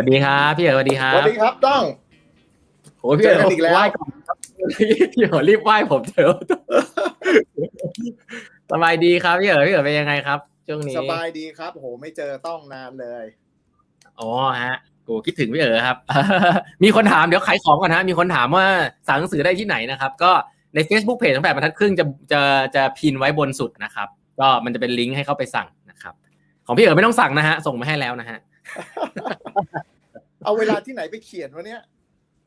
วัสดีครับพี่เอ๋สวัสดีครัสบวัสดีครับต้องโอ้ยพี่เอ๋เจอกันอีกแล้วไหว้ก่อนครับพี่เอ๋รีบไหว้ผมเถอะสบายดีครับพี่เอ๋พี่เอ๋เป็นยังไงครับช่วงนี้สบายดีครับโอ้โหไม่เจอต้องนานเลยอ๋อฮะโอ้คิดถึงพี่เอ๋ครับ มีคนถามเดี๋ยวขายของก่อนนะมีคนถามว่าสั่งหนังสือได้ที่ไหนนะครับ ก็ใน Facebook Page ของแปดบรรทัดครึ่งจะจะจะพินไว้บนสุดนะครับ ก็มันจะเป็นลิงก์ให้เข้าไปสั่งนะครับ ของพี่เอ๋ไม่ต้องสั่งนะฮะ ส่งมาให้แล้วนะฮะ เอาเวลาที่ไหนไปเขียนวะเนี่ย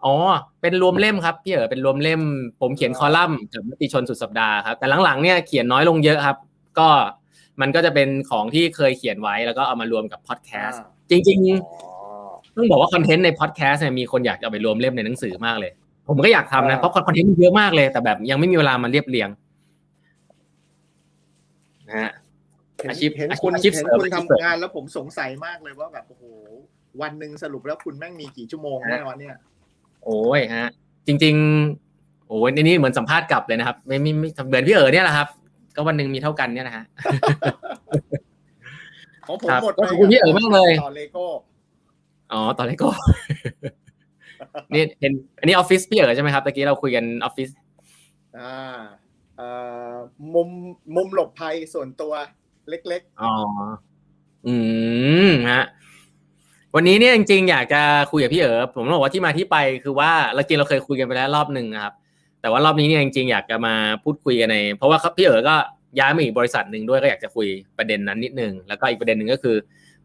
อ๋อ เป็นรวมเล่มครับพี่เอ๋เป็นรวมเล่ม ผมเขียนคอลัมน์กับมติชนสุดสัปดาห์ครับแต่หลังๆเนี่ยเขียนน้อยลงเยอะครับ ก็มันก็จะเป็นของที่เคยเขียนไว้แล้วก็เอามารวมกับพอดแคสต์จริงอ๋อๆต้องบอกว่าคอนเทนต์ในพอดแคสต์เนี่ยมีคนอยากจะเอาไปรวมเล่มในหนังสือมากเลย ผมก็อยากทำนะเพราะคอนเทนต์มันเยอะมากเลย แต่แบบยังไม่มีเวลามาเรียบเรียงนะฮะเห็นอาชีพเห็นอาชีพคุณอาชีพเห็นเสริมคุณอาชีพทำเสริมงานแล้วผมสงสัยมากเลยว่าแบบโอ้โห วันหนึ่งสรุปแล้วคุณแม่งมีกี่ชั่วโมงแน่วะเนี่ย โอ้ยฮะ จริง ๆ โอ้ยในนี้เหมือนสัมภาษณ์กลับเลยนะครับ ไม่ไม่ไม่เหมือนพี่เอ๋เนี่ยแหละครับ ก็วันหนึ่งมีเท่ากันเนี่ยนะฮะของผมครับหมดก็ไปขอบคุณพี่เอ๋มากเลยต่อเลโก้อ๋อตอนแรกก็นี่เห็นอันนี้ออฟฟิศพี่เอ๋ใช่ไหมครับตะกี้เราคุยกันออฟฟิศอ่าเอ่อมุมมุมหลบภัยส่วนตัวเล็กอ๋อ อืมฮะ วันนี้เนี่ยจริงๆอยากจะคุยกับพี่เอ๋ผมต้องบอกว่าที่มาที่ไปคือว่าเราจริงเราเคยคุยกันไปแล้วรอบหนึ่งนะครับ แต่ว่ารอบนี้เนี่ยจริงๆอยากจะมาพูดคุยกันใน เพราะว่าพี่เอ๋ก็ย้ายมาอีกบริษัทหนึ่งด้วยก็อยากจะคุยประเด็นนั้นนิดนึงแล้วก็อีกประเด็นหนึ่งก็คือ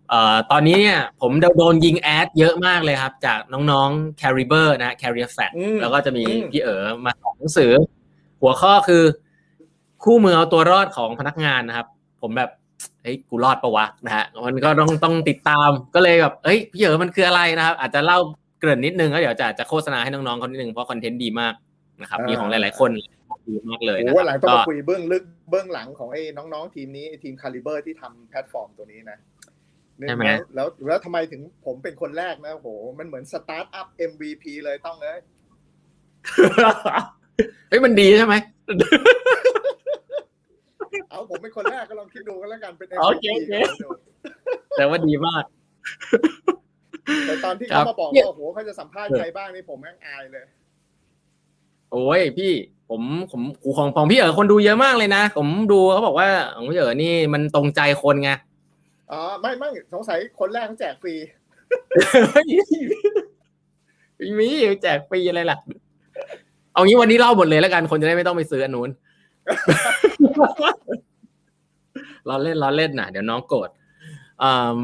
เอ่อตอนนี้เนี่ยผมโดนยิงแอดเยอะมากเลยครับ จากน้องๆ Carrier นะ Carrier Fat อืมแล้วก็จะมีอืมพี่เอ๋มาสอนหนังสือ หัวข้อคือ คู่มือเอาตัวรอดของพนักงานนะครับ ผมแบบ เฮ้ยกูรอดปะวะนะฮะมันก็ต้องต้องติดตามก็เลยแบบเฮ้ยพี่เอ๋มันคืออะไรนะครับ อาจจะเล่าเกริ่นนิดนึงแล้วเดี๋ยวจะจะโฆษณาให้น้องๆเขานิดนึงเพราะคอนเทนต์ดีมากนะครับมีของหลาย ๆ คนดีมากเลๆยโอ้นะโหควันหลัรังบต้องก็มาคุยเบื้องลึกเบื้องหลังของไอ้น้องๆทีมนี้ไอ้ทีมคาลิเบอร์ที่ทำแพลตฟอร์มตัวนี้นะใช่ไหมแล้วแล้วแล้วทำไมถึงผมเป็นคนแรกนะโอ้โหมันเหมือนสตาร์ทอัพ MVP เลยต้องเลยเฮ้ยมันดีใช่ไหม เอาผมเป็นคนแรกก็ลอง คิดดูกันแล้วกันเป็นโอ MVP เคโอเคดูแต่ว่าดีมาก แต่ตอนที่ครัเขาบมาบอกเนี่ยว่าโอ้โหเขาจะสัมภาษณ์ใครบ้างนี่ผมแม่งอายเลย โอ้ยพี่ผมผมของของพี่เอ๋คนดูเยอะมากเลยนะ ผมดูเขาบอกว่าของพี่เอ๋นี่มันตรงใจคนไงอ๋อไม่ไม่สงสัยคนแรกเขาแจกฟรีมีแจกฟรีอะไรล่ะ เอางี้วันนี้เล่าหมดเลยแล้วกันคนจะได้ไม่ต้องไปซื้ออันนู้น ล้อเล่นล้อเล่นนะเดี๋ยวน้องโกรธอืม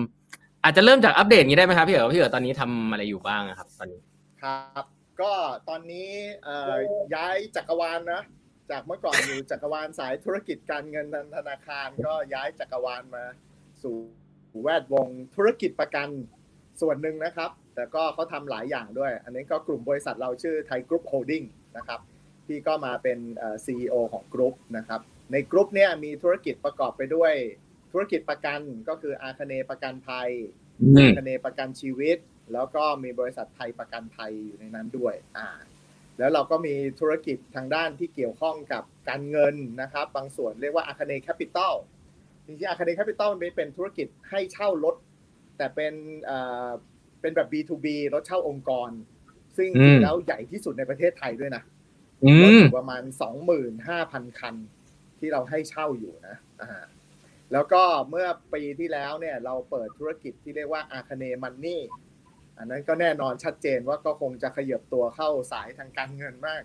อาจจะเริ่มจากอัปเดตนี้ได้ไหมครับพี่เอ๋พี่เอ๋ตอนนี้ทำอะไรอยู่บ้างครับ ตอนนี้ครับ ก็ตอนนี้ย้ายจักรวาลนะจากเมื่อก่อนอยู่จักรวาลสายธุรกิจการเงินธนาคาร ก็ย้ายจักรวาลมาสู่แวดวงธุรกิจประกันส่วนหนึ่งนะครับ แต่ก็เขาทำหลายอย่างด้วย อันนี้ก็กลุ่มบริษัทเราชื่อไทยกรุ๊ปโฮลดิ้งนะครับ ที่ก็มาเป็นเอ่อ CEO ของกรุ๊ปนะครับ ในกรุ๊ปเนี่ยมีธุรกิจประกอบไปด้วย ธุรกิจประกันก็คืออาคเนย์ประกันภัยอืม อาคเนย์ประกันชีวิต แล้วก็มีบริษัทไทยประกันภัยอยู่ในนั้นด้วยอ่าแล้วเราก็มีธุรกิจทางด้านที่เกี่ยวข้องกับการเงินนะครับ บางส่วนเรียกว่าอาคเนย์แคปปิตอลจริงๆอาคเนย์แคปปิตอลมันเป็นธุรกิจให้เช่ารถ แต่เป็นเอ่อเป็นแบบ B2B รถเช่าองค์กร ซึ่งจอืริมงๆแล้วใหญ่ที่สุดในประเทศไทยด้วยนะอืม รถอยู่ประมาณ 25,000 คัน ที่เราให้เช่าอยู่นะอ่าแล้วก็เมื่อปีที่แล้วเนี่ยเราเปิดธุรกิจที่เรียกว่าอาคเนย์มันนี่อันนั้นก็แน่นอนชัดเจนว่าก็คงจะขยับตัวเข้าสายทางการเงินมาก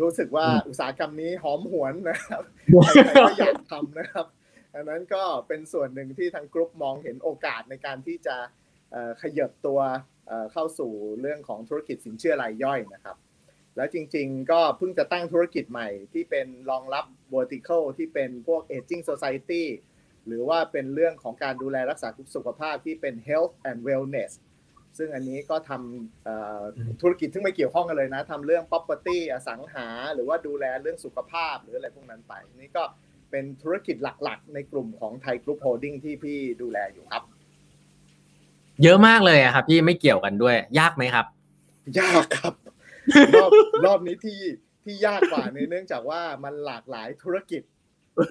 รู้สึกว่าอืมอุตสาหกรรมนี้หอมหวนนะครับใครๆก็อยากทำนะครับ อันนั้นก็เป็นส่วนหนึ่งที่ทางกรุ๊ปมองเห็นโอกาสในการที่จะเอ่อขยับตัวเอ่อเข้าสู่เรื่องของธุรกิจสินเชื่อรายย่อยนะครับ แล้วจริง ๆ ก็เพิ่งจะตั้งธุรกิจใหม่ที่เป็นรองรับ vertical ที่เป็นพวก aging society หรือว่าเป็นเรื่องของการดูแลรักษาสุขภาพที่เป็น health and wellness ซึ่งอันนี้ก็ทำเอ่อธุรกิจที่ไม่เกี่ยวข้องกันเลยนะทำเรื่อง property อสังหา หรือว่าดูแลเรื่องสุขภาพหรืออะไรพวกนั้นไป นี่ก็เป็นธุรกิจหลักๆ ในกลุ่มของไทยกรุ๊ปโฮลดิ้งที่พี่ดูแลอยู่ครับ เยอะมากเลยอะครับพี่ไม่เกี่ยวกันด้วย ยากไหมครับ ยากครับ รอบรอบนี้ที่ที่ยากกว่าในเนื่องจากว่ามันหลากหลายธุรกิจ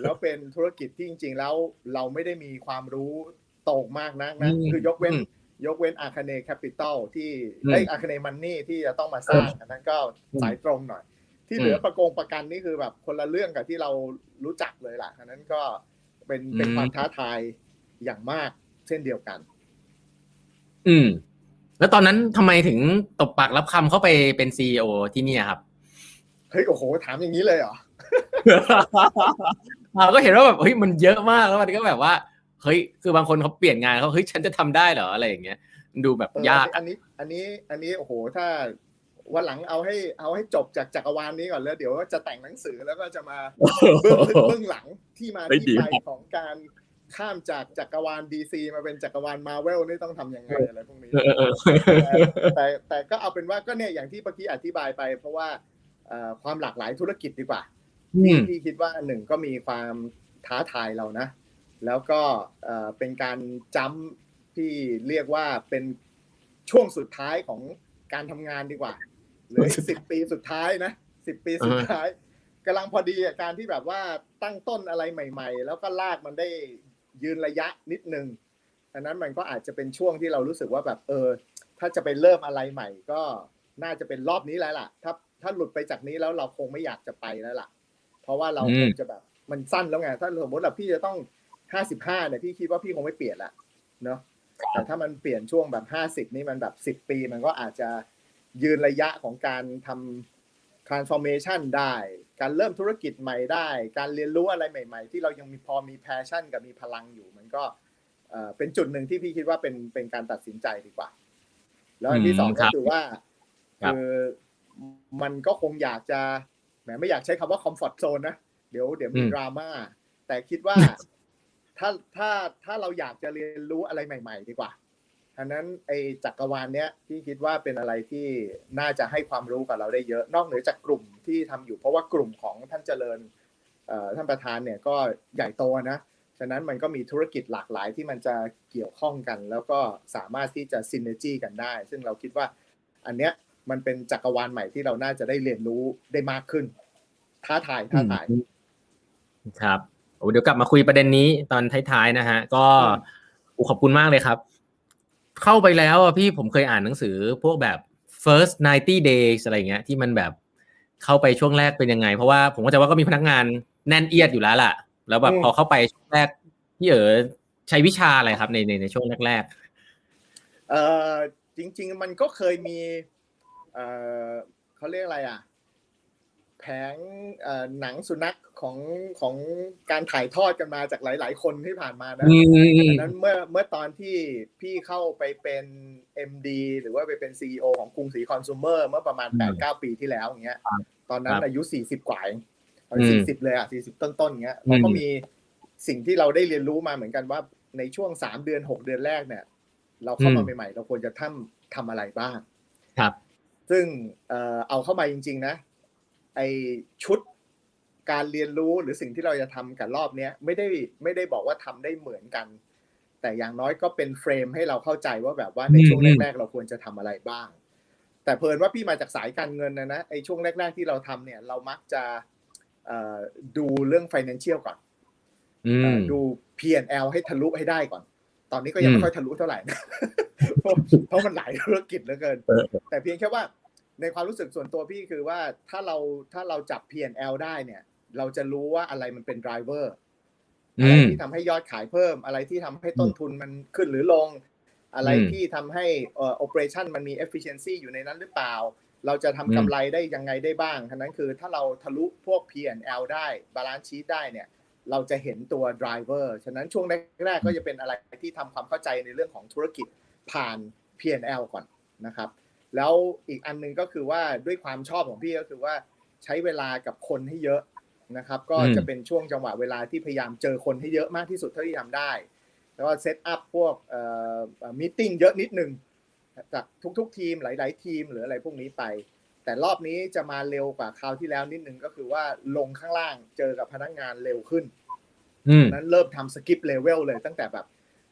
แล้วเป็นธุรกิจที่จริง ๆ แล้วเราไม่ได้มีความรู้โตกมากนักนะอืมคือยกเว้นอืมยกเว้นอาคเนย์แคปปิตอลที่อืมไอ้อาคเนย์มันนี่ที่จะต้องมาสร้างอันนั้นก็สายตรงหน่อย ที่เหลืออืมประกงประกันนี่คือแบบคนละเรื่องกับที่เรารู้จักเลยล่ะอันนั้นก็เป็นเป็นอืมความท้าทายอย่างมากเช่นเดียวกัน อืม แล้วตอนนั้นทำไมถึงตบปากรับคำเข้าไปเป็น CEOที่เนี่ยครับเฮ้ยโอ้โหถามอย่างนี้เลยเหรอเราก็เห็นว่าแบบเฮ้ยมันเยอะมากแล้วมันก็แบบว่าเฮ้ยคือบางคนเขาเปลี่ยนงานเขาเฮ้ยฉันจะทำได้เหรออะไรอย่างเงี้ยมันดูแบบเออยากอันนี้ อันนี้อันนี้โอ้โหถ้าวันหลังเอาให้เอาให้จบจากจักรวาลนี้ก่อนแล้วเดี๋ยวจะแต่งหนังสือแล้วก็จะมาเบื้องลึกเบื้องหลังที่มาเฮ้ยที่ดีไปของการ ข้ามจากจักรวาลดีซีมาเป็นจักรวาลมาเวลนี่ต้องทำยังไงอะไรพวกนี้เออเออแต่แต่ก็เอาเป็นว่าก็เนี่ยอย่างที่เมื่อกี้อธิบายไป เพราะว่าเอ่อความหลากหลายธุรกิจดีกว่าอืที่มที่คิดว่าหนึ่งก็มีความท้าทายเรานะ แล้วก็เอ่อเป็นการจ้ำที่เรียกว่าเป็นช่วงสุดท้ายของการทำงานดีกว่าเหลือสิบปีสุดท้ายนะสิบปีสุดท้ายกำลังพอดีกับการที่แบบว่าตั้งต้นอะไรใหม่ ๆ แล้วก็ลากมันได้ ยืนระยะนิดนึงอันนั้นมันก็อาจจะเป็นช่วงที่เรารู้สึกว่าแบบเออ ถ้าจะไปเริ่มอะไรใหม่ ก็น่าจะเป็นรอบนี้แล้วล่ะ ถ้าถ้าหลุดไปจากนี้แล้วเราคงไม่อยากจะไปแล้วล่ะ เพราะว่าเราอืมคงจะแบบมันสั้นแล้วไงถ้าสมมติแบบพี่จะต้องห้าสิบห้าเนี่ยพี่คิดว่าพี่คงไม่เปลี่ยนละเนาะแต่ถ้ามันเปลี่ยนช่วงแบบห้าสิบนี่มันแบบสิบปี มันก็อาจจะยืนระยะของการทำ transformation ได้ การเริ่มธุรกิจใหม่ได้ การเรียนรู้อะไรใหม่ ๆ ที่เรายังมีพอมี passion กับมีพลังอยู่ มันก็เอ่อเป็นจุดหนึ่งที่พี่คิดว่าเป็นเป็นการตัดสินใจดีกว่า แล้วอันที่สองอืมคก็รับคือว่าครับคือมันก็คงอยากจะแหมไม่อยากใช้คำว่า comfort zone นะเดี๋ยวเดี๋ยวมีดราม่าแต่คิดว่าถ้าถ้าถ้าเราอยากจะเรียนรู้อะไรใหม่ ๆ ดีกว่า อันนั้นไอ้จักรวาลเนี้ยพี่คิดว่าเป็นอะไรที่น่าจะให้ความรู้กับเราได้เยอะ นอกเหนือจากกลุ่มที่ทำอยู่ เพราะว่ากลุ่มของท่านเจริญเอ่อท่านประธานเนี่ยก็ใหญ่โตนะฉะนั้นมันก็มีธุรกิจหลากหลายที่มันจะเกี่ยวข้องกัน แล้วก็สามารถที่จะซินเนจีกันได้ ซึ่งเราคิดว่าอันเนี้ยมันเป็นจักรวาลใหม่ที่เราน่าจะได้เรียนรู้ได้มากขึ้น ท้าทายท้าทายครับโอ้เดี๋ยวกลับมาคุยประเด็นนี้ตอนท้ายๆนะฮะก็อืมอุขอบคุณมากเลยครับ เข้าไปแล้วอะพี่ผมเคยอ่านหนังสือพวกแบบ first 90 days อะไรเงี้ยที่มันแบบเข้าไปช่วงแรกเป็นยังไง เพราะว่าผมก็จะว่าก็มีพนักงานแน่นเอียดอยู่แล้วล่ะ แล้วแบบอืมพอเข้าไปช่วงแรกพี่เอ๋ใช้วิชาอะไรครับในในในช่วงแรกเอ่อจริง ๆ มันก็เคยมีเอ่อเขาเรียกอะไรอะแผงเอ่อหนังสุนัขของของการถ่ายทอดกันมาจากหลาย ๆ คนที่ผ่านมาๆนะอืมดังนั้นเมื่อเมื่อตอนที่พี่เข้าไปเป็น MD หรือว่าไปเป็น CEO ของกรุงศรีคอน sumer เมื่อประมาณอืม8-9 ปีที่แล้วอย่างเงี้ยครับตอนนั้นครับอายุ 40 กว่าเองอืมสี่สิบเลยอะ40ต้นๆอย่างเงี้ยเราก็มีสิ่งที่เราได้เรียนรู้มาเหมือนกันว่าในช่วง3เดือน6เดือนแรกเนี่ย เราเข้ามาอืมใหม่ๆ เราควรจะทำทำอะไรบ้าง ครับ ซึ่งเอ่อเอาเข้ามาจริง ๆ นะ ไอชุดการเรียนรู้หรือสิ่งที่เราจะทำกับรอบเนี้ยไม่ได้ไม่ได้บอกว่าทำได้เหมือนกัน แต่อย่างน้อยก็เป็นเฟรมให้เราเข้าใจว่าแบบว่าในช่วงอืมแรกๆเราควรจะทำอะไรบ้าง แต่เพลินว่าพี่มาจากสายการเงินนะนะไอช่วงแรก ๆที่เราทำเนี่ยเรามักจะเอ่อดูเรื่อง financial ก่อนอืเอ่มอดู P&L ให้ทะลุให้ได้ก่อน ตอนนี้ก็ยังอืมไม่ค่อยทะลุเท่าไหร่นะเพราะเพราะมันหลายธุรกิจเหลือเกินเออแต่เพียงแค่ว่า ในความรู้สึกส่วนตัวพี่คือว่าถ้าเราถ้าเราจับ P&L ได้เนี่ย เราจะรู้ว่าอะไรมันเป็น driver อือะไรมที่ทำให้ยอดขายเพิ่ม อะไรที่ทำให้ต้นทุนมันขึ้นหรือลง อะไรอืมที่ทำให้เอ่อ operation มันมี efficiency อยู่ในนั้นหรือเปล่า เราจะอืมทำกำไรได้ยังไงได้บ้างทั้นั้นคือถ้าเราทะลุพวก P&L ได้ balance sheet ได้เนี่ยเราจะเห็นตัว driver ฉะนั้นช่วงแรกๆก็จะเป็นอะไรที่ทำความเข้าใจในเรื่องของธุรกิจผ่าน P&L ก่อนนะครับ แล้วอีกอันหนึ่งก็คือว่าด้วยความชอบของพี่ก็คือว่าใช้เวลากับคนให้เยอะนะครับ ก็อืมจะเป็นช่วงจังหวะเวลาที่พยายามเจอคนให้เยอะมากที่สุดเท่าที่ทำได้ แล้วก็ set up พวกเอ่อ meeting เยอะนิดนึงจากทุกๆ ทีมหลาย ๆ ทีมหรืออะไรพวกนี้ไป แต่รอบนี้จะมาเร็วกว่าคราวที่แล้วนิดนึงก็คือว่าลงข้างล่างเจอกับพนักงานเร็วขึ้นอืมนั้นเริ่มทำ skip level เลยตั้งแต่แบบ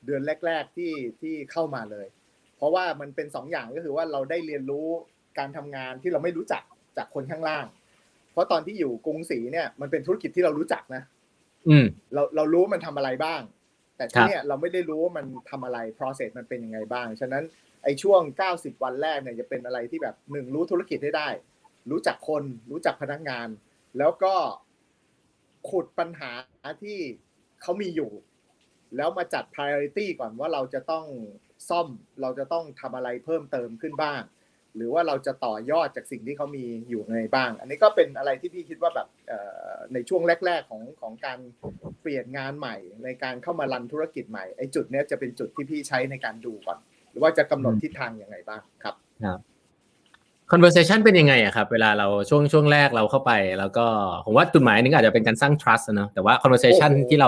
เดือนแรก ๆ ที่ที่เข้ามาเลย เพราะว่ามันเป็นสองอย่างก็คือว่าเราได้เรียนรู้การทำงานที่เราไม่รู้จักจากคนข้างล่าง เพราะตอนที่อยู่กรุงศรีเนี่ยมันเป็นธุรกิจที่เรารู้จักนะ อืมเราเรารู้มันทำอะไรบ้าง แต่ที่เนี่ยเราไม่ได้รู้ว่ามันทำอะไร process มันเป็นยังไงบ้าง ฉะนั้นไอ้ช่วง 90 วันแรกเนี่ยจะเป็นอะไรที่แบบหนึ่งรู้ธุรกิจให้ได้ รู้จักคนรู้จักพนักงาน แล้วก็ขุดปัญหาที่เขามีอยู่ แล้วมาจัด priority ก่อนว่าเราจะต้อง ซ่อมเราจะต้องทำอะไรเพิ่มเติมขึ้นบ้าง หรือว่าเราจะต่อยอดจากสิ่งที่เขามีอยู่ในบ้าง อันนี้ก็เป็นอะไรที่พี่คิดว่าแบบในช่วงแรก ๆของของการเปลี่ยนงานใหม่ ในการเข้ามารันธุรกิจใหม่ไอ้จุดนี้จะเป็นจุดที่พี่ใช้ในการดูก่อน หรือว่าจะกำหนดทิศทางยังไงบ้างครับครับ conversation เป็นยังไงอะครับเวลาเราช่วงช่วงแรกเราเข้าไป แล้วก็ผมว่าจุดหมายนึงอาจจะเป็นการสร้าง trust นะแต่ว่า conversation ที่เรา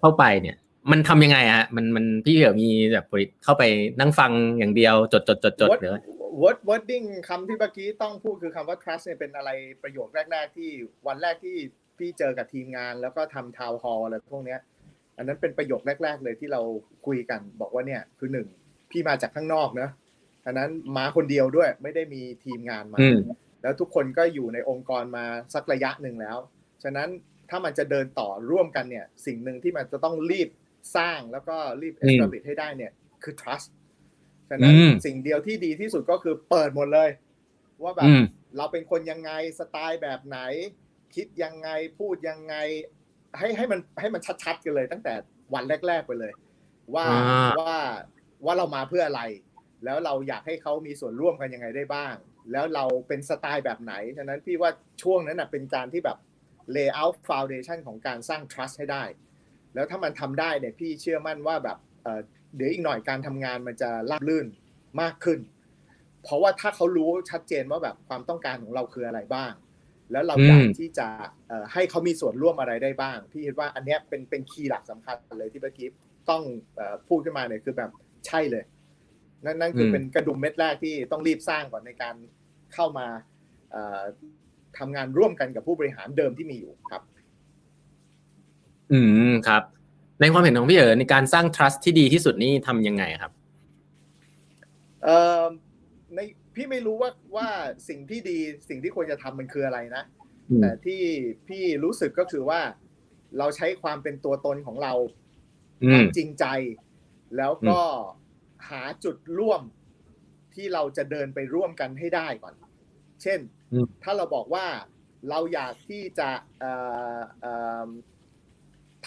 เข้าไปเนี่ย มันทำยังไงอะมันมันพี่เหี่ยวมีแบบเข้าไปนั่งฟังอย่างเดียวจดจดจดจดหรือ word wording คำที่เมื่อกี้ต้องพูดคือคำว่า trust เนี่ยเป็นอะไรประโยคแรก ๆ ที่วันแรกที่พี่เจอกับทีมงาน แล้วก็ทำทาวน์ฮอลอะไรพวกเนี้ย อันนั้นเป็นประโยคแรก ๆ เลยที่เราคุยกัน บอกว่าเนี่ยคือหนึ่งพี่มาจากข้างนอกเนะอันนั้นมาคนเดียวด้วยไม่ได้มีทีมงานมา แล้วทุกคนก็อยู่ในองค์กรมาสักระยะหนึ่งแล้ว ฉะนั้นถ้ามันจะเดินต่อร่วมกันเนี่ย สิ่งหนึ่งที่มันจะต้องรีบ สร้างแล้วก็รีบ establish ให้ได้เนี่ย คือ trust ฉะนั้นสิ่งเดียวที่ดีที่สุดก็คือเปิดหมดเลย ว่าแบบเราเป็นคนยังไงสไตล์แบบไหน คิดยังไงพูดยังไง ให้ให้มันให้มันชัดๆกันเลย ตั้งแต่วันแรก ๆไปเลย ว่าว่าว่าเรามาเพื่ออะไร แล้วเราอยากให้เขามีส่วนร่วมกันยังไงได้บ้าง แล้วเราเป็นสไตล์แบบไหน ฉะนั้นพี่ว่าช่วงนั้นเป็นการที่แบบ layout foundation ของการสร้าง trust ให้ได้ แล้วถ้ามันทำได้เนี่ยพี่เชื่อมั่นว่าแบบเดี๋ยวอีกหน่อยการทำงานมันจะราบลื่นมากขึ้น เพราะว่าถ้าเขารู้ชัดเจนว่าแบบความต้องการของเราคืออะไรบ้าง แล้วเราอยากที่จะให้เขามีส่วนร่วมอะไรได้บ้าง พี่คิดว่าอันนี้เป็นเป็นคีย์หลักสำคัญเลยที่เมื่อกี้ต้องพูดขึ้นมาเนี่ยคือแบบใช่เลย นั่นนั่นคือเป็นกระดุมเม็ดแรกที่ต้องรีบสร้างก่อนในการเข้ามาทำงานร่วมกันกับผู้บริหารเดิมที่มีอยู่ครับ อืมครับ ในความเห็นของพี่เอ๋ในการสร้าง trust ที่ดีที่สุดนี่ทำยังไงครับ เอ่อในพี่ไม่รู้ว่าว่าสิ่งที่ดีสิ่งที่ควรจะทำมันคืออะไรนะแต่ที่พี่รู้สึกก็คือว่า เราใช้ความเป็นตัวตนของเราความจริงใจ แล้วก็หาจุดร่วมที่เราจะเดินไปร่วมกันให้ได้ก่อน เช่น ถ้าเราบอกว่าเราอยากที่จะ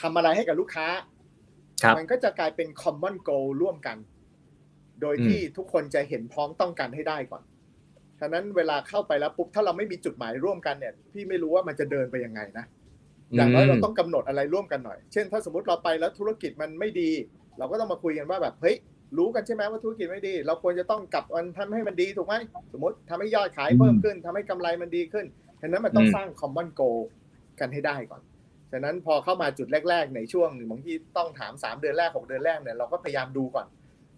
ทำอะไรให้กับลูกค้า มันก็จะกลายเป็น common goal ร่วมกัน โดยที่ทุกคนจะเห็นพ้องต้องกันให้ได้ก่อน ฉะนั้นเวลาเข้าไปแล้วปุ๊บถ้าเราไม่มีจุดหมายร่วมกันเนี่ย พี่ไม่รู้ว่ามันจะเดินไปยังไงนะ อย่างน้อยเราต้องกำหนดอะไรร่วมกันหน่อย เช่น ถ้าสมมติเราไปแล้วธุรกิจมันไม่ดี เราก็ต้องมาคุยกันว่าแบบเฮ้ยรู้กันใช่ไหมว่าธุรกิจไม่ดี เราควรจะต้องกลับมันทำให้มันดีถูกไหมสมมติทำให้ยอดขายเพิ่มขึ้นทำให้กำไรมันดีขึ้นฉะนั้นมันต้องสร้าง common goal กันให้ได้ก่อน ฉะนั้นพอเข้ามาจุดแรก ๆ ในช่วงบางที่ต้องถาม 3 เดือนแรก 6 เดือนแรกเนี่ยเราก็พยายามดูก่อน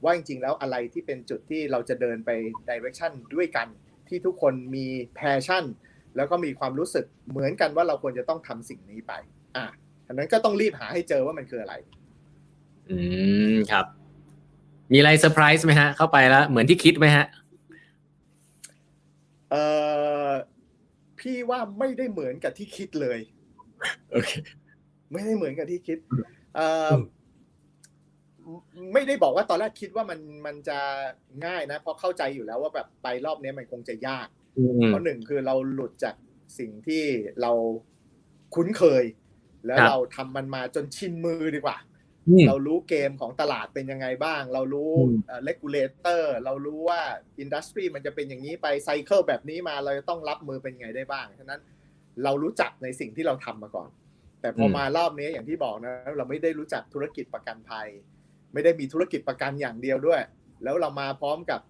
ว่าจริงๆแล้วอะไรที่เป็นจุดที่เราจะเดินไป direction ด้วยกัน ที่ทุกคนมี passion แล้วก็มีความรู้สึกเหมือนกันว่าเราควรจะต้องทำสิ่งนี้ไป อะอันนั้นก็ต้องรีบหาให้เจอว่ามันคืออะไร อืมครับ มีอะไรเซอร์ไพรส์ไหมฮะ เข้าไปแล้วเหมือนที่คิดไหมฮะเออพี่ว่าไม่ได้เหมือนกับที่คิดเลย โอเค ไม่ได้เหมือนกับที่คิดไม่ได้บอกว่าตอนแรกคิดว่ามันมันจะง่ายนะเพราะเข้าใจอยู่แล้วว่าแบบไปรอบนี้มันคงจะยากเพราะหนึ่งคือเราหลุดจากสิ่งที่เราคุ้นเคย แล้วเราทำมันมาจนชินมือดีกว่า เรารู้เกมของตลาดเป็นยังไงบ้าง เรารู้ regulator เรารู้ว่า industry มันจะเป็นอย่างนี้ไป cycle แบบนี้มาเราจะต้องรับมือเป็นไงได้บ้างฉะนั้น เรารู้จักในสิ่งที่เราทำมาก่อน แต่พอมารอบนี้อย่างที่บอกนะ เราไม่ได้รู้จักธุรกิจประกันภัย ไม่ได้มีธุรกิจประกันอย่างเดียวด้วย แล้วเรามาพร้อมกับ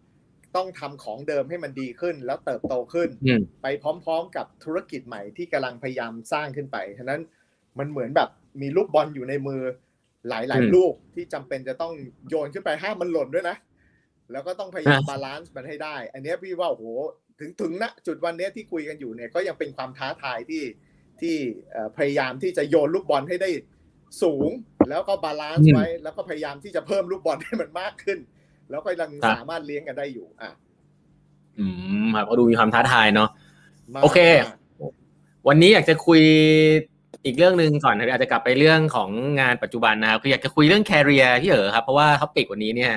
ต้องทำของเดิมให้มันดีขึ้น แล้วเติบโตขึ้น ไปพร้อมๆกับธุรกิจใหม่ที่กำลังพยายามสร้างขึ้นไปฉะนั้นมันเหมือนแบบมีลูกบอลอยู่ในมือหลายๆลูกที่จำเป็นจะต้องโยนขึ้นไปห้ามมันหล่นด้วยนะ แล้วก็ต้องพยายามบาลานซ์มันให้ได้ อันนี้พี่ว่าโอ้โห ถึงถึงณจุดวันนี้ที่คุยกันอยู่เนี่ยก็ยังเป็นความท้าทายที่ที่พยายามที่จะโยนลูกบอลให้ได้สูง แล้วก็ balance ไว้ แล้วก็พยายามที่จะเพิ่มลูกบอลให้มันมากขึ้น แล้วก็ยังสามารถเลี้ยงกันได้อยู่ อะ อืมครับก็ดูมีความท้าทายเนาะโอเค วันนี้อยากจะคุยอีกเรื่องหนึ่งก่อนนะอาจจะกลับไปเรื่องของงานปัจจุบันนะครับคืออยากจะคุยเรื่อง career พี่เอ๋ครับเพราะว่า topic วันนี้เนี่ย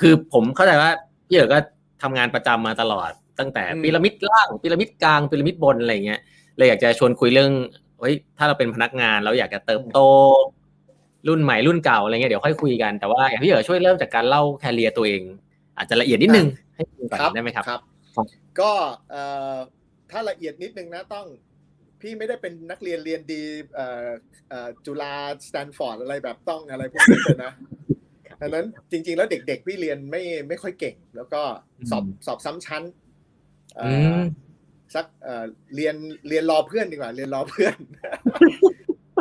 คือผมเข้าใจว่าพี่เอ๋ก็ทำงานประจำมาตลอด ตั้งแต่พีระมิดล่างพีระมิดกลางพีระมิดบนอะไรเงี้ยเลยอยากจะชวนคุยเรื่องเฮ้ยถ้าเราเป็นพนักงานเราอยากจะเติบโต รุ่นใหม่รุ่นเก่าอะไรเงี้ยเดี๋ยวค่อยคุยกันแต่ว่าอยากพี่เอ๋ช่วยเริ่มจากการเล่าแคริเอร์ตัวเอง อาจจะละเอียดนิดนึงให้ฟังก่อนได้ไหมครับครับ ก็เอ่อถ้าละเอียดนิดนึงนะต้องพี่ไม่ได้เป็นนักเรียนเรียนดีเอ่อเอ่อจุฬาสแตนฟอร์ดอะไรแบบต้องอะไรพวกนี้เลยนะดังนั้นจริง ๆ แล้วเด็ก ๆ พี่เรียนไม่ไม่ค่อยเก่ง แล้วก็สอบสอบซ้ำชั้นเอ่อ สักเอ่อเรียนเรียนรอเพื่อนดีกว่า เรียนรอเพื่อน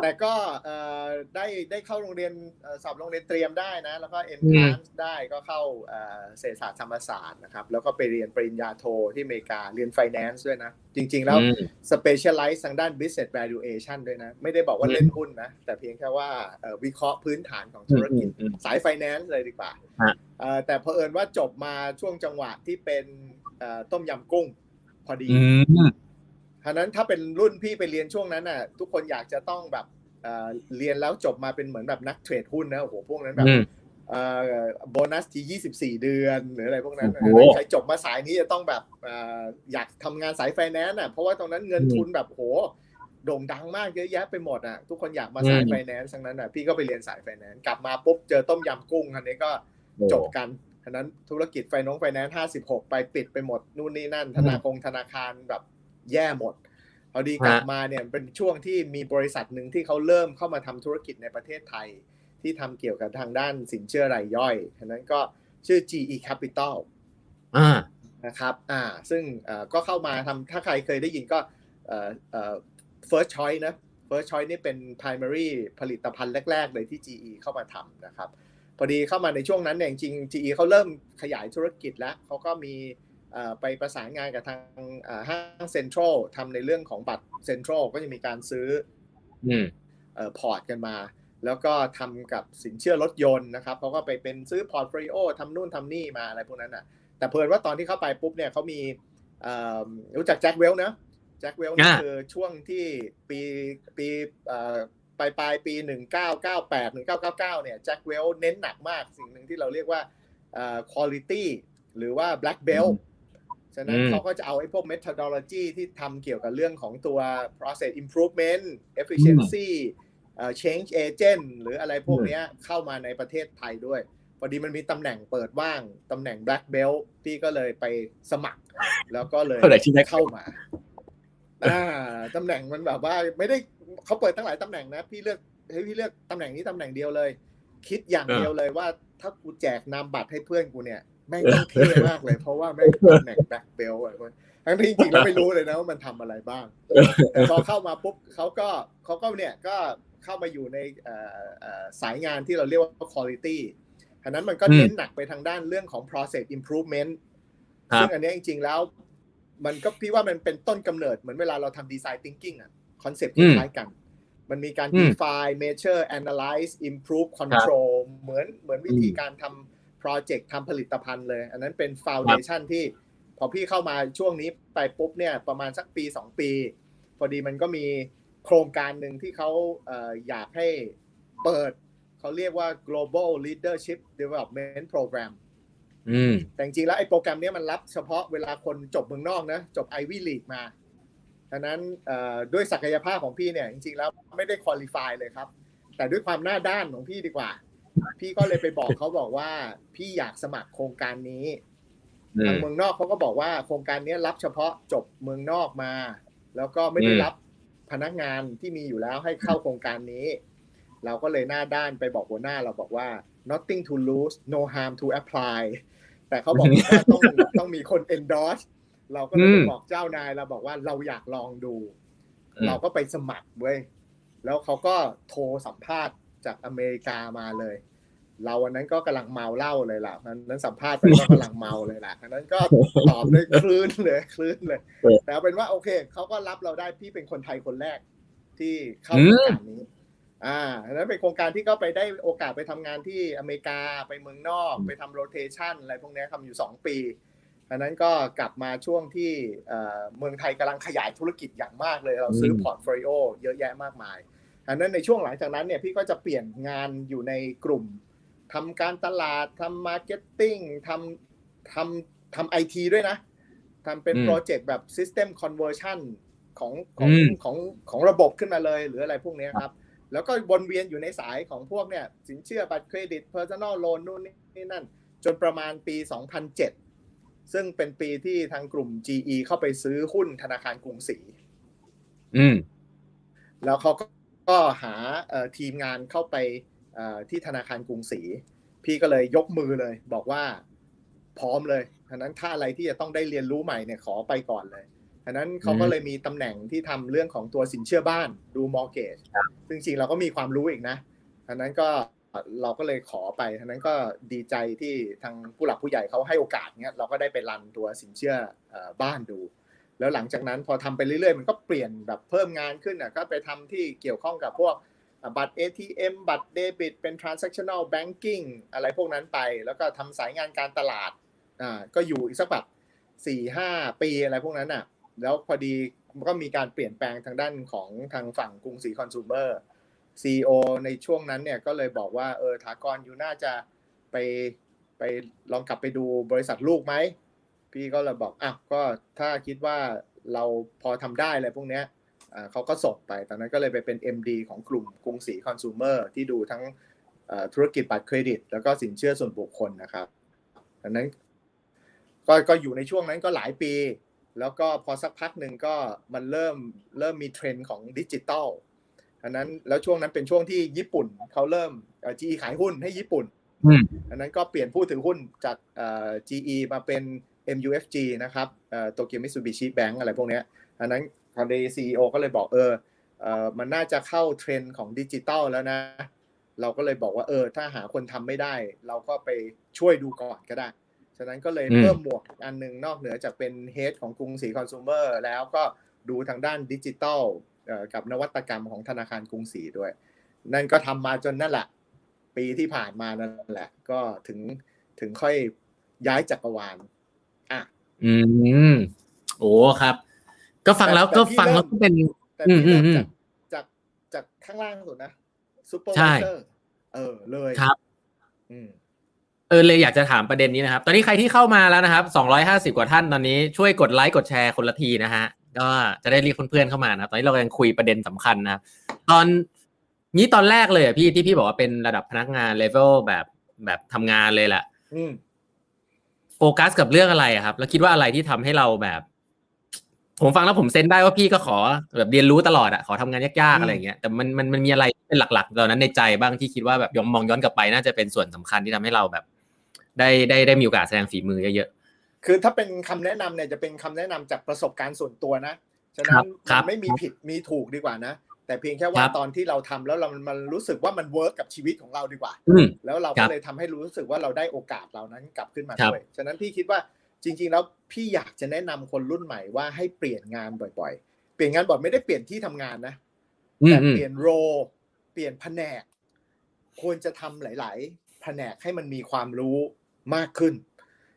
แต่ก็เอ่อได้ได้เข้าโรงเรียนเอ่อสอบโรงเรียนเตรียมได้นะ แล้วก็เอนทรานซ์ได้ก็เข้าเอ่อเศรษฐศาสตร์ธรรมศาสตร์นะครับ แล้วก็ไปเรียนปริญญาโทที่อเมริกาเรียน finance ด้วยนะ จริง ๆ แล้ว specialize ทางด้าน business valuation ด้วยนะ ไม่ได้บอกว่าเล่นหุ้นนะ แต่เพียงแค่ว่าเอ่อวิเคราะห์พื้นฐานของธุรกิจสาย finance เลยดีกว่าฮะเอ่อแต่เผอิญว่าจบมาช่วงจังหวะที่เป็นเอ่อ ต้มยำกุ้ง พอดีอืมฉะนั้นถ้าเป็นรุ่นพี่ไปเรียนช่วงนั้นน่ะ ทุกคนอยากจะต้องแบบเอ่อเรียนแล้วจบมาเป็นเหมือนแบบนักเทรดหุ้นนะโอ้โหพวกนั้นแบบอืมเอ่อโบนัสที่ 24 เดือนหรืออะไรพวกนั้นโอ้โหใครจบมาสายนี้จะต้องแบบเอ่ออยากทำงานสายไฟแนนซ์อะเพราะว่าตรงนั้นเงินอืมทุนแบบโหโด่งดังมากเยอะแยะไปหมดอะทุกคนอยากมาสายอืมไฟแนนซ์ทั้งนั้นอะพี่ก็ไปเรียนสายไฟแนนซ์กลับมาปุ๊บเจอต้มยำกุ้งอันนี้ก็จบกัน ฉะนั้นธุรกิจไฟน้องไฟแนนซ์ห้าสิบหกไปปิดไปหมดนู่นนี่นั่น ธนาคงธนาคารแบบแย่หมดพอดีกลับมาเนี่ยเป็นช่วงที่มีบริษัทหนึ่งที่เขาเริ่มเข้ามาทำธุรกิจในประเทศไทย ที่ทำเกี่ยวกับทางด้านสินเชื่อรายย่อยฉะนั้นก็ชื่อ GE Capital อ่านะครับอ่าซึ่งเอ่อก็เข้ามาทำถ้าใครเคยได้ยินก็เอ่อเอ่อ first choice นะ first choice นี่เป็น primary ผลิตภัณฑ์แรก ๆ เลยที่ GE เข้ามาทำนะครับ พอดีเข้ามาในช่วงนั้นเนี่ยจริงๆ GE เขาเริ่มขยายธุรกิจแล้วเขาก็มีเอ่อไปประสานงานกับทางเอ่อห้างเซ็นทรัลทำในเรื่องของบัตรเซ็นทรัลก็จะมีการซื้ออืมเอ่อพอร์ตกันมา แล้วก็ทำกับสินเชื่อรถยนต์นะครับเขาก็ไปเป็นซื้อ portfolio ทำนู่นทำนี่มาอะไรพวกนั้นอะ แต่เผอิญว่าตอนที่เข้าไปปุ๊บเนี่ยเขามีเอ่อรู้จัก Jack Welch นะ Jack Welch นี่อ่าคือช่วงที่ปีปีเอ่อ ปลายปลายปี 1998 1999 เนี่ย Jack Welch เน้นหนักมากสิ่งหนึ่งที่เราเรียกว่าเอ่อ quality หรือว่า black belt ฉะนั้นอืมเขาก็จะเอาไอ้พวก methodology ที่ทำเกี่ยวกับเรื่องของตัว process improvement efficiency เอ่อ change agent หรืออะไรพวกเนี้ยเข้ามาในประเทศไทยด้วย พอดีมันมีตำแหน่งเปิดว่างตำแหน่ง black belt พี่ก็เลยไปสมัคร แล้วก็เลยเท่าไหร่ที่ได้เข้ามา อ่าตำแหน่งมันแบบว่า ไม่ได้เขาเปิดตั้งหลายตำแหน่งนะ พี่เลือกให้พี่เลือกตำแหน่งนี้ตำแหน่งเดียวเลย คิดอย่างเดียวเลยว่าถ้ากูแจกนามบัตรให้เพื่อนกูเนี่ยแม่งต้องเท่มากเลย เพราะว่าแม่งคือตำแหน่ง black belt อะทั้งที่จริงๆแล้วไม่รู้เลยนะว่ามันทำอะไรบ้างแต่พอเข้ามาปุ๊บเขาก็เขาก็เนี่ยก็เข้ามาอยู่ในเอ่อเอ่อสายงานที่เราเรียกว่า quality ฉะนั้นมันก็อืมเน้นหนักไปทางด้านเรื่องของ process improvement ครับซึ่งอันเนี้ยจริงๆแล้ว มันก็พี่ว่ามันเป็นต้นกำเนิดเหมือนเวลาเราทำ design thinking อะคอนเซ็ปต์คล้ายๆกัน มันมีการอืม define measure analyze improve control เหมือนเหมือนวิธีการทำ project ทำผลิตภัณฑ์เลย อันนั้นเป็น foundation ที่พอพี่เข้ามาช่วงนี้ไปปุ๊บเนี่ยประมาณสักปี 2 ปี พอดีมันก็มีโครงการหนึ่งที่เขาเอ่ออยากให้เปิด เขาเรียกว่า global leadership development program อืม แต่จริงๆแล้วไอ้โปรแกรมเนี้ยมันรับเฉพาะเวลาคนจบเมืองนอกนะ จบ Ivy League มาดังนั้นเอ่อด้วยศักยภาพของพี่เนี่ย จริงๆแล้วไม่ได้คุริฟายเลยครับ แต่ด้วยความหน้าด้านของพี่ดีกว่า พี่ก็เลยไปบอกเขาบอกว่า พี่อยากสมัครโครงการนี้อืทามงเมืองนอกเขาก็บอกว่าโครงการนี้รับเฉพาะจบเมืองนอกมา แล้วก็ไม่ได้อืมรับพนักงานที่มีอยู่แล้วให้เข้าโครงการนี้ เราก็เลยหน้าด้านไปบอกหัวหน้าเราบอกว่า nothing to lose no harm to apply แต่เขาบอกว่าต้องต้องมีคน endorse เราก็เลยไปบอกเจ้านายเราบอกว่าเราอยากลองดูอืมเราก็ไปสมัครเว้ยแล้วเขาก็โทรสัมภาษณ์จากอเมริกามาเลย เราวันนั้นก็กำลังเมาเหล้าเลยล่ะนั้นนั้นสัมภาษณ์ไปก็กำลังเมาเลยล่ะอันนั้นก็ตอบเลยคลื่นเลยคลื่นเลยเออแต่เอาเป็นว่าโอเคเขาก็รับเราได้พี่เป็นคนไทยคนแรกที่เข้าโครงการนี้ อ่าอันนั้นเป็นโครงการที่ก็ไปได้โอกาสไปทำงานที่อเมริกาไปเมืองนอก ไปทำโรเทชันอะไรพวกเนี้ยทำอยู่สองปีอันนั้นก็กลับมาช่วงที่เมืองไทยกำลังขยายธุรกิจอย่างมากเลย เราซื้อ portfolio เยอะแยะมากมายอันนั้นในช่วงหลังจากนั้นเนี่ยพี่ก็จะเปลี่ยนงานอยู่ในกลุ่มทำการตลาดทำ marketing ทำทำทำไอทีด้วยนะทำเป็น project แบบ System Conversion ของของของของระบบขึ้นมาเลย หรืออะไรพวกนี้ครับ แล้วก็วนเวียนอยู่ในสายของพวกเนี่ยสินเชื่อบัตรเครดิต Personal Loan นู่นนี่นั่น จนประมาณปี 2007 ซึ่งเป็นปีที่ทางกลุ่ม GE เข้าไปซื้อหุ้นธนาคารกรุงศรีอืมแล้วเขาก็หาทีมงานเข้าไปที่ธนาคารกรุงศรีพี่ก็เลยยกมือเลย บอกว่าพร้อมเลยฉะนั้นถ้าอะไรที่จะต้องได้เรียนรู้ใหม่เนี่ยขอไปก่อนเลย ฉะนั้นเขาก็เลยมีตำแหน่งที่ทำเรื่องของตัวสินเชื่อบ้านดูมอร์เกจซึ่งจริงเราก็มีความรู้อีกนะฉะนั้นก็เราก็เลยขอไปฉะนั้นก็ดีใจที่ทางผู้หลักผู้ใหญ่เขาให้โอกาสเนี้ยเราก็ได้ไปรันตัวสินเชื่อบ้านดู แล้วหลังจากนั้นพอทำไปเรื่อยๆ มันก็เปลี่ยนแบบเพิ่มงานขึ้นอะก็ไปทำที่เกี่ยวข้องกับพวกบัตร ATM บัตรเดบิตเป็น transactional banking อะไรพวกนั้นไป แล้วก็ทำสายงานการตลาดอ่าก็อยู่อีกสักแบบสี่ห้าปีอะไรพวกนั้นอะ แล้วพอดีก็มีการเปลี่ยนแปลงทางด้านของทางฝั่งกรุงศรีคอน sumer CEO ในช่วงนั้นเนี่ยก็เลยบอกว่าเออถากรอยู่น่าจะไปไปลองกลับไปดูบริษัทลูกไหม พี่ก็เลยบอกอะก็ถ้าคิดว่าเราพอทำได้อะไรพวกเนี้ยเขาก็ส่งไป ตอนนั้นก็เลยไปเป็น MD ของกลุ่มกรุงศรีคอน sumer ที่ดูทั้งธุรกิจบัตรเครดิต แล้วก็สินเชื่อส่วนบุคคลนะครับดังนั้นก็ก็อยู่ในช่วงนั้นก็หลายปี แล้วก็พอสักพักหนึ่งก็มันเริ่มเริ่มมีเทรนด์ของดิจิตอลอันนั้นแล้วช่วงนั้นเป็นช่วงที่ญี่ปุ่นเขาเริ่ม GE ขายหุ้นให้ญี่ปุ่นอันนั้นก็เปลี่ยนผู้ถือหุ้นจาก GE มาเป็น MUFG นะครับโตเกียวมิตซูบิชิแบงก์อะไรพวกนี้อันนั้นคอนเดย์ซีก็เลยบอกเออเออมันน่าจะเข้าเทรนด์ของดิจิตอลแล้วนะ เราก็เลยบอกว่าเออถ้าหาคนทำไม่ได้ เราก็ไปช่วยดูก่อนก็ได้ ฉะนั้นก็เลยเพิ่มหมวกอันหนึ่งนอกเหนือจากเป็นเฮดของกรุงศรีคอน sumer แล้วก็ดูทางด้านดิจิตอลกับนวัตกรรมของธนาคารกรุงศรีด้วย นั่นก็ทำมาจนนั่นแหละ ปีที่ผ่านมานั่นแหละ ก็ถึงถึงค่อยย้ายจักรวาลอะอืมโอ้ครับ ก็ฟังแล้วก็ฟังแล้วก็เป็นอืมอืมจากจากจากข้างล่างสุดนะ supervisor เออเลยครับ อืม เออเลยอยากจะถามประเด็นนี้นะครับ ตอนนี้ใครที่เข้ามาแล้วนะครับสองร้อยห้าสิบกว่าท่านตอนนี้ช่วยกดไลค์กดแชร์คนละทีนะฮะ ก็จะได้เรียกเพื่อนๆเข้ามานะตอนนี้เรากำลังคุยประเด็นสำคัญนะตอนนี้ตอนแรกเลยอะพี่ที่พี่บอกว่าเป็นระดับพนักงานเลเวลแบบแบบทำงานเลยแหละโฟกัสกับเรื่องอะไรครับ แล้วคิดว่าอะไรที่ทำให้เราแบบ ผมฟังแล้วผม sense ได้ว่าพี่ก็ขอแบบเรียนรู้ตลอดอะขอทำงานยากๆอะไรเงี้ยแต่มันมันมันมีอะไรเป็นหลักๆตอนนั้นในใจบ้างที่คิดว่าแบบยอมมองย้อนกลับไปน่าจะเป็นส่วนสำคัญที่ทำให้เราแบบ ได้ได้ได้มีโอกาสแสดงฝีมือเยอะคือถ้าเป็นคำแนะนำเนี่ยจะเป็นคำแนะนำจากประสบการณ์ส่วนตัวนะฉะนั้นมันไม่มีผิดมีถูกดีกว่านะแต่เพียงแค่ว่าตอนที่เราทำแล้วเรามันรู้สึกว่ามัน work กับชีวิตของเราดีกว่าแล้วเราก็เลยทำให้รู้สึกว่าเราได้โอกาสเรานั้นกลับขึ้นมาด้วยฉะนั้นพี่คิดว่าจริง ๆ แล้วพี่อยากจะแนะนำคนรุ่นใหม่ว่าให้เปลี่ยนงานบ่อย ๆ เปลี่ยนงานบ่อยไม่ได้เปลี่ยนที่ทำงานนะแต่เปลี่ยน role เปลี่ยนแผนก ควรจะทำหลาย ๆ แผนกให้มันมีความรู้ มากขึ้น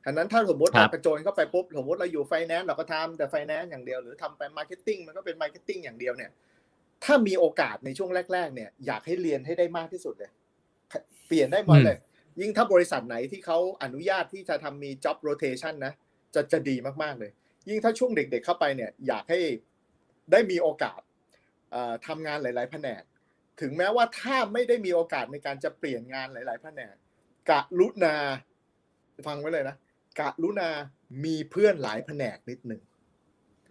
ฉะนั้นถ้าสมมติเรากระโจนเข้าไปปุ๊บสมมติเราอยู่ไฟแนนซ์เราก็ทำแต่ไฟแนนซ์อย่างเดียวหรือทำไป marketing มันก็เป็น marketing อย่างเดียวเนี่ย ถ้ามีโอกาสในช่วงแรก ๆ เนี่ย อยากให้เรียนให้ได้มากที่สุดเลย เปลี่ยนได้หมดเลย ยิ่งถ้าบริษัทไหนที่เขาอนุญาตที่จะทำมี job rotation นะจะจะดีมากๆเลย ยิ่งถ้าช่วงเด็ก ๆ เข้าไปเนี่ย อยากให้ได้มีโอกาสทำงานหลาย ๆ แผนก ถึงแม้ว่าถ้าไม่ได้มีโอกาสในการจะเปลี่ยนงานหลาย ๆ แผนกกะลุนา ฟังไว้เลยนะกะลุนามีเพื่อนหลายแผนกนิดหนึ่ง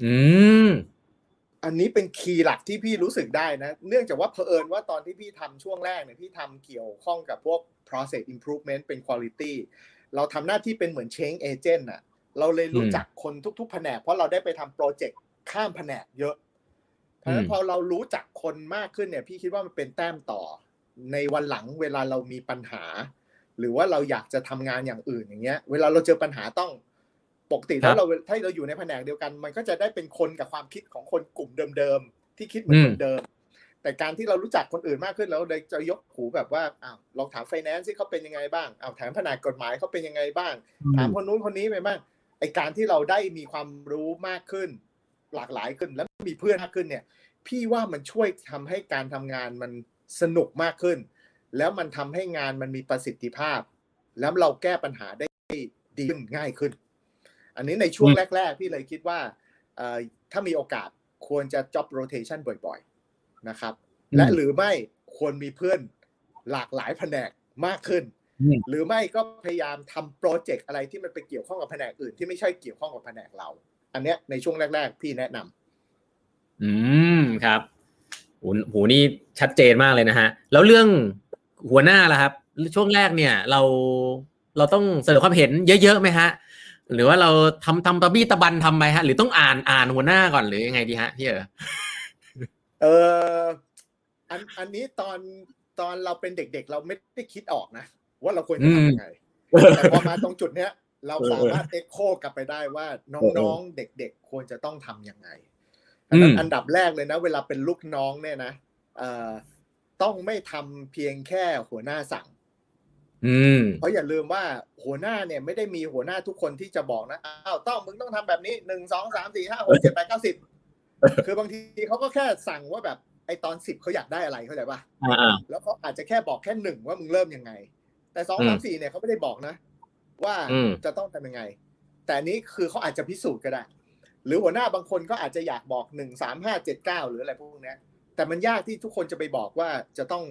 อืมอันนี้เป็นคีย์หลักที่พี่รู้สึกได้นะ เนื่องจากว่าเผอิญว่าตอนที่พี่ทำช่วงแรกเนี่ยพี่ทำเกี่ยวข้องกับพวก process improvement เป็น quality เราทำหน้าที่เป็นเหมือน change agent อะเราเลยรู้จักคนทุก ๆ แผนก เพราะเราได้ไปทำโปรเจกต์ข้ามแผนกเยอะเพราะฉะนั้นพอเรารู้จักคนมากขึ้นเนี่ย พี่คิดว่ามันเป็นแต้มต่อ ในวันหลังเวลาเรามีปัญหา หรือว่าเราอยากจะทำงานอย่างอื่นอย่างเงี้ย เวลาเราเจอปัญหาต้องปกติถ้าเราถ้าเราอยู่ในแผนกเดียวกัน มันก็จะได้เป็นคนกับความคิดของคนกลุ่มเดิมๆที่คิดเหมือนเดิม แต่การที่เรารู้จักคนอื่นมากขึ้นแล้วเลยจะยกหูแบบว่าอ้าวลองถามไฟแนนซ์ที่เขาเป็นยังไงบ้างอ้าวถามแผนกกฎหมายเขาเป็นยังไงบ้าง ถามคนนู้นคนนี้ไปบ้างไออการที่เราได้มีความรู้มากขึ้น หลากหลายขึ้นแล้วมีเพื่อนมากขึ้นเนี่ย พี่ว่ามันช่วยทำให้การทำงานมันสนุกมากขึ้น แล้วมันทำให้งานมันมีประสิทธิภาพ แล้วเราแก้ปัญหาได้ดีขึ้นง่ายขึ้น อันนี้ในช่วงแรก ๆ พี่เลยคิดว่าเอ่อถ้ามีโอกาสควรจะ job rotation บ่อยๆนะครับ และหรือไม่ควรมีเพื่อนหลากหลายแผนกมากขึ้นอืมหรือไม่ก็พยายามทำโปรเจกต์อะไรที่มันไปเกี่ยวข้องกับแผนกอื่นที่ไม่ใช่เกี่ยวข้องกับแผนกเรา อันเนี้ยในช่วงแรก ๆ พี่แนะนำอืมครับโหโหนี่ชัดเจนมากเลยนะฮะ แล้วเรื่อง หัวหน้าล่ะครับ ช่วงแรกเนี่ย เราเราต้องเสนอความเห็นเยอะๆไหมฮะ หรือว่าเราทำทำตะบี้ตะบันทำไหมฮะ หรือต้องอ่านอ่านหัวหน้าก่อนหรือยังไงดีฮะพี่เอ๋เอออันอันนี้ตอนตอนเราเป็นเด็กๆ เราไม่ได้คิดออกนะ ว่าเราควรจะทำยังไงแต่พอมาตรงจุดเนี้ยเราสามารถเอ็กโคกลับไปได้ว่าน้องๆ เด็กๆ ควรจะต้องทำยังไงอันนั้นอืมอันดับแรกเลยนะ เวลาเป็นลูกน้องเนี่ยนะเอ่อ ต้องไม่ทำเพียงแค่หัวหน้าสั่งอืมเพราะอย่าลืมว่าหัวหน้าเนี่ยไม่ได้มีหัวหน้าทุกคนที่จะบอกนะอ้าวต้องมึงต้องทำแบบนี้หนึ่งสองสามสี่ห้าหกเจ็ดแปดเก้าสิบคือบางทีเขาก็แค่สั่งว่าแบบไอตอนสิบเขาอยากได้อะไรเข้าใจปะอ่าอ่าแล้วเขาอาจจะแค่บอกแค่หนึ่งว่ามึงเริ่มยังไง แต่สองอืมสามสี่เนี่ยเขาไม่ได้บอกนะ ว่าอืมจะต้องทำยังไง แต่อันนี้คือเขาอาจจะพิสูจน์ก็ได้ หรือหัวหน้าบางคนก็อาจจะอยากบอกหนึ่งสามห้าเจ็ดเก้าหรืออะไรพวกเนี้ย แต่มันยากที่ทุกคนจะไปบอกว่าจะต้อง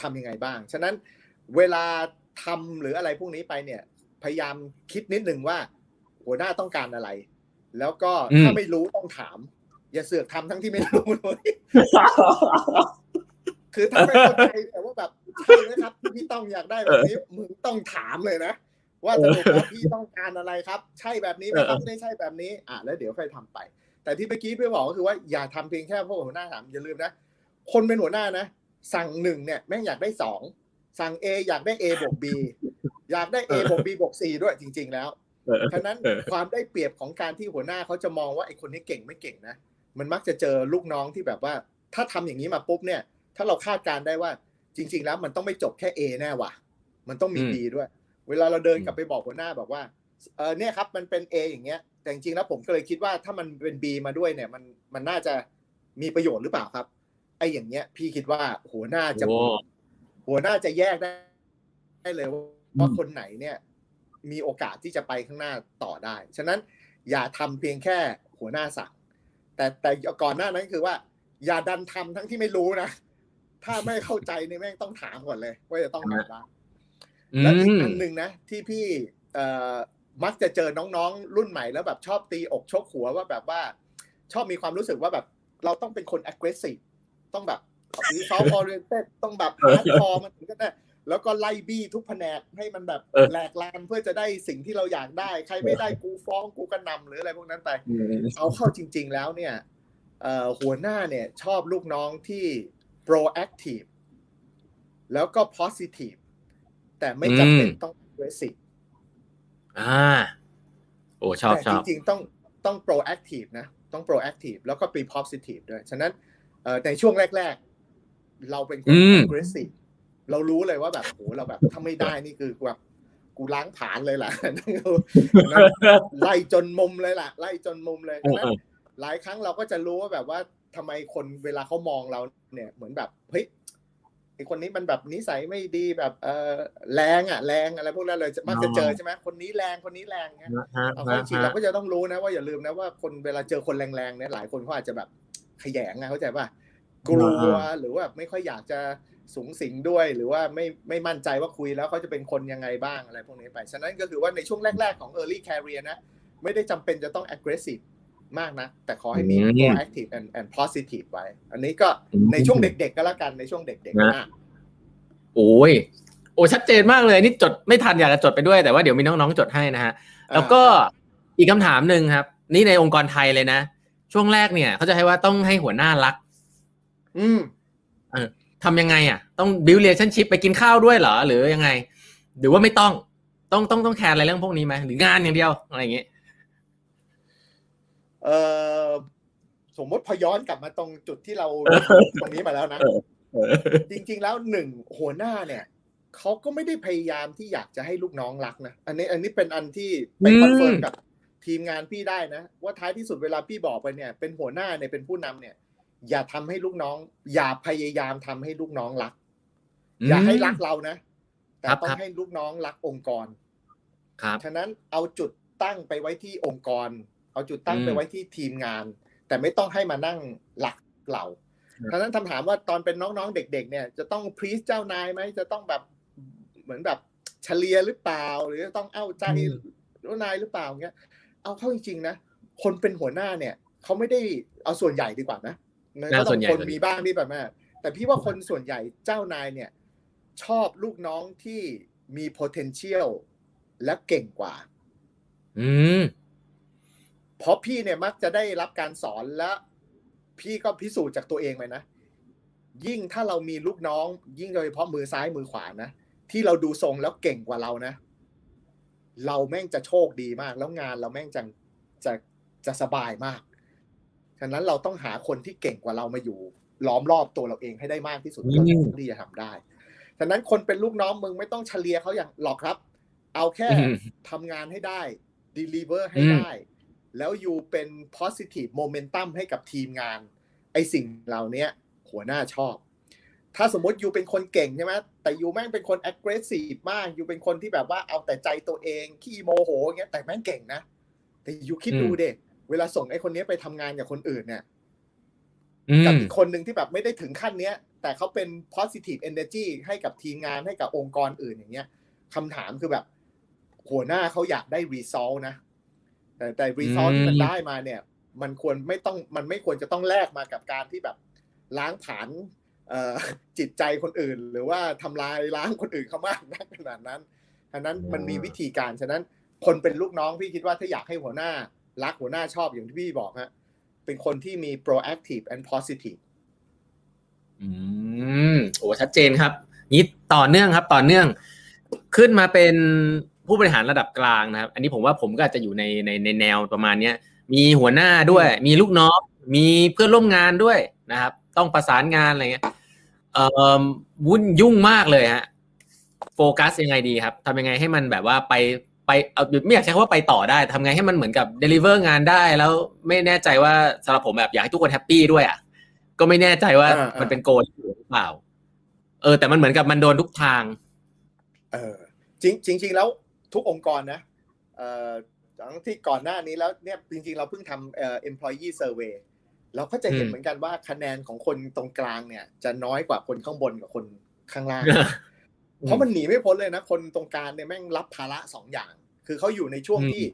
ทำยังไงบ้าง ฉะนั้นเวลาทำหรืออะไรพวกนี้ไปเนี่ย พยายามคิดนิดนึงว่า หัวหน้าต้องการอะไร แล้วก็อืมถ้าไม่รู้ต้องถาม อย่าเสือกทำทั้งที่ไม่รู้เลยคือถ้าไม่เข้าใจแต่ว่าแบบใช่ไหมครับที่พี่ต้องอยากได้แบบนี้มึงต้องถามเลยนะว่าสรุปแล้วพี่ต้องการอะไรครับ ใช่แบบนี้ไหมครับไม่ใช่แบบนี้ อะแล้วเดี๋ยวค่อยทำไป แต่ที่เมื่อกี้พี่บอกก็คือว่าอย่าทำเพียงแค่เพราะหัวหน้าถามอย่าลืมนะคนเป็นหัวหน้านะ สั่งหนึ่งเนี่ยแม่งอยากได้สองสั่ง A อยากได้ A บวก B อยากได้ A บวก B บวก C ด้วยจริง ๆ แล้วเออฉะนั้นเออความได้เปรียบของการที่หัวหน้าเขาจะมองว่าไอ้คนนี้เก่งไม่เก่งนะ มันมักจะเจอลูกน้องที่แบบว่า ถ้าทำอย่างนี้มาปุ๊บเนี่ย ถ้าเราคาดการณ์ได้ว่าจริง ๆ แล้วมันต้องไม่จบแค่ A แน่ว่ะ มันต้องมีอืม B ด้วย เวลาเราเดินกลับไปบอกหัวหน้าบอกว่าเออเนี่ยครับมันเป็น A อย่างเงี้ย แต่จริงๆแล้วผมก็เลยคิดว่าถ้ามันเป็น B มาด้วยเนี่ย มันมันน่าจะมีประโยชน์หรือเปล่าครับไอ้อย่างเงี้ย พี่คิดว่าหัวหน้าจะโอ้หัวหน้าจะแยกได้ได้เลยว่าอืมคนไหนเนี่ย มีโอกาสที่จะไปข้างหน้าต่อได้ ฉะนั้นอย่าทำเพียงแค่หัวหน้าสั่งแต่แต่ก่อนหน้านั้นคือว่า อย่าดันทำทั้งที่ไม่รู้นะถ้าไม่เข้าใจเนี่ยแม่งต้องถามก่อนเลย ว่าจะต้องทำบ้างอืแล้วอีกมอันหนึ่งนะที่พี่เอ่อ มักจะเจอน้องๆ รุ่นใหม่แล้วแบบชอบตีอกชกหัวว่าแบบว่า ชอบมีความรู้สึกว่าแบบเราต้องเป็นคน aggressive ต้องแบบ result oriented ต้องแบบ hardcore มันถึงจะได้แล้วก็ไล่บี้ทุกแผนกให้มันแบบเออแหลกลานเพื่อจะได้สิ่งที่เราอยากได้ ใครไม่ได้กูฟ้องกูกระนำหรืออะไรพวกนั้นไปอืมเอาเข้าจริง ๆ แล้วเนี่ยเอ่อหัวหน้าเนี่ยชอบลูกน้องที่ proactive แล้วก็ positive แต่ไม่จำเป็นต้อง aggressive อ่า โอ้ชอบแต่ชอบจริงๆต้องต้อง proactive นะ ต้อง proactive แล้วก็เป็น positive ด้วย ฉะนั้นเอ่อในช่วงแรก ๆ เราเป็นคนอืม aggressive เรารู้เลยว่าแบบโหเราแบบถ้าไม่ได้นี่คือแบบกูล้างผลาญเลยล่ะไล่จนมุมเลยล่ะ ไล่จนมุมเลยเออฉะนั้นหลายครั้งเราก็จะรู้ว่าแบบว่าทำไมคนเวลาเขามองเราเนี่ยเหมือนแบบเฮ้ยไอ คนนี้มันแบบนิสัยไม่ดีแบบเออแรงอะแรงอะไรพวกนั้นเลยมักจะเจอใช่ไหมคนนี้แรงคนนี้แรงเงี้ยนะฮะเอาเข้านะจริงฮะเราก็จะต้องรู้นะว่าอย่าลืมนะว่าคนเวลาเจอคนแรงๆเนี่ยหลายคนเขาอาจจะแบบขยงอะเข้าใจป่ะกลัวหรือว่าไม่ค่อยอยากจะสูงสิงด้วย หรือว่าไม่ไม่มั่นใจว่าคุยแล้วเขาจะเป็นคนยังไงบ้างอะไรพวกนี้ไป ฉะนั้นก็คือว่าในช่วงแรก ๆของ early career นะไม่ได้จำเป็นจะต้อง aggressive มากนะ แต่ขอให้มีอืม proactive and and positive ไว้ อันนี้ก็ในช่วงเด็กๆก็แล้วกันในช่วงเด็กๆนะอะโอ้ยโอ้ชัดเจนมากเลยนี่จดไม่ทันอยากจะจดไปด้วยแต่ว่าเดี๋ยวมีน้องๆจดให้นะฮะแล้วก็อีกคำถามหนึ่งครับ นี่ในองค์กรไทยเลยนะ ช่วงแรกเนี่ยเขาจะให้ว่าต้องให้หัวหน้ารัก อืมทำยังไงอะ ต้อง build relationship ไปกินข้าวด้วยเหรอ หรือยังไง หรือว่าไม่ต้องต้องต้องต้องแคร์อะไรเรื่องพวกนี้ไหมหรืองานอย่างเดียวอะไรอย่างเงี้ย เออสมมติพอย้อนกลับมาตรงจุดที่เราตรงนี้มาแล้วนะเออจริง ๆ แล้วหนึ่งหัวหน้าเนี่ยเขาก็ไม่ได้พยายามที่อยากจะให้ลูกน้องรักนะอันนี้ อันนี้เป็นอันที่ไปอืม confirm กับทีมงานพี่ได้นะ ว่าท้ายที่สุดเวลาพี่บอกไปเนี่ย เป็นหัวหน้าเนี่ยเป็นผู้นำเนี่ย อย่าทำให้ลูกน้อง อย่าพยายามทำให้ลูกน้องรัก อย่าให้รักเรานะ แต่ครับต้อครังบให้ลูกน้องรักองค์กรครับฉะนั้นเอาจุดตั้งไปไว้ที่องค์กร เอาจุดตั้งอืมไปไว้ที่ทีมงาน แต่ไม่ต้องให้มานั่งหลักเราครับฉะนั้นคำถามว่าตอนเป็นน้องๆเด็ก ๆ เนี่ย จะต้องพรีสเจ้านายไหมจะต้องแบบเหมือนแบบเฉลียหรือเปล่า หรือจะต้องเอาใจเจ้านายหรือเปล่าเงี้ย เอาเข้าจริงๆนะคนเป็นหัวหน้าเนี่ยเขาไม่ได้เอาส่วนใหญ่ดีกว่านะมันก็น่าต้ส่อวนงใหญ่คนส่วนใหญ่มีบ้างที่แบบว่าแต่พี่ว่าคนส่วนใหญ่เจ้านายเนี่ย ชอบลูกน้องที่มี potential และเก่งกว่า อืม เพราะพี่เนี่ยมักจะได้รับการสอนและ พี่ก็พิสูจน์จากตัวเองไปนะ ยิ่งถ้าเรามีลูกน้อง ยิ่งโดยเฉพาะมือซ้ายมือขวานะ ที่เราดูทรงแล้วเก่งกว่าเรานะ เราแม่งจะโชคดีมาก แล้วงานเราแม่งจะจะจะสบายมาก ฉะนั้นเราต้องหาคนที่เก่งกว่าเรามาอยู่ ล้อมรอบตัวเราเองให้ได้มากที่สุดอืมเท่าที่จะทำได้ ฉะนั้นคนเป็นลูกน้องมึงไม่ต้องเฉลียเขาอย่างหรอกครับ เอาแค่อืมทำงานให้ได้ deliver ให้อืมได้ แล้วอยู่เป็น positive momentum ให้กับทีมงาน ไอสิ่งเหล่านี้หัวหน้าชอบ ถ้าสมมติอยู่เป็นคนเก่งใช่ไหมแต่อยู่แม่งเป็นคน aggressive มากอยู่เป็นคนที่แบบว่าเอาแต่ใจตัวเองขี้โมโหอย่างเงี้ยแต่แม่งเก่งนะ แต่อยู่คิดดูเด็เวลาส่งไอคนนี้ไปทำงานกับคนอื่นเนี่ยอืกับมอีกคนหนึ่งที่แบบไม่ได้ถึงขั้นเนี้ย แต่เขาเป็น positive energy ให้กับทีมงานให้กับองค์กรอื่นอย่างเงี้ยคำถามคือแบบ หัวหน้าเขาอยากได้ result นะ แต่แต่ result อืมที่มันได้มาเนี่ย มันควรไม่ต้องมันไม่ควรจะต้องแลกมากับการที่แบบล้างผลาญเอ่อจิตใจคนอื่น หรือว่าทำลายล้างคนอื่นเขามากนักขนาดนั้นฉะนั้นมันมีวิธีการฉะนั้นคนเป็นลูกน้องพี่คิดว่าถ้าอยากให้หัวหน้ารักหัวหน้าชอบอย่างที่พี่บอกฮะเป็นคนที่มี proactive and positive อืมโอ้ชัดเจนครับนี้ต่อเนื่องครับ ต่อเนื่อง ขึ้นมาเป็น ผู้บริหารระดับกลางนะครับ อันนี้ผมว่าผมก็อาจจะอยู่ในในในแนวประมาณเนี้ยมีหัวหน้าด้วย มีลูกน้องมีเพื่อนร่วมงานด้วยนะครับ ต้องประสานงานอะไรเงี้ยเอ่อวุ่นยุ่งมากเลยฮะโฟกัสยังไงดีครับทำยังไงให้มันแบบว่าไปไปเอาไม่อยากใช้คำว่าไปต่อได้ทำไงให้มันเหมือนกับ deliver งานได้แล้วไม่แน่ใจว่าสำหรับผมแบบอยากให้ทุกคน happy ด้วยอะก็ไม่แน่ใจว่าอ่าอ่ามัมันเป็น goal ที่ถูกหรือเปล่า เออ แต่มันเหมือนกับมันโดนทุกทาง เออ จริงจริงๆแล้ว ทุกองค์กรนะเอ่อทั้งที่ก่อนหน้านี้แล้วเนี่ยจริงๆ เราเพิ่งทำเอ่อ employee survey เราก็จะเห็นอืมเหมือนกันว่าคะแนนของคนตรงกลางเนี่ย จะน้อยกว่าคนข้างบนกับคนข้างล่าง เพราะมันหนีไม่พ้นเลยนะ คนตรงกลางเนี่ยแม่งรับภาระสองอย่าง คือเขาอยู่ในช่วงอืมที่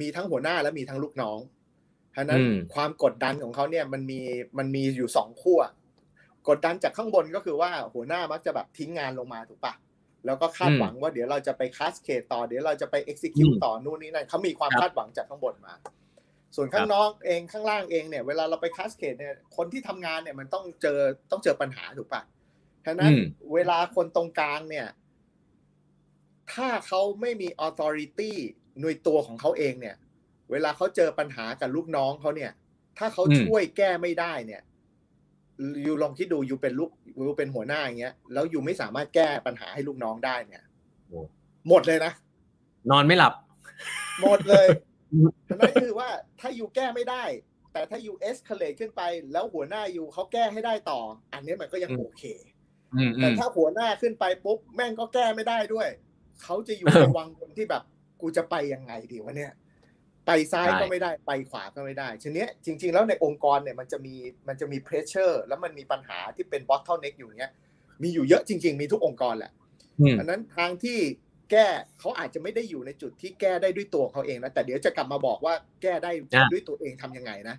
มีทั้งหัวหน้าและมีทั้งลูกน้องฉะนั้นอืมความกดดันของเขาเนี่ยมันมีมันมีอยู่สองขั้วกดดันจากข้างบนก็คือว่าหัวหน้ามักจะแบบทิ้งงานลงมาถูกปะ แล้วก็คาดหวังว่าเดี๋ยวเราจะไปคัสเคตต่อเดี๋ยวเราจะไป execute ต่อนู่นนี่นั่นเขามีความครับคาดหวังจากข้างบนมา ส่วนข้างนอกเองข้างล่างเองเนี่ยเวลาเราไปคัสเคตเนี่ยคนที่ทำงานเนี่ยมันต้องเจอต้องเจอปัญหาถูกปะฉะนั้นอืมเวลาคนตรงกลางเนี่ย ถ้าเขาไม่มี authority หน่วยตัวของเขาเองเนี่ย เวลาเขาเจอปัญหากับลูกน้องเขาเนี่ย ถ้าเขาอืมช่วยแก้ไม่ได้เนี่ย อยู่ลองคิดดูอยู่เป็นลูกอยู่เป็นหัวหน้าอย่างเงี้ยแล้วอยู่ไม่สามารถแก้ปัญหาให้ลูกน้องได้เนี่ยโอ้หมดเลยนะนอนไม่หลับ หมดเลยอืมนั่นคือว่าถ้าอยู่แก้ไม่ได้ แต่ถ้าอยู่ escalate ขึ้นไป แล้วหัวหน้าอยู่เขาแก้ให้ได้ต่อ อันนี้มันก็ยังอืมโอเคอืมอืแต่มถ้าหัวหน้าขึ้นไปปุ๊บแม่งก็แก้ไม่ได้ด้วย เขาจะอยู่เออในวังวนที่แบบ กูจะไปยังไงดีวะเนี่ย ไปซ้ายใช่ก็ไม่ได้ไปขวาก็ไม่ได้ทีเนี้ยจริง ๆ แล้วในองค์กรเนี่ยมันจะมีมันจะมี pressure แล้วมันมีปัญหาที่เป็น bottleneck อยู่เนี้ยมีอยู่เยอะจริง ๆ มีทุกองค์กรแหละอืมอันนั้นทางที่แก้เขาอาจจะไม่ได้อยู่ในจุดที่แก้ได้ด้วยตัวเขาเองนะแต่เดี๋ยวจะกลับมาบอกว่าแก้ได้อะด้วยตัวเองทำยังไงนะ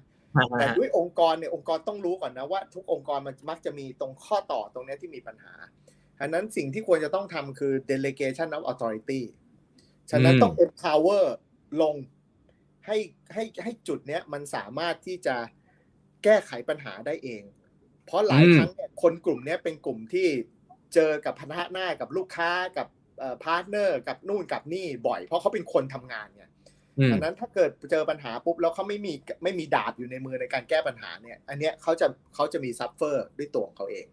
แต่ด้วยองค์กรเนี่ยองค์กรต้องรู้ก่อนนะว่า ทุกองค์กรมันมักจะมีตรงข้อต่อตรงเนี้ยที่มีปัญหาอันนั้นสิ่งที่ควรจะต้องทำคือ delegation of authority ฉะนั้นอืมต้อง empower ลง ให้ให้ให้จุดเนี้ยมันสามารถที่จะแก้ไขปัญหาได้เอง เพราะหลายอืมครั้งเนี่ยคนกลุ่มเนี้ยเป็นกลุ่มที่เจอกับพนักหน้ากับลูกค้ากับ partner กับนู่นกับนี่บ่อย เพราะเขาเป็นคนทำงานไงอืมอันนั้นถ้าเกิดเจอปัญหาปุ๊บแล้วเขาไม่มีไม่มีดาบอยู่ในมือในการแก้ปัญหาเนี่ยอันเนี้ยเขาจะเขาจะมี suffer ด้วยตัวของเขาเอง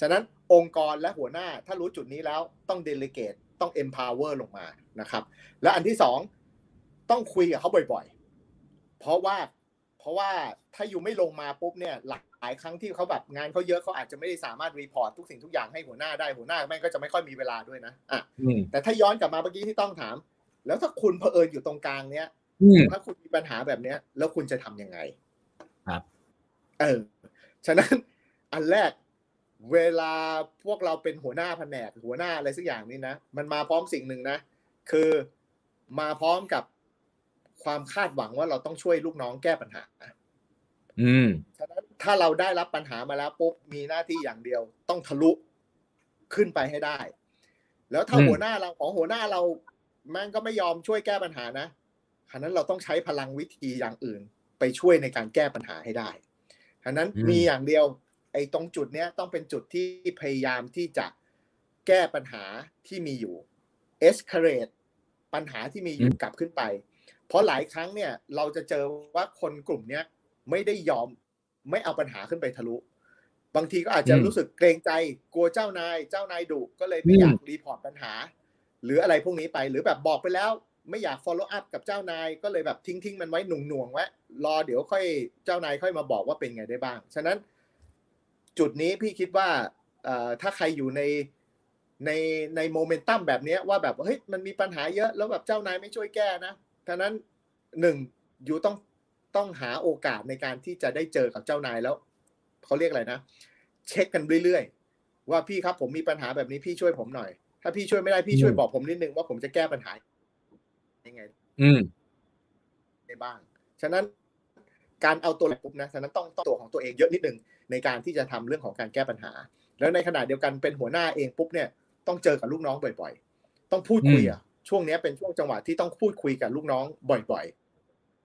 ฉะนั้นองค์กรและหัวหน้าถ้ารู้จุดนี้แล้วต้อง delegate ต้อง empower ลงมานะครับ และอันที่สอง ต้องคุยกับเขาบ่อยๆ เพราะว่าเพราะว่าถ้าอยู่ไม่ลงมาปุ๊บเนี่ยหลายครั้งที่เขาแบบงานเขาเยอะเขาอาจจะไม่ได้สามารถรีพอร์ตทุกสิ่งทุกอย่างให้หัวหน้าได้หัวหน้าแม่งก็จะไม่ค่อยมีเวลาด้วยนะอะอืมแต่ถ้าย้อนกลับมาเมื่อกี้ที่ต้องถาม แล้วถ้าคุณเผอิญอยู่ตรงกลางเนี้ยอืมถ้าคุณมีปัญหาแบบเนี้ย แล้วคุณจะทำยังไง ครับ เออฉะนั้นอันแรกเวลาพวกเราเป็นหัวหน้าแผนกหัวหน้าอะไรสักอย่างนี่นะมันมาพร้อมสิ่งหนึ่งนะคือมาพร้อมกับ ความคาดหวังว่าเราต้องช่วยลูกน้องแก้ปัญหาอืมฉะนั้นถ้าเราได้รับปัญหามาแล้วปุ๊บมีหน้าที่อย่างเดียว ต้องทะลุขึ้นไปให้ได้ แล้วถ้าอืมหัวหน้าเราของหัวหน้าเราแม่งก็ไม่ยอมช่วยแก้ปัญหานะฉะนั้นเราต้องใช้พลังวิธีอย่างอื่น ไปช่วยในการแก้ปัญหาให้ได้ฉะนั้นมีอย่างเดียว ไอ้ตรงจุดเนี้ยต้องเป็นจุดที่พยายามที่จะแก้ปัญหาที่มีอยู่ escalate ปัญหาที่มีอยู่กลับขึ้นไป เพราะหลายครั้งเนี่ยเราจะเจอว่าคนกลุ่มเนี้ยไม่ได้ยอมไม่เอาปัญหาขึ้นไปทะลุ บางทีก็อาจจะอืมรู้สึกเกรงใจกลัวเจ้านาย เจ้านายดุก็เลยไม่อืมอยากรีพอร์ตปัญหา หรืออะไรพวกนี้ไปหรือแบบบอกไปแล้วไม่อยาก follow up กับเจ้านายก็เลยแบบทิ้งทิ้งๆมันไว้หน่วงหน่วงๆไว้รอเดี๋ยวค่อยเจ้านายค่อยมาบอกว่าเป็นไงได้บ้าง ฉะนั้นจุดนี้พี่คิดว่าเอ่อถ้าใครอยู่ในในในโมเมนตัมแบบเนี้ยว่าแบบเฮ้ยมันมีปัญหาเยอะแล้วแบบเจ้านายไม่ช่วยแก้นะ ฉะนั้นหนึ่งอยู่ต้องต้องหาโอกาสในการที่จะได้เจอกับเจ้านายแล้วเขาเรียกอะไรนะ เช็คกันเรื่อยๆ ว่าพี่ครับผมมีปัญหาแบบนี้พี่ช่วยผมหน่อย ถ้าพี่ช่วยไม่ได้พี่ช่วยอืมบอกผมนิดนึงว่าผมจะแก้ปัญหายังไง อืมได้บ้าง ฉะนั้นการเอาตัวรอดปุ๊บนะฉะนั้นต้องต้องตัวของตัวเองเยอะนิดนึงในการที่จะทำเรื่องของการแก้ปัญหา แล้วในขณะเดียวกันเป็นหัวหน้าเองปุ๊บเนี่ยต้องเจอกับลูกน้องบ่อย ๆ ต้องพูดคุยอะ ช่วงเนี้ยเป็นช่วงจังหวะที่ต้องพูดคุยกับลูกน้องบ่อย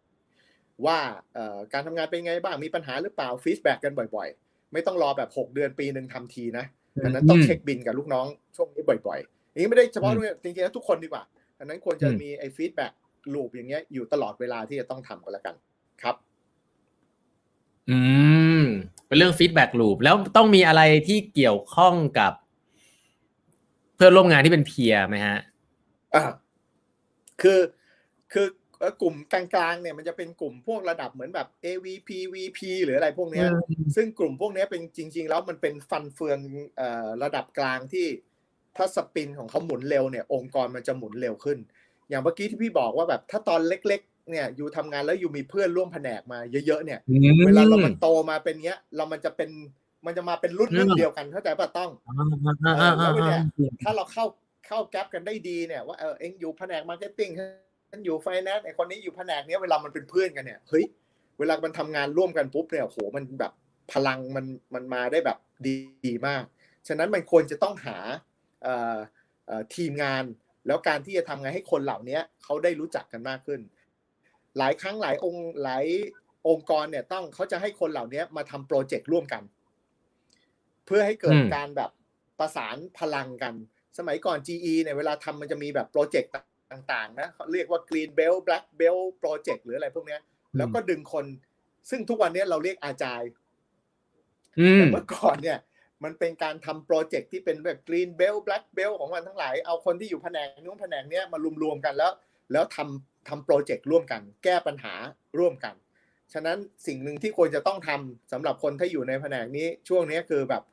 ๆ ว่าเอ่อการทำงานเป็นไงบ้างมีปัญหาหรือเปล่า feedback กันบ่อย ๆ ไม่ต้องรอแบบหกเดือนปีหนึ่งทำทีนะดังนั้นต้อง check in กับลูกน้องช่วงนี้บ่อยๆอย่างนี้ไม่ได้เฉพาะอืมด้วยจริงๆแล้วทุกคนดีกว่าดังนั้นควรจะอืมมีไอ้ feedback loop อย่างเงี้ยอยู่ตลอดเวลาที่จะต้องทำกันแล้วกันครับ อืม เป็นเรื่อง feedback loop แล้วต้องมีอะไรที่เกี่ยวข้องกับ เพื่อนร่วมงานที่เป็น peer ไหมฮะ อ่าคือคือเอ่อกลุ่มกลางๆเนี่ยมันจะเป็นกลุ่มพวกระดับเหมือนแบบ AVP VP หรืออะไรพวกเนี้ยซึ่งกลุ่มพวกเนี้ยเป็นจริง ๆ แล้วมันเป็นฟันเฟืองเอ่อระดับกลางที่ถ้า spin ของเขาหมุนเร็วเนี่ยองค์กรมันจะหมุนเร็วขึ้น อย่างเมื่อกี้ที่พี่บอกว่าแบบถ้าตอนเล็ก ๆ เนี่ยอยู่ทำงานแล้วอยู่มีเพื่อนร่วมแผนกมาเยอะๆเนี่ย เวลาเรามันโตมาเป็นเนี้ย เรามันจะเป็นมันจะมาเป็นรุ่นรุ่นเดียวกันเข้าใจป่ะต้องถ้าเราเข้า เข้าแก๊งกันได้ดีเนี่ยว่าเออเอ็งอยู่แผนก marketing ฉันอยู่ไฟแนนซ์ไอ้คนนี้อยู่แผนกเนี้ยเวลามันเป็นเพื่อนกันเนี่ยเฮ้ยเวลามันทำงานร่วมกันปุ๊บเนี่ยโหมันแบบพลังมันมันมาได้แบบดีดีมาก ฉะนั้นมันควรจะต้องหาเอ่อเอ่อทีมงาน แล้วการที่จะทำไงให้คนเหล่านี้เขาได้รู้จักกันมากขึ้น หลายครั้งหลายองค์หลายองค์กรเนี่ยต้องเขาจะให้คนเหล่านี้มาทำโปรเจกต์ร่วมกัน เพื่อให้เกิดอืมการแบบประสานพลังกัน สมัยก่อน GE เนี่ยเวลาทำมันจะมีแบบโปรเจกต์ต่างๆนะเขาเรียกว่า Green Belt Black Belt Project หรืออะไรพวกเนี้ย แล้วก็ดึงคน ซึ่งทุกวันนี้เราเรียกอาจายอืมแต่เมื่อก่อนเนี่ย มันเป็นการทำโปรเจกต์ที่เป็นแบบ Green Belt Black Belt ของมันทั้งหลาย เอาคนที่อยู่แผนกนู้นแผนกเนี้ยมารวมๆกันแล้ว แล้วทำทำโปรเจกต์ร่วมกัน แก้ปัญหาร่วมกัน ฉะนั้นสิ่งหนึ่งที่ควรจะต้องทำสำหรับคนที่อยู่ในแผนกนี้ช่วงนี้คือแบบ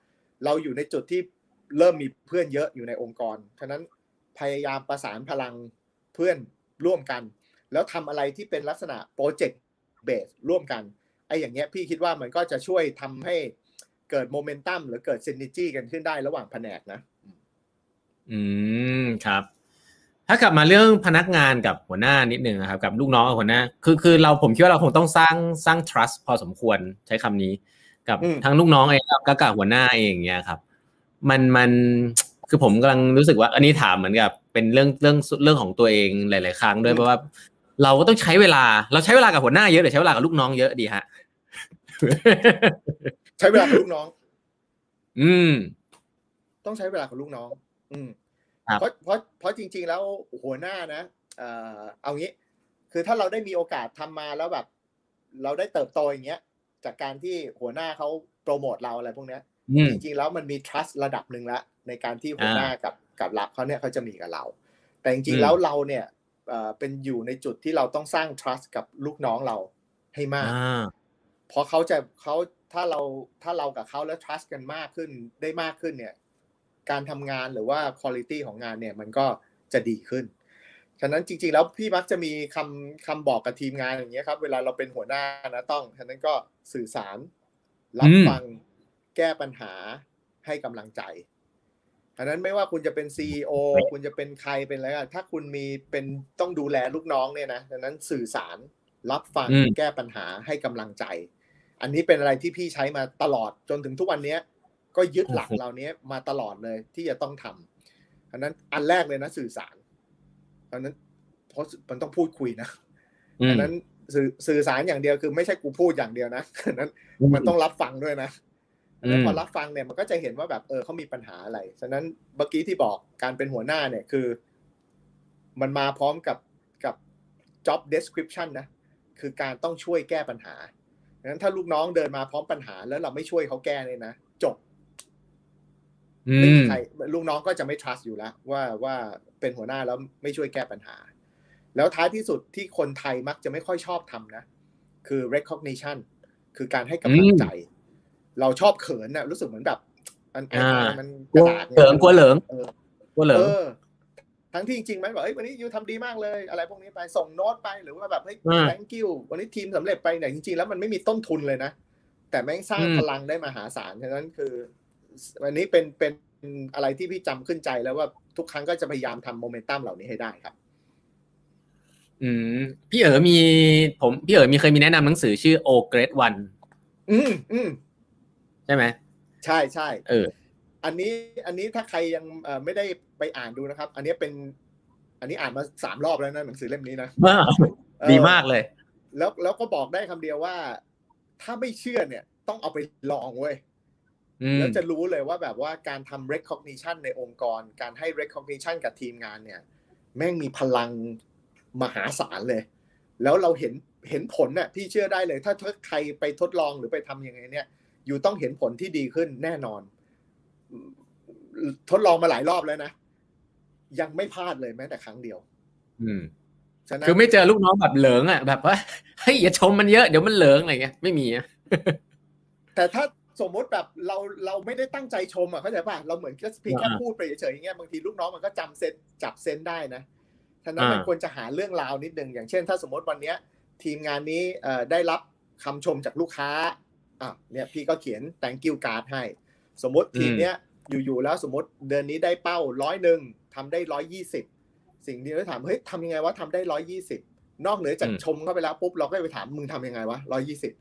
เราอยู่ในจุดที่ เริ่มมีเพื่อนเยอะอยู่ในองค์กร ฉะนั้นพยายามประสานพลังเพื่อนร่วมกัน แล้วทำอะไรที่เป็นลักษณะ project base ร่วมกันไอ้อย่างเงี้ยพี่คิดว่ามันก็จะช่วยทำให้เกิดโมเมนตัมหรือเกิด synergy กันขึ้นได้ระหว่างแผนกนะ อืมครับ ถ้ากลับมาเรื่องพนักงานกับหัวหน้านิดนึงนะครับ กับลูกน้องกับหัวหน้า คือคือเราผมคิดว่าเราคงต้องสร้างสร้าง trust พอสมควรใช้คำนี้ กับอืมทั้งลูกน้องเองแล้วก็กับหัวหน้าเองอย่างเงี้ยครับ มันมันคือผมกำลังรู้สึกว่า อันนี้ถามเหมือนกับ เป็นเรื่องเรื่องเรื่องของตัวเองหลาย ๆ ครั้งด้วยเพราะว่า เราก็ต้องใช้เวลา เราใช้เวลากับหัวหน้าเยอะหรือใช้เวลากับลูกน้องเยอะดีฮะใช้เวลากับลูกน้อง อืม ต้องใช้เวลากับลูกน้อง อืมครับเพราะเพราะเพราะจริง ๆ แล้วหัวหน้านะเอ่อเอางี้ คือถ้าเราได้มีโอกาสทำมาแล้วแบบ เราได้เติบโตอย่างเงี้ย จากการที่หัวหน้าเขาโปรโมทเราอะไรพวกเนี้ยอืม จริงๆแล้วมันมี trust ระดับหนึ่งแล้วในการที่หัวหน้ากับกับรับเขาเนี่ยเขาจะมีกับเรา แต่จริงอืๆมแล้วเราเนี่ยเอ่อเป็นอยู่ในจุดที่เราต้องสร้าง trust กับลูกน้องเราให้มากอ่าเพราะเขาจะเขาถ้าเราถ้าเรากับเขาแล้ว trust กันมากขึ้นได้มากขึ้นเนี่ย การทำงานหรือว่า quality ของงานเนี่ยมันก็จะดีขึ้น ฉะนั้นจริงๆ แล้วพี่มักจะมีคำคำบอกกับทีมงานอย่างเงี้ยครับ เวลาเราเป็นหัวหน้านะต้อง ฉะนั้นก็สื่อสาร รับฟัง แก้ปัญหาให้กำลังใจอันนั้นไม่ว่าคุณจะเป็นซีอคุณจะเป็นใครเป็นอะไรก็ถ้าคุณมีเป็นต้องดูแลลูกน้องเนี่ยนะดังนั้นสื่อสารรับฟังอืมแก้ปัญหาให้กำลังใจ อันนี้เป็นอะไรที่พี่ใช้มาตลอดจนถึงทุกวันเนี้ยก็ยึดหลักเหล่านี้มาตลอดเลยที่จะต้องทำอันนั้นอันแรกเลยนะสื่อสารอันนั้นเพราะมันต้องพูดคุยนะอือัมนนั้นสื่อสื่อสารอย่างเดียวคือไม่ใช่กูพูดอย่างเดียวนะอันนั้นมันต้องรับฟังด้วยนะ อันนั้นอืมพอรับฟังเนี่ยมันก็จะเห็นว่าแบบเออเขามีปัญหาอะไร ฉะนั้นเมื่อกี้ที่บอกการเป็นหัวหน้าเนี่ยคือ มันมาพร้อมกับกับ job description นะ คือการต้องช่วยแก้ปัญหาดังนั้นถ้าลูกน้องเดินมาพร้อมปัญหา แล้วเราไม่ช่วยเขาแก้เนี่ยนะจบอืไม่มีมใครลูกน้องก็จะไม่ trust อยู่แล้วว่าว่าเป็นหัวหน้าแล้วไม่ช่วยแก้ปัญหา แล้วท้ายที่สุดที่คนไทยมักจะไม่ค่อยชอบทำนะ คือ recognition คือการให้กำลังใจ เราชอบเขินนะรู้สึกเหมือนแบบมันไอ้อ่ามันกลัวกระดาษเหลิงกลัวเหลิงเออกลัวเหลิงเออทั้งที่จริงๆไหมบอกเอ้ยวันนี้ยูทำดีมากเลย อะไรพวกนี้ไปส่งโน้ตไปหรือว่าแบบเฮ้ยอ่า thank you วันนี้ทีมสำเร็จไปเนี่ยจริงๆแล้วมันไม่มีต้นทุนเลยนะ แต่แม่งสร้างอืมพลังได้มหาศาลฉะนั้นคือ วันนี้เป็นเป็นอะไรที่พี่จำขึ้นใจแล้วว่าทุกครั้งก็จะพยายามทำโมเมนตัมเหล่านี้ให้ได้ครับ อืม พี่เอ๋มีผม พี่เอ๋มีเคยมีแนะนำหนังสือชื่อ O Grade One อืมอืม ใช่ไหมใช่ใช่เออ อันนี้อันนี้ถ้าใครยังเอ่อไม่ได้ไปอ่านดูนะครับ อันนี้เป็น อันนี้อ่านมาสามรอบแล้วนะหนังสือเล่มนี้นะว้าวเออดีมากเลย แล้วแล้วก็บอกได้คำเดียวว่า ถ้าไม่เชื่อเนี่ย ต้องเอาไปลองเว้ยอืมแล้วจะรู้เลยว่าแบบว่าการทำ recognition ในองค์กร การให้ recognition กับทีมงานเนี่ย แม่งมีพลังมหาศาลเลย แล้วเราเห็นเห็นผลน่ะพี่เชื่อได้เลย ถ้าถ้าใครไปทดลองหรือไปทำยังไงเนี่ย อยู่ต้องเห็นผลที่ดีขึ้นแน่นอน ทดลองมาหลายรอบแล้วนะ ยังไม่พลาดเลยแม้แต่ครั้งเดียว อืมฉะนั้นคือไม่เจอลูกน้องแบบเหลิงอะแบบว่าเฮ้ยอย่าชมมันเยอะเดี๋ยวมันเหลิงอะไรเงี้ยไม่มีอะแต่ถ้าสมมติแบบเราเราไม่ได้ตั้งใจชมอะเข้าใจป่ะเราเหมือนแค่เพียงแค่อ่าพูดไปเฉยๆอย่างเงี้ยบางทีลูกน้องมันก็จำเซนจับเซนได้นะฉะนั้นอ่ามัมันควรจะหาเรื่องราวนิดนึงอย่างเช่น ถ้าสมมติวันเนี้ย ทีมงานนี้เอ่อได้รับคำชมจากลูกค้า อะเนี่ยพี่ก็เขียน thank you card ให้ สมมติทีมเนี้ยอยู่ๆแล้วสมมติเดือนนี้ได้เป้าร้อยหนึ่งทำได้ร้อยยี่สิบสิ่งที่เราถามเฮ้ยทำยังไงวะทำได้ร้อยยี่สิบนอกเหนือจากอืมชมเข้าไปแล้วปุ๊บเราก็ไปถามมึงทำยังไงวะร้อยยี่สิบ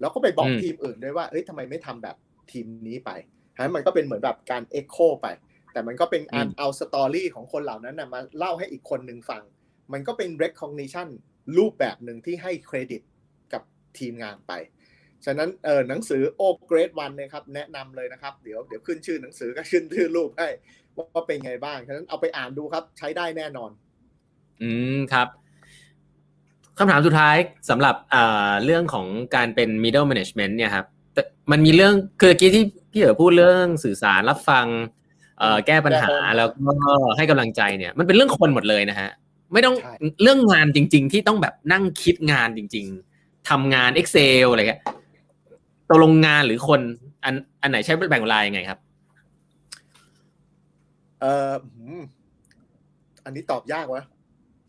แล้วก็ไปบอกอืมทีมอื่นด้วยว่าเอ้ยทำไมไม่ทำแบบทีมนี้ไปฮะมันก็เป็นเหมือนแบบการเอ็กโคไป แต่มันก็เป็นการเอา story ของคนเหล่านั้นนะมาเล่าให้อีกคนหนึ่งฟัง มันก็เป็น recognition รูปแบบหนึ่งที่ให้เครดิตกับทีมงานไป ฉะนั้นเออหนังสือโอเกรดวันนะครับแนะนำเลยนะครับ เดี๋ยวเดี๋ยวขึ้นชื่อหนังสือก็ขึ้นชื่อรูปให้ว่าเป็นไงบ้าง ฉะนั้นเอาไปอ่านดูครับ ใช้ได้แน่นอน อืมครับคำถามสุดท้ายสำหรับอ่าเรื่องของการเป็น middle management เนี่ยครับแต่มันมีเรื่องคือเมื่อกี้ที่พี่เอ๋พูดเรื่องสื่อสารรับฟังเอ่อแก้ปัญหาแก้ปัญหาแล้วก็ให้กำลังใจเนี่ย มันเป็นเรื่องคนหมดเลยนะฮะไม่ต้องใช่เรื่องงานจริง ๆ ที่ต้องแบบนั่งคิดงานจริง ๆทำงาน Excel อะไรเงี้ย ตกลงงานหรือคนอันอันไหนใช้แบ่งเวลายังไงครับ เออหืมอันนี้ตอบยากวะ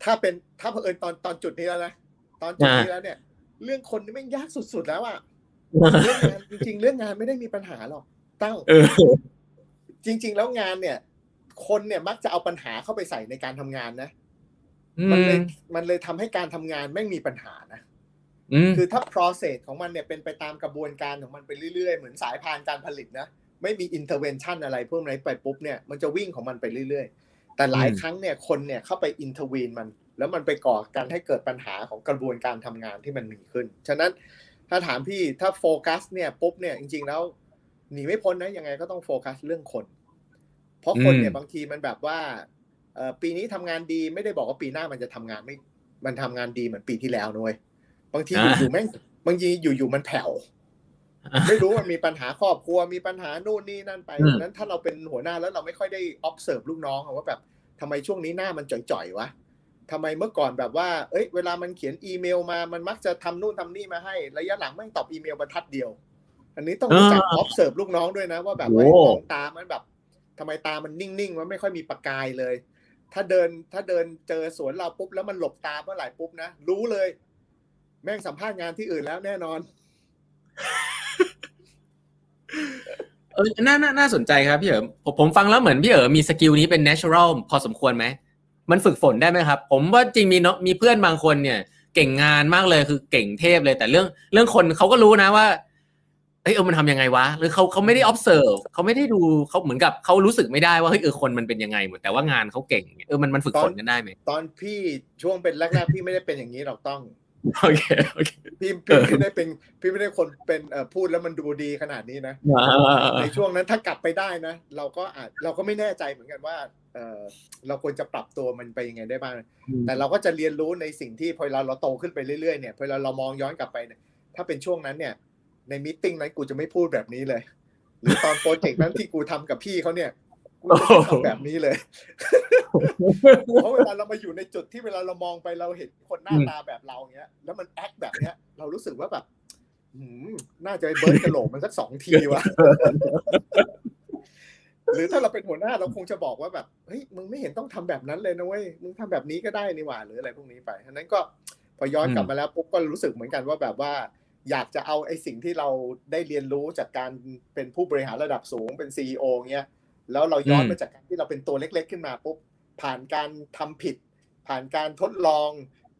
ถ้าเป็นถ้าเผอิญตอนตอนจุดนี้แล้วนะตอนจุดนี้แล้วเนี่ย เรื่องคนนี่แม่งยากสุดๆแล้วอะเรื่องงานจริง ๆ เรื่องงานไม่ได้มีปัญหาหรอกตั้งเออจริง ๆ แล้วงานเนี่ย คนเนี่ยมักจะเอาปัญหาเข้าไปใส่ในการทำงานนะอืมันเลยมมันเลยทำให้การทำงานแม่งมีปัญหานะอืม คือถ้า process ของมันเนี่ยเป็นไปตามกระบวนการของมันไปเรื่อยๆ เหมือนสายพานการผลิตนะ ไม่มี intervention อะไรพวกนี้ไปปุ๊บเนี่ยมันจะวิ่งของมันไปเรื่อยๆ แต่หลายครั้งเนี่ยคนเนี่ยเข้าไป intervene มัน แล้วมันไปก่อการให้เกิดปัญหาของกระบวนการทำงานที่มันมีขึ้น ฉะนั้นถ้าถามพี่ถ้าโฟกัสเนี่ยปุ๊บเนี่ยจริงๆแล้วหนีไม่พ้นนะยังไงก็ต้องโฟกัสเรื่องคน เพราะคนเนี่ยบางทีมันแบบว่าปีนี้ทำงานดีไม่ได้บอกว่าปีหน้ามันจะทำงานไม่ มันทำงานดีเหมือนปีที่แล้วนุ้ย บางทีอยู่ๆแม่งบางทีอยู่ๆมันแผ่วไม่รู้มันมีปัญหาครอบครัวมีปัญหานู่นนี่นั่นไปอืมดังนั้นถ้าเราเป็นหัวหน้าแล้วเราไม่ค่อยได้ observe ลูกน้องอะว่าแบบทำไมช่วงนี้หน้ามันจ่อยๆวะทำไมเมื่อก่อนแบบว่า เอ้ย เวลามันเขียนอีเมลมา มันมักจะทำนู่นทำนี่มาให้ ระยะหลังแม่งตอบอีเมลบรรทัดเดียว อันนี้ต้องรู้จัก observe ลูกน้องด้วยนะ ว่าแบบว่าโอ้มองตามันแบบทำไมตามันนิ่งๆมันไม่ค่อยมีประกายเลย ถ้าเดินถ้าเดินเจอสวนเราปุ๊บแล้วมันหลบตาเมื่อไหร่ปุ๊บนะรู้เลย แม่งสัมภาษณ์งานที่อื่นแล้วแน่นอน เออน่าน่าน่าสนใจครับพี่เอ๋ผมผมฟังแล้วเหมือนพี่เอ๋มี skill นี้เป็น natural พอสมควรไหม มันฝึกฝนได้ไหมครับ ผมว่าจริงมีเนาะมีเพื่อนบางคนเนี่ย เก่งงานมากเลยคือเก่งเทพเลย แต่เรื่องเรื่องคนเขาก็รู้นะว่าเฮ้ยเออมันทำยังไงวะหรือเขาเขาไม่ได้ observe เขาไม่ได้ดูเขาเหมือนกับเขารู้สึกไม่ได้ว่าเฮ้ยเออคนมันเป็นยังไงหมดแต่ว่างานเขาเก่งเออมันมันฝึกฝนกันได้ไหมตอนพี่ช่วงเป็นแรกๆพี่ไม่ได้เป็นอย่างนี้หรอกต้อง โอเคโอเคพี่พี่ไม่ได้เป็นพี่ไม่ได้คนเป็นเอ่อพูดแล้วมันดูดีขนาดนี้นะในช่วงนั้นถ้ากลับไปได้นะ เราก็อาจเราก็ไม่แน่ใจเหมือนกันว่าเออเราควรจะปรับตัวมันไปยังไงได้บ้าง แต่เราก็จะเรียนรู้ในสิ่งที่พอเราเราโตขึ้นไปเรื่อยๆเนี่ยพอเราเรามองย้อนกลับไปเนี่ยถ้าเป็นช่วงนั้นเนี่ย ในมิ팅นั้นกูจะไม่พูดแบบนี้เลย หรือตอนโปรเจกต์นั้นที่กูทำกับพี่เขาเนี่ย กูจะไม่ทำแบบนี้เลยเพราะเวลาเรามาอยู่ในจุดที่เวลาเรามองไปเราเห็นคนหน้าตาแบบเราเงี้ย แล้วมันแอคแบบเนี้ย เรารู้สึกว่าแบบหืมน่าจะไปเบิร์ดกระโหลกมันสักสองทีว่ะหรือถ้าเราเป็นหัวหน้าเราคงจะบอกว่าแบบเฮ้ยมึงไม่เห็นต้องทำแบบนั้นเลยนะเว้ยมึงทำแบบนี้ก็ได้นี่หว่าหรืออะไรพวกนี้ไปฉะนั้นก็พอย้อนกลับมาแล้วปุ๊บก็รู้สึกเหมือนกันว่าแบบว่า อยากจะเอาไอ้สิ่งที่เราได้เรียนรู้จากการเป็นผู้บริหารระดับสูงเป็นซีอเงี้ย แล้วเราย้อนมาจากการที่เราเป็นตัวเล็ก ๆ ขึ้นมาปุ๊บผ่านการทำผิด ผ่านการทดลอง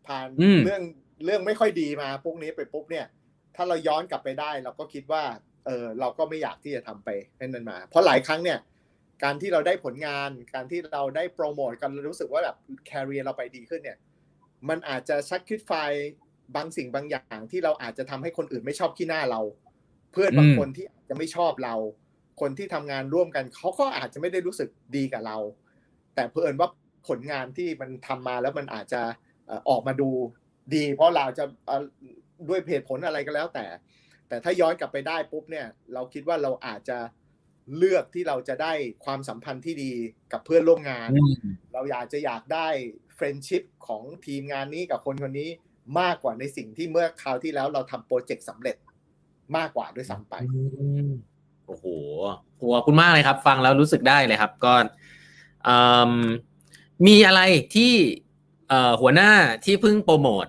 ผ่านอืมเรื่องเรื่องไม่ค่อยดีมาพวกนี้ไปปุ๊บเนี่ย ถ้าเราย้อนกลับไปได้ เราก็คิดว่าเออเราก็ไม่อยากที่จะทำไปให้นั้นมา เพราะหลายครั้งเนี่ย การที่เราได้ผลงาน การที่เราได้โปรโมทกันรู้สึกว่าแบบแคริเอร์เราไปดีขึ้นเนี่ย มันอาจจะชักคิดไฟบางสิ่งบางอย่างที่เราอาจจะทำให้คนอื่นไม่ชอบขี้หน้าเรา เพื่อนบางอืมคนที่อาจจะไม่ชอบเรา คนที่ทำงานร่วมกันเขาก็อาจจะไม่ได้รู้สึกดีกับเรา แต่เพื่อนว่าผลงานที่มันทำมาแล้วมันอาจจะเอ่อออกมาดูดี เพราะเราจะเอ่อด้วยเหตุผลอะไรก็แล้วแต่ แต่ถ้าย้อนกลับไปได้ปุ๊บเนี่ย เราคิดว่าเราอาจจะเลือกที่เราจะได้ความสัมพันธ์ที่ดีกับเพื่อนร่วมงานอืมเราอยากจะอยากได้เฟรนชิพของทีมงานนี้กับคนคนนี้มากกว่าในสิ่งที่เมื่อคราวที่แล้วเราทำโปรเจกต์สำเร็จมากกว่าด้วยซ้ำไปโอ้โหขอบคุณมากเลยครับ ฟังแล้วรู้สึกได้เลยครับก็มีอะไรที่หัวหน้าที่เพิ่งโปรโมท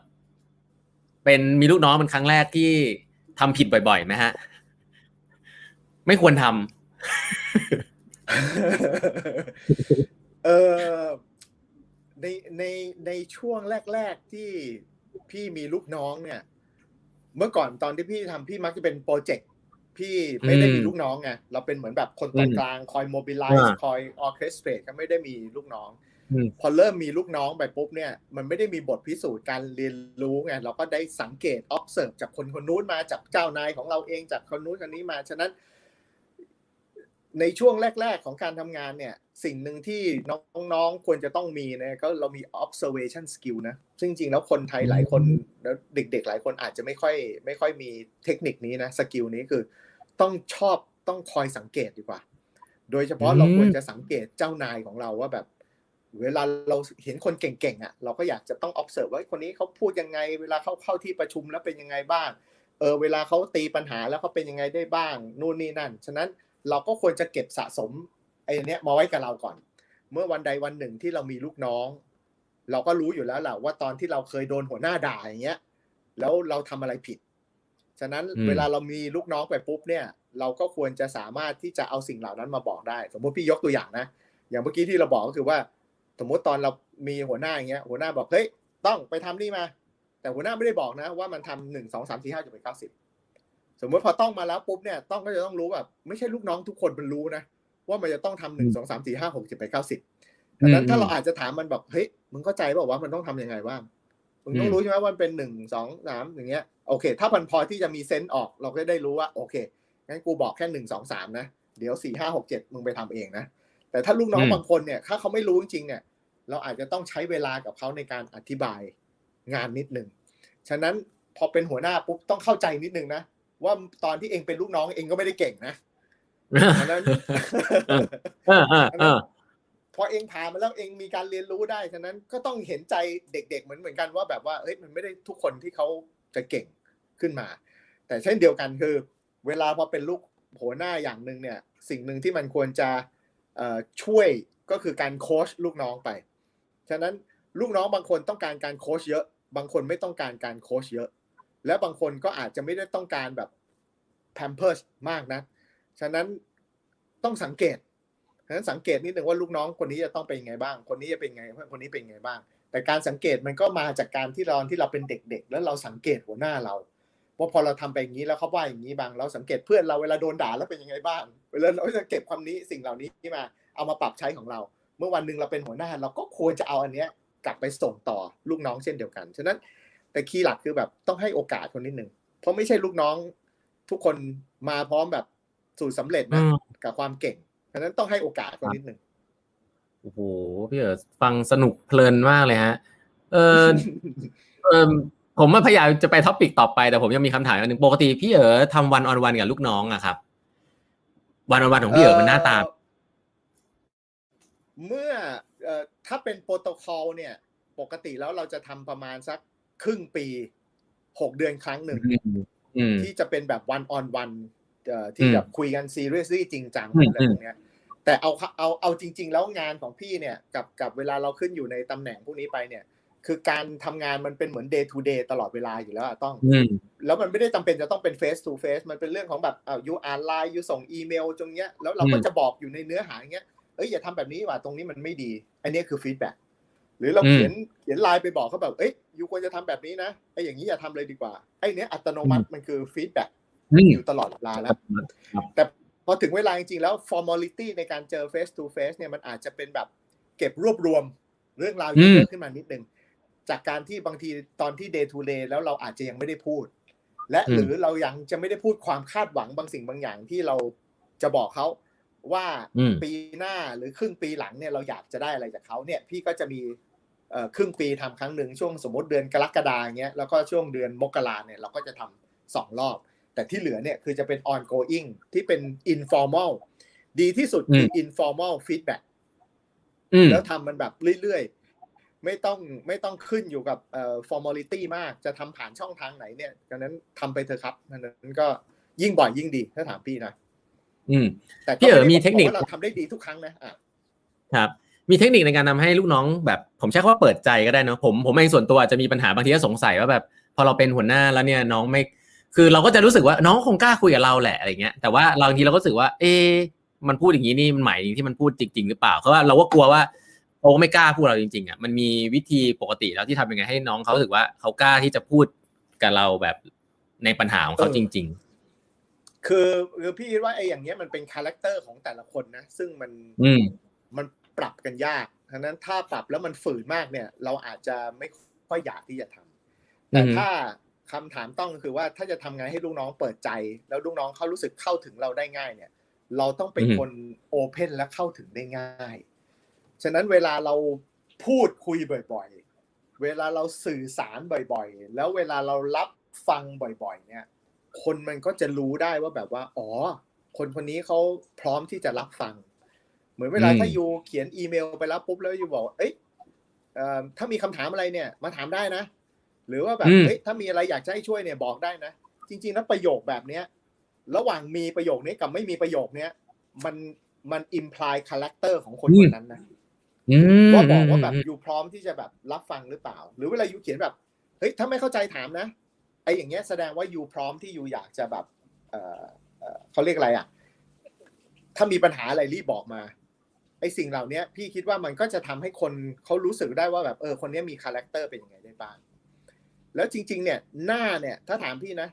เป็นมีลูกน้องเป็นครั้งแรกที่ทำผิดบ่อยๆไหมฮะ ไม่ควรทำเออในในในช่วงแรก ๆที่พี่มีลูกน้องเนี่ย เมื่อก่อนตอนที่พี่ทำพี่มักจะเป็นโปรเจกต์ พี่ไม่ได้มีอืมลูกน้องไงเราเป็นเหมือนแบบคนตรงอืมกลางคอยโมบิลไลซ์อ่าคอยออเคสเตรตก็ไม่ได้มีลูกน้องอืมพอเริ่มมีลูกน้องไปปุ๊บเนี่ย มันไม่ได้มีบทพิสูจน์การเรียนรู้ไงเราก็ได้สังเกต observe จากคนคนนู้นมาจากเจ้านายของเราเองจากคนนู้นคนนี้มา ฉะนั้น ในช่วงแรก ๆ ของการทำงานเนี่ย สิ่งหนึ่งที่น้องๆควรจะต้องมีนะก็เรามี observation skill นะ ซึ่งจริงๆแล้วคนไทยหลายคนแล้วเด็ก ๆ หลายคนอาจจะไม่ค่อย ไม่ค่อยมีเทคนิคนี้นะสกิลนี้คือ ต้องชอบต้องคอยสังเกตดีกว่า โดยเฉพาะอืมเราควรจะสังเกตเจ้านายของเราว่าแบบ เวลาเราเห็นคนเก่งๆอะ เราก็อยากจะต้อง observe ว่าคนนี้เขาพูดยังไง เวลาเขาเข้าที่ประชุมแล้วเป็นยังไงบ้าง เออเวลาเขาตีปัญหาแล้วเขาเป็นยังไงได้บ้าง นู่นนี่นั่น ฉะนั้น เราก็ควรจะเก็บสะสมไอ้เนี้ยมาไว้กับเราก่อน เมื่อวันใดวันหนึ่งที่เรามีลูกน้อง เราก็รู้อยู่แล้วแหละว่าตอนที่เราเคยโดนหัวหน้าด่าอย่างเงี้ย แล้วเราทำอะไรผิด ฉะนั้นอืมเวลาเรามีลูกน้องไปปุ๊บเนี่ย เราก็ควรจะสามารถที่จะเอาสิ่งเหล่านั้นมาบอกได้ สมมติพี่ยกตัวอย่างนะ อย่างเมื่อกี้ที่เราบอกก็คือว่า สมมติตอนเรามีหัวหน้าอย่างเงี้ย หัวหน้าบอกเฮ้ยต้องไปทำนี่มา แต่หัวหน้าไม่ได้บอกนะ ว่ามันทำหนึ่งสองสามสี่ห้าจนไปเก้าสิบ สมมติพอต้องมาแล้วปุ๊บเนี่ยต้องก็จะต้องรู้แบบไม่ใช่ลูกน้องทุกคนมันรู้นะว่ามันจะต้องทำหนึ่งสองสามสี่ห้าหกเจ็ดไปเก้าสิบดังนั้นถ้าเราอาจจะถามมันแบบเฮ้ยมึงเข้าใจเปล่าว่ามันต้องทำยังไงบ้างมึงต้องรู้ใช่ไหมว่ามันเป็นหนึ่งสองสามอย่างเงี้ยโอเค ถ้ามันพอที่จะมีเซนส์ออกเราก็ได้รู้ว่าโอเคงั้นกูบอกแค่หนึ่งสองสามนะเดี๋ยวสี่ห้าหกเจ็ดมึงไปทำเองนะแต่ถ้าลูกน้องอืมบางคนเนี่ยถ้าเขาไม่รู้จริงๆเนี่ย เราอาจจะต้องใช้เวลากับเขาในการอธิบายงานนิดหนึ่งฉะนั้นพอเป็นหัวหน้าปุ๊บต้องเข้าใจนิดนึงนะ ว่าตอนที่เองเป็นลูกน้องเองก็ไม่ได้เก่งนะฉะนั้นเออเออเออพอเองผ่านมาแล้วเองมีการเรียนรู้ได้ฉะนั้นก็ต้องเห็นใจเด็ก ๆ เหมือนเหมือนกันว่าแบบว่าเฮ้ยมันไม่ได้ทุกคนที่เขาจะเก่งขึ้นมา แต่เช่นเดียวกันคือ เวลาพอเป็นลูกหัวหน้าอย่างหนึ่งเนี่ย สิ่งหนึ่งที่มันควรจะช่วยก็คือการโค้ชลูกน้องไป ฉะนั้นลูกน้องบางคนต้องการการโค้ชเยอะ บางคนไม่ต้องการการโค้ชเยอะ และบางคนก็อาจจะไม่ได้ต้องการแบบแพมเพิร์สมากนะฉะนั้นต้องสังเกตฉะนั้นสังเกตนิดหนึ่งว่าลูกน้องคนนี้จะต้องเป็นไงบ้าง คนนี้จะเป็นไงคนนี้เป็นไงบ้าง แต่การสังเกตมันก็มาจากการที่เราที่เราเป็นเด็ก ๆ แล้วเราสังเกตหัวหน้าเราว่าพอเราทำไปอย่างนี้แล้วเขาว่าอย่างนี้บางเราสังเกตเพื่อนเราเวลาโดนด่าแล้วเป็นยังไงบ้างเวลาเราจะเก็บความนี้สิ่งเหล่านี้มาเอามาปรับใช้ของเรา เมื่อวันหนึ่งเราเป็นหัวหน้า เราก็ควรจะเอาอันเนี้ยกลับไปส่งต่อลูกน้องเช่นเดียวกัน ฉะนั้น แต่ key หลักคือแบบต้องให้โอกาสคนนิดหนึ่งเพราะไม่ใช่ลูกน้องทุกคนมาพร้อมแบบสูตรสำเร็จนะกับความเก่งฉะนั้นต้องให้โอกาสคนนิดหนึ่งโอ้โหพี่เอ๋ฟังสนุกเพลินมากเลยฮะ เออเออผมพยายามจะไป topic ต่อไปแต่ผมยังมีคำถามอันหนึ่งปกติพี่เอ๋ทำ one on one กับลูกน้องอะครับ one on one ของพี่เอ๋มันหน้าตาเมื่อถ้าเป็นโปรโตคอลเนี่ย ปกติแล้วเราจะทำประมาณสัก ครึ่งปีหกเดือนครั้งหนึ่งที่จะเป็นแบบ one on one ที่แบบคุยกัน seriously จริงจังอะไรพวกนี้แต่เอาเอาเอาจริง ๆ แล้วงานของพี่เนี่ยกับกับเวลาเราขึ้นอยู่ในตำแหน่งพวกนี้ไปเนี่ย คือการทำงานมันเป็นเหมือน day to day ตลอดเวลาอยู่แล้วต้อง แล้วมันไม่ได้จำเป็นจะต้องเป็น face to face มันเป็นเรื่องของแบบอ่า you อ่านไลน์ you ส่งอีเมลตรงเนี้ยแล้วเราก็จะบอกอยู่ในเนื้อหาอย่างเงี้ยเอ้ยอย่าทำแบบนี้ว่ะตรงนี้มันไม่ดี อันนี้คือ feedback ห รือเราเขียนเขียนไลน์ไปบอกเขาแบบเอ้ย you ควรจะทำแบบนี้นะไอ้อย่างนี้อย่าทำเลยดีกว่าไอ้นี้อัตโนมัติมันคือ feedback อยู่ตลอดเวลาแล้วแต่พอถึงเวลาจริงๆแล้ว formality ในการเจอ face to face เนี่ยมันอาจจะเป็นแบบเก็บรวบรวมเรื่องราวเยอะขึ้นมานิดนึงจากการที่บางทีตอนที่ day to day แล้วเราอาจจะยังไม่ได้พูด และหรือเรายังจะไม่ได้พูดความคาดหวังบางสิ่งบางอย่างที่เราจะบอกเขาว่าปีหน้าหรือครึ่งปีหลังเนี่ยเราอยากจะได้อะไรจากเขาเนี่ย พี่ก็จะมี ครึ่งปีทำครั้งหนึ่งช่วงสมมติเดือนกรกฎาเงี้ยแล้วก็ช่วงเดือนมกราเนี่ยเราก็จะทำสองรอบ แต่ที่เหลือเนี่ยคือจะเป็น ongoing ที่เป็น informal ดีที่สุดคือ informal feedback แล้วทำมันแบบเรื่อยๆ ไม่ต้องไม่ต้องขึ้นอยู่กับ formality มากจะทำผ่านช่องทางไหนเนี่ยดังนั้นทำไปเถอะครับนั้นก็ยิ่งบ่อยยิ่งดีถ้าถามพี่นะอืมแต่พี่เอ๋มีเทคนิคเราทำได้ดีทุกครั้งนะอะครับ มีเทคนิคในการทำให้ลูกน้องแบบ ผมใช้คำว่าเปิดใจก็ได้เนาะผมผมเองส่วนตัวอาจจะมีปัญหาบางทีก็สงสัยว่าแบบ พอเราเป็นหัวหน้าแล้วเนี่ยน้องไม่ คือเราก็จะรู้สึกว่าน้องคงกล้าคุยกับเราแหละอะไรเงี้ยแต่ว่าบางทีเราก็รู้สึกว่า เอ๊มันพูดอย่างนี้นี่มันหมายที่มันพูดจริง ๆ หรือเปล่าเพราะว่าเราก็กลัวว่าเขาไม่กล้าพูดเราจริงๆอะมันมีวิธีปกติแล้วที่ทำยังไงให้น้องเขาสึกว่าเขากล้าที่จะพูดกับเราแบบในปัญหาของเขาจริง ๆคือคือพี่คิดว่าไอ้อย่างเงี้ยมันเป็น character ของแต่ละคนนะ ซึ่งมันมัน ปรับกันยากฉะนั้นถ้าปรับแล้วมันฝืนมากเนี่ย เราอาจจะไม่ค่อยอยากที่จะทำแต่ถ้าคำถามต้องคือว่าถ้าจะทำงานให้ลูกน้องเปิดใจ แล้วลูกน้องเขารู้สึกเข้าถึงเราได้ง่ายเนี่ย เราต้องเป็นคน open และเข้าถึงได้ง่าย ฉะนั้นเวลาเราพูดคุยบ่อยๆ เวลาเราสื่อสารบ่อยๆ แล้วเวลาเรารับฟังบ่อยๆ เนี่ย คนมันก็จะรู้ได้ว่าแบบว่า อ๋อ คนคนนี้เขาพร้อมที่จะรับฟัง เหมือนเวลาถ้ายูเขียนอีเมลไปแล้วปุ๊บแล้วยูบอกเอ้ยถ้ามีคำถามอะไรเนี่ย มาถามได้นะ หรือว่าแบบเฮ้ยถ้ามีอะไรอยากจะให้ช่วยเนี่ยบอกได้นะ จริงๆแล้วประโยคแบบเนี้ย ระหว่างมีประโยคนี้กับไม่มีประโยคเนี้ยมันมัน imply character ของคนคนนั้นนะว่าบอกว่าแบบ youพร้อมที่จะแบบรับฟังหรือเปล่า หรือเวลา you เขียนแบบเฮ้ยถ้าไม่เข้าใจถามนะไอ้อย่างเงี้ยแสดงว่า you พร้อมที่ you อยากจะแบบเออเขาเรียกอะไรอะ ถ้ามีปัญหาอะไรรีบบอกมา ไอ้สิ่งเหล่านี้พี่คิดว่ามันก็จะทำให้คนเขารู้สึกได้ว่าแบบเออคนนี้มี character เป็นยังไงได้บ้างแล้วจริง ๆ เนี่ยหน้าเนี่ยถ้าถามพี่นะ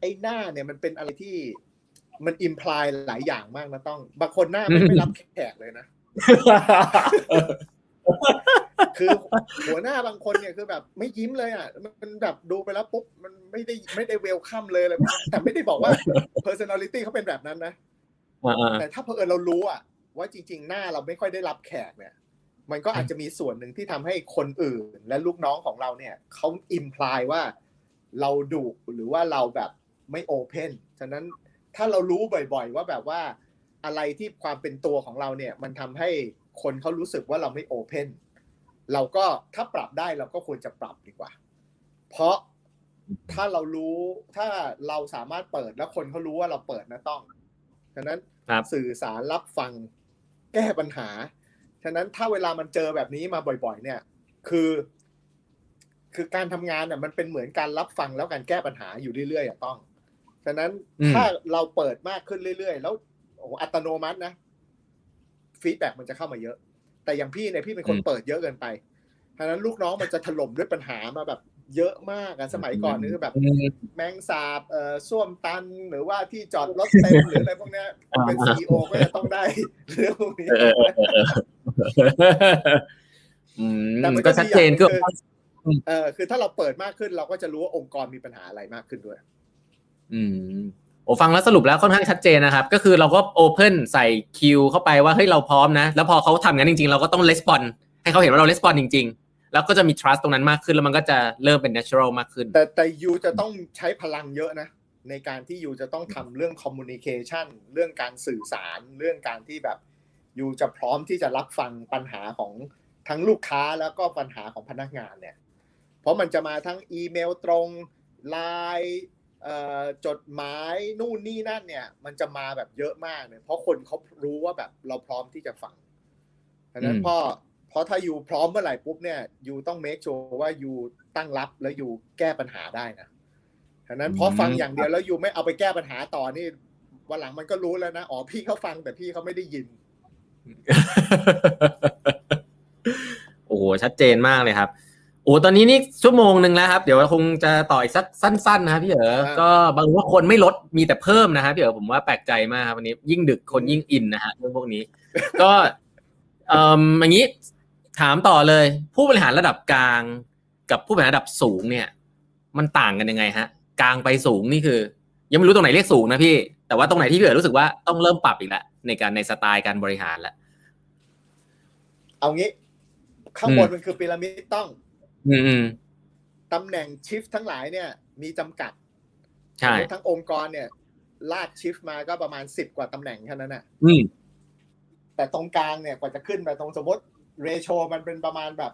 ไอ้หน้าเนี่ยมันเป็นอะไรที่มันอิมพลายหลายอย่างมากนะต้องบางคนหน้าไม่รับแขกเลยนะ คือหัวหน้าบางคนเนี่ยคือแบบไม่ยิ้มเลยอะมันแบบดูไปแล้วปุ๊บมันไม่ได้ไม่ได้เวลคัมเลยเลยแต่ไม่ได้บอกว่า personality เขาเป็นแบบนั้นนะแต่ถ้าเพอเอเรารู้อะ ว่าจริง ๆ หน้าเราไม่ค่อยได้รับแขกเนี่ย มันก็อาจจะมีส่วนหนึ่งที่ทำให้คนอื่นและลูกน้องของเราเนี่ยเขาอิมพลายว่าเราดุหรือว่าเราแบบไม่โอเพนฉะนั้นถ้าเรารู้บ่อย ๆ ว่าแบบว่าอะไรที่ความเป็นตัวของเราเนี่ย มันทำให้คนเขารู้สึกว่าเราไม่โอเพนเราก็ถ้าปรับได้เราก็ควรจะปรับดีกว่า เพราะถ้าเรารู้ถ้าเราสามารถเปิดแล้วคนเขารู้ว่าเราเปิดนะต้องฉะนั้นครับสื่อสารรับฟังแก้ปัญหา ฉะนั้นถ้าเวลามันเจอแบบนี้มาบ่อย ๆ เนี่ย คือ คือการทำงานเนี่ยมันเป็นเหมือนการรับฟังแล้วการแก้ปัญหาอยู่เรื่อยๆอะต้อง ฉะนั้นอืมถ้าเราเปิดมากขึ้นเรื่อยๆ แล้วโอ้โหอัตโนมัตินะฟีดแบ็มันจะเข้ามาเยอะ แต่อย่างพี่เนี่ยพี่เป็นคนเปิดเยอะเกินไปฉะนั้นลูกน้องมันจะถล่มด้วยปัญหามาแบบ เยอะมากอะสมัยก่อนนี่คือแบบ อืม แมงสาบเอ่อส้วมตันหรือว่าที่จอดรถเต็มหรืออะไรพวกเนี้ยเป็น อ่า ซีอก็จะต้องได้ เรื่องพวกนี้ เออเออเออเอออืม แต่มันก็ ก็ชัดเจน ดี ก็ อย่างหนึ่งคือ เออคือถ้าเราเปิดมากขึ้นเราก็จะรู้ว่าองค์กรมีปัญหาอะไรมากขึ้นด้วย อืมโอ้ฟังแล้วสรุปแล้วค่อนข้างชัดเจนนะครับ ก็คือเราก็โอเพนใส่คิวเข้าไปว่าเฮ้ยเราพร้อมนะ แล้วพอเขาทำงั้นจริงๆ เราก็ต้องレスปอนให้เขาเห็นว่าเราレスปอนจริง ๆ แล้วก็จะมี trust ตรงนั้นมากขึ้นแล้วมันก็จะเริ่มเป็น natural มากขึ้น แต่แต่ยูจะต้องใช้พลังเยอะนะ ในการที่ยูจะต้องทำเรื่อง communication เรื่องการสื่อสารเรื่องการที่แบบยูจะพร้อมที่จะรับฟังปัญหาของทั้งลูกค้าแล้วก็ปัญหาของพนักงานเนี่ย เพราะมันจะมาทั้งอีเมลตรงไลน์จดหมายนู่นนี่นั่นเนี่ย มันจะมาแบบเยอะมากเนี่ยเพราะคนเขารู้ว่าแบบเราพร้อมที่จะฟังดังนั้นอืมพอ เพราะถ้ายูพร้อมเมื่อไหร่ปุ๊บเนี่ยยูต้องเมคชัวร์ว่ายูตั้งรับแล้วยูแก้ปัญหาได้นะฉะนั้นพอฟังอย่างเดียวแล้วยูไม่เอาไปแก้ปัญหาต่อนี่วันหลังมันก็รู้แล้วนะอ๋อพี่เขาฟังแต่พี่เขาไม่ได้ยิน โอ้โหชัดเจนมากเลยครับโอ้ตอนนี้นี่ชั่วโมงหนึ่งแล้วครับ เดี๋ยวคงจะต่ออีกสักสั้นๆนะครับพี่เอ๋อ่าก็บางว่าคนไม่ลดมีแต่เพิ่มนะครับพี่เอ๋ผมว่าแปลกใจมากครับวันนี้ยิ่งดึกคนยิ่งอินนะฮะเรื่องพวกนี้ ก็เอ่ออย่างนี้ ถามต่อเลย ผู้บริหารระดับกลาง กับผู้บริหารระดับสูงเนี่ย มันต่างกันยังไงฮะ กลางไปสูงนี่คือ ยังไม่รู้ตรงไหนเรียกสูงนะพี่ แต่ว่าตรงไหนที่พี่เอ๋รู้สึกว่าต้องเริ่มปรับอีกแล้วในการในสไตล์การบริหารแล้วเอางี้ ข้างบนอืมมันคือพีระมิดต้องอืมอืมตำแหน่งชิฟทั้งหลายเนี่ย มีจำกัดใช่สมมุติทั้งองค์กรเนี่ยลากชิฟมาก็ประมาณสิบกว่าตำแหน่งแค่นั้นน่ะอืมแต่ตรงกลางเนี่ยกว่าจะขึ้นไปตรงสมมติ เรโชมันเป็นประมาณแบบ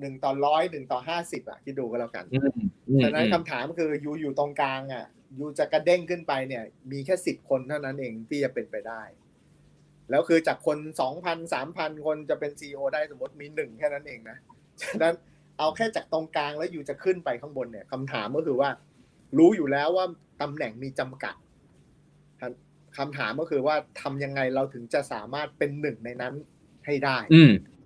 หนึ่งต่อร้อยหนึ่งต่อห้าสิบอะคิดดูก็แล้วกันอืมอืมฉะนั้นอืมคำถามคือยูอยู่ตรงกลางอะยูจะกระเด้งขึ้นไปเนี่ย มีแค่สิบคนเท่านั้นเองที่จะเป็นไปได้ แล้วคือจากคนสองพันสามพันคนจะเป็นซีอได้สมมติมีหนึ่งแค่นั้นเองนะฉะนั้นเอาแค่จากตรงกลางแล้วยูจะขึ้นไปข้างบนเนี่ยคำถามก็คือว่า รู้อยู่แล้วว่าตำแหน่งมีจำกัดคำถามก็คือว่าทำยังไงเราถึงจะสามารถเป็นหนึ่งในนั้นให้ได้อืมอืม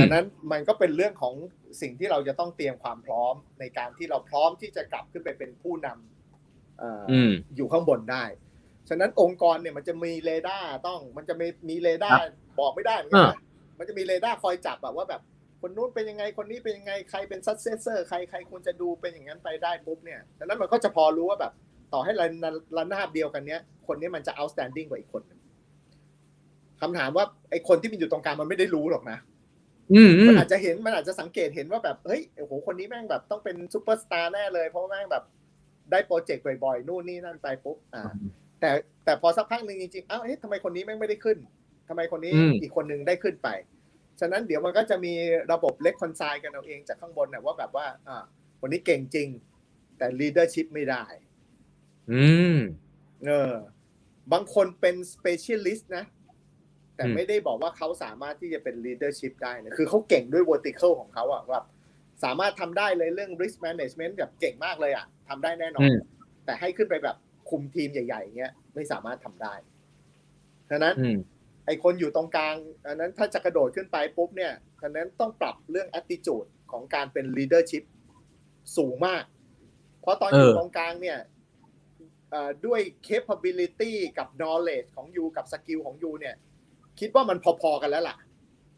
ดังนั้นมันก็เป็นเรื่องของสิ่งที่เราจะต้องเตรียมความพร้อมในการที่เราพร้อมที่จะกลับขึ้นไปเป็นผู้นำเอ่อออืมอยู่ข้างบนได้ฉะนั้นองค์กรเนี่ยมันจะมีเรดาร์ต้องมันจะมีมีเรดาร์บอกไม่ได้เหมือนกันนะมันจะมีเรดาร์คอยจับแบบว่าแบบ คนนู้นเป็นยังไงคนนี้เป็นยังไงใครเป็น successor ใครใครควรจะดูเป็นอย่างนั้นไปได้ปุ๊บเนี่ยดังนั้นมันก็จะพอรู้ว่าแบบ ต่อให้ระระระนาบเดียวกันเนี้ย คนนี้มันจะ outstanding กว่าอีกคนหนึ่งคำถามว่าไอ้คนที่มันอยู่ตรงกลางมันไม่ได้รู้หรอกนะอื มอืมมันอาจจะเห็นมันอาจจะสังเกตเห็นว่าแบบเฮ้ยโอ้โหคนนี้แม่งแบบต้องเป็นซูเปอร์สตาร์แน่เลย เพราะว่าแม่งแบบได้ project บ่อยๆนู่นนี่นั่นไปปุ๊บอ่า แต่แต่พอสักพักหนึ่งจริงๆอ้าวเอ๊ะทำไมคนนี้แม่งไม่ได้ขึ้นทำไมคนนี้อืมอีกคนหนึ่งได้ขึ้นไป ฉะนั้นเดี๋ยวมันก็จะมีระบบ reconcile กันเอาเองจากข้างบนนะว่าแบบว่าอ่าคนนี้เก่งจริง แต่ leadership ไม่ได้ อืมเออบางคนเป็น specialist นะ แต่อืมไม่ได้บอกว่าเขาสามารถที่จะเป็น leadership ได้นะคือเขาเก่งด้วย vertical ของเขาอะแบบสามารถทำได้เลยเรื่อง risk management แบบเก่งมากเลยอะทำได้แน่นอน แต่ให้ขึ้นไปแบบคุมทีมใหญ่ๆอย่างเงี้ยไม่สามารถทำได้ฉะนั้นอืมไอคนอยู่ตรงกลางอันนั้นถ้าจะกระโดดขึ้นไปปุ๊บเนี่ยฉะนั้นต้องปรับเรื่อง attitude ของการเป็น leadership สูงมาก เพราะตอนอยู่เออตรงกลางเนี่ยเอ่อด้วย capability กับ knowledge ของ you กับ skill ของ you เนี่ย คิดว่ามันพอๆกันแล้วล่ะ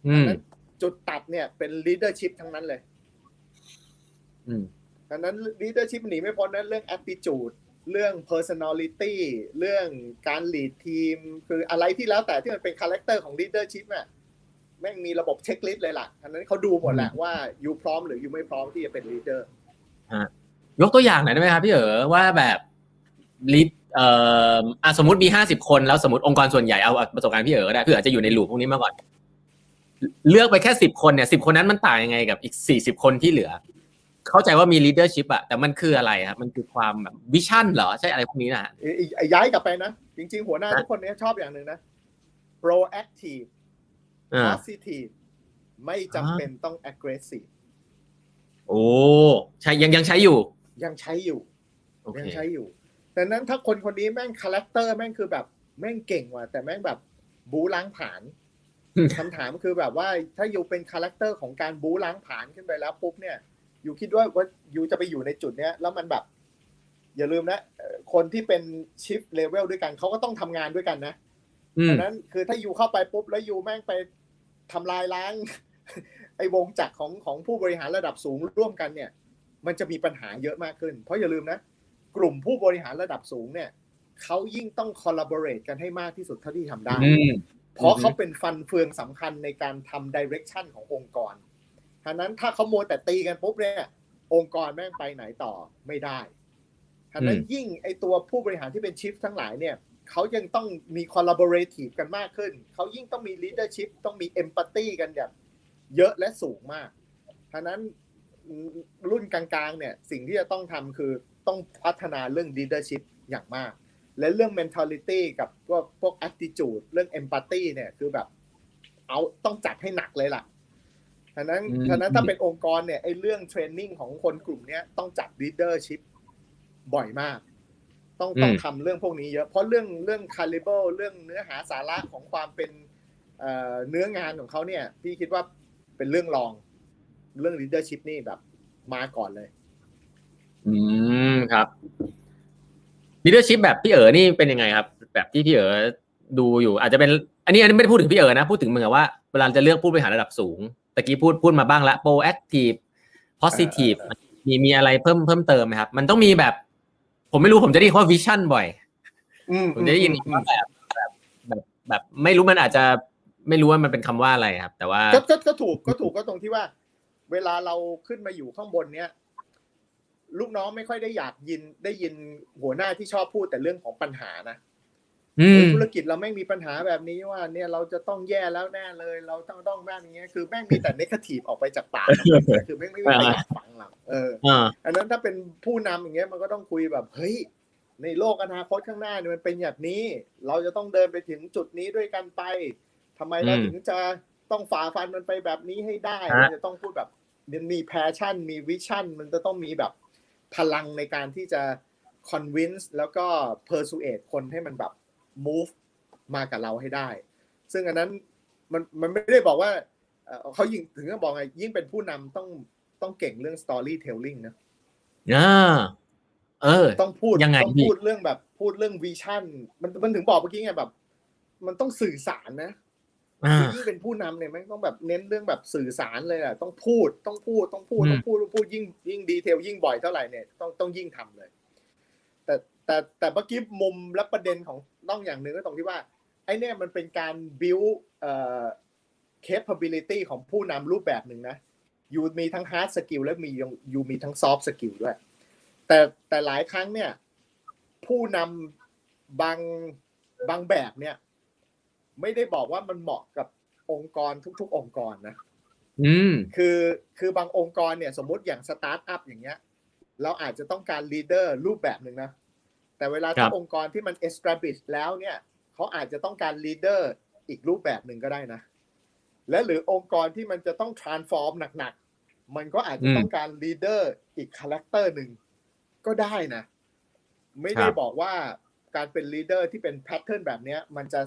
อืมนั้นจุดตัดเนี่ยเป็น leadership ทั้งนั้นเลยอืมดังนั้น leadership หนีไม่พ้นนั้นเรื่อง attitude เรื่อง personality เรื่องการ lead ทีม คืออะไรที่แล้วแต่ที่มันเป็น character ของ leadership น่ะแม่งมีระบบเช็คลิสต์เลยล่ะอันนั้นเขาดูหมดแหละว่ายูพร้อมหรือยูไม่พร้อมที่จะเป็น leader ยกตัวอย่างหน่อยได้ไหมครับพี่เอ๋ว่าแบบลิด เอ่ออะสมมติมีห้าสิบคนแล้วสมมติองค์กรส่วนใหญ่เอาเอาประสบการณ์พี่เอ๋ก็ได้พี่เอ๋จะอยู่ในลูปพวกนี้มาก่อน เลือกไปแค่สิบคนเนี่ยสิบคนนั้นมันต่างยังไงกับอีกสี่สิบคนที่เหลือ เข้าใจว่ามี leadership อะแต่มันคืออะไรครับมันคือความแบบวิชั่นเหรอใช่อะไรพวกนี้นะอีอีย้อนกลับไปนะ จริง ๆ หัวหน้าทุกคนเนี้ยชอบอย่างหนึ่งนะ proactive อ่า positive ไม่จำเป็นต้อง aggressive โอ้ใช่ยังยังใช้อยู่ ยังใช้อยู่โอเคยังใช้อยู่ แต่นั้นถ้าคนคนนี้แม่ง character แม่งคือแบบแม่งเก่งว่ะแต่แม่งแบบบู๊ล้างผลาญอืมคำถามคือแบบว่าถ้าอยู่เป็น character ของการบู๊ล้างผลาญขึ้นไปแล้วปุ๊บเนี่ย อยู่คิดว่าว่าอยู่จะไปอยู่ในจุดเนี้ยแล้วมันแบบ อย่าลืมนะเอ่อคนที่เป็นชิฟเลเวลด้วยกันเขาก็ต้องทำงานด้วยกันนะอืมดังนั้นคือถ้าอยู่เข้าไปปุ๊บแล้วอยู่แม่งไปทำลายล้าง ไอ้วงจักรของของผู้บริหารระดับสูงร่วมกันเนี่ย มันจะมีปัญหาเยอะมากขึ้น เพราะอย่าลืมนะ กลุ่มผู้บริหารระดับสูงเนี่ยเขายิ่งต้อง collaborate กันให้มากที่สุดเท่าที่ทำได้อืมเพราะเขาเป็นฟันเฟืองสำคัญในการทำ direction ขององค์กรฉะนั้นถ้าเขาโมวแต่ตีกันปุ๊บเนี่ย องค์กรแม่งไปไหนต่อไม่ได้ฉะนั้นอืมยิ่งไอตัวผู้บริหารที่เป็นชิฟทั้งหลายเนี่ยเขายังต้องมี collaborative กันมากขึ้น เขายิ่งต้องมี leadership ต้องมี empathy กันแบบเยอะและสูงมากฉะนั้นรุ่นกลางๆเนี่ยสิ่งที่จะต้องทำคือ ต้องพัฒนาเรื่อง leadership อย่างมาก และเรื่อง mentality กับพวกพวก attitude เรื่อง empathy เนี่ยคือแบบเอาต้องจัดให้หนักเลยล่ะฉะนั้นอืมฉะนั้นถ้าเป็นองค์กรเนี่ยไอ้เรื่องเทรนนิ่งของคนกลุ่มเนี้ยต้องจัด leadership บ่อยมาก ต้องต้องทำเรื่องพวกนี้เยอะ เพราะเรื่องเรื่อง caliber เรื่องเนื้อหาสาระของความเป็นเอ่อเนื้องานของเขาเนี่ย พี่คิดว่าเป็นเรื่องรอง เรื่อง leadership นี่แบบมาก่อนเลย อืม ครับ leadership แบบพี่เอ๋อนี่เป็นยังไงครับ แบบที่พี่เอ๋อดูอยู่ อาจจะเป็น อันนี้อันนี้ไม่ได้พูดถึงพี่เอ๋อนะ พูดถึงเหมือนกับว่าเวลาจะเลือกผู้บริหารระดับสูงตะกี้พูดพูดมาบ้างละ proactive positive มีมีอะไรเพิ่มเพิ่มเติมไหมครับ มันต้องมีแบบ ผมไม่รู้ผมจะได้ยินว่า vision บ่อยอืมผมจะได้ยินว่าแบบแบบแบบแบบไม่รู้มันอาจจะไม่รู้ว่ามันเป็นคำว่าอะไรครับ แต่ว่าก็ก็ก็ถูกก็ถูกก็ตรงที่ว่า เวลาเราขึ้นมาอยู่ข้างบนเนี้ย ลูกน้องไม่ค่อยได้อยากยินได้ยินหัวหน้าที่ชอบพูดแต่เรื่องของปัญหานะอืมเฮ้ยธุรกิจเราแม่งมีปัญหาแบบนี้ว่า เนี่ยเราจะต้องแย่แล้วแน่เลย เราต้องต้องแบบอย่างเงี้ยคือแม่งมีแต่เนกาทีฟออกไปจากปากคือแม่งไม่มีใครอยากฟังหรอกเอออ่าอันนั้นถ้าเป็นผู้นำอย่างเงี้ยมันก็ต้องคุยแบบเฮ้ยในโลกอนาคตข้างหน้าเนี่ยมันเป็นแบบนี้ เราจะต้องเดินไปถึงจุดนี้ด้วยกันไปทำไมเราอืมถึงจะต้องฝ่าฟันมันไปแบบนี้ให้ได้ฮะมันจะต้องพูดแบบมันมี passion มี vision มันจะต้องมีแบบ พลังในการที่จะ convince แล้วก็ persuade คนให้มันแบบ move มากับเราให้ได้ ซึ่งอันนั้นมันมันไม่ได้บอกว่าเอ่อเขายิ่งถึงก็บอกไงยิ่งเป็นผู้นำต้องต้องเก่งเรื่อง storytelling นะอ่าเออ ต้องพูดยังไงต้องพี่พูดเรื่องแบบพูดเรื่อง vision มันมันถึงบอกเมื่อกี้ไงแบบ มันต้องสื่อสารนะ อ่ายิ่งเป็นผู้นำเนี่ยมันต้องแบบเน้นเรื่องแบบสื่อสารเลยอะต้องพูดต้องพูดต้องพูดอืมต้องพูดต้องพูดยิ่งยิ่งดีเทลยิ่งบ่อยเท่าไหร่เนี่ยต้องต้องยิ่งทำเลย แต่แต่แต่เมื่อกี้มุมและประเด็นของต้องอย่างหนึ่งก็ตรงที่ว่าไอ้เนี่ยมันเป็นการ build เอ่อ capability ของผู้นำรูปแบบหนึ่งนะยูมีทั้ง hard skill และมียูมีทั้ง soft skill ด้วย แต่แต่หลายครั้งเนี่ย ผู้นำบางบางแบบเนี่ย ไม่ได้บอกว่ามันเหมาะกับองค์กรทุก ๆ องค์กรนะอืมคือคือบางองค์กรเนี่ยสมมุติอย่างสตาร์ทอัพอย่างเงี้ย เราอาจจะต้องการ leader รูปแบบหนึ่งนะ แต่เวลาครับ ถ้าองค์กรที่มัน establish แล้วเนี่ยเขาอาจจะต้องการ leader อีกรูปแบบหนึ่งก็ได้นะ และหรือองค์กรที่มันจะต้อง transform หนักๆ มันก็อาจจะต้องการ leaderอีก character หนึ่งก็ได้นะ ไม่ได้บอกว่าการเป็น leader ที่เป็น pattern แบบเนี้ยมันจะ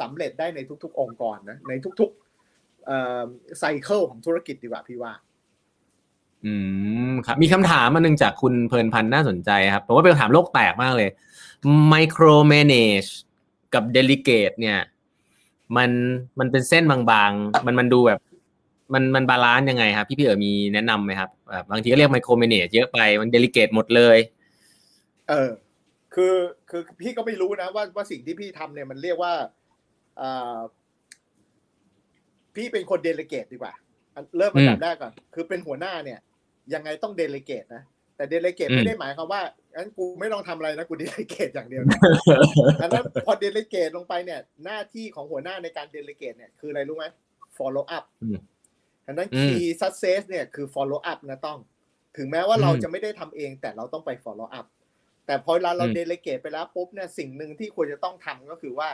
สำเร็จได้ในทุก ๆ องค์กรนะในทุกๆ cycle ของธุรกิจดีกว่าพี่ว่า อืมครับมีคำถามมาหนึ่งจากคุณเพลินพันธ์น่าสนใจครับผมว่าเป็นคำถามโลกแตกมากเลย micro manage กับ delegate เนี่ย มันมันเป็นเส้นบางๆ มันมันดูแบบ มันมัน balance ยังไงครับ พี่พี่เอ๋มีแนะนำไหมครับแบบบางทีก็เรียก micro manage เยอะไปมัน delegate หมดเลย เออ คือคือพี่ก็ไม่รู้นะว่าว่าสิ่งที่พี่ทำเนี่ยมันเรียกว่าอ่า พี่เป็นคนเดล e เกตดีกว่าอันเริ่มอันดับแรกก่อน คือเป็นหัวหน้าเนี่ย ยังไงต้อง delegate นะ แต่เดล e เกตอืมไม่ได้หมายความว่างั้นกูไม่ต้องทำอะไรนะกูเดล e เกตอย่างเดียวนะอันนั้นพอเดล e เกตลงไปเนี่ย หน้าที่ของหัวหน้าในการเดล e เกตเนี่ยคืออะไรรู้ไหม follow up อืมฉะนั้นอืม key success เนี่ยคือ follow up นะต้อง ถึงแม้ว่าเราอืมจะไม่ได้ทำเองแต่เราต้องไป follow up แต่พอเวลาเราอืม delegate ไปแล้วปุ๊บเนี่ยสิ่งหนึ่งที่ควรจะต้องทำก็คือว่า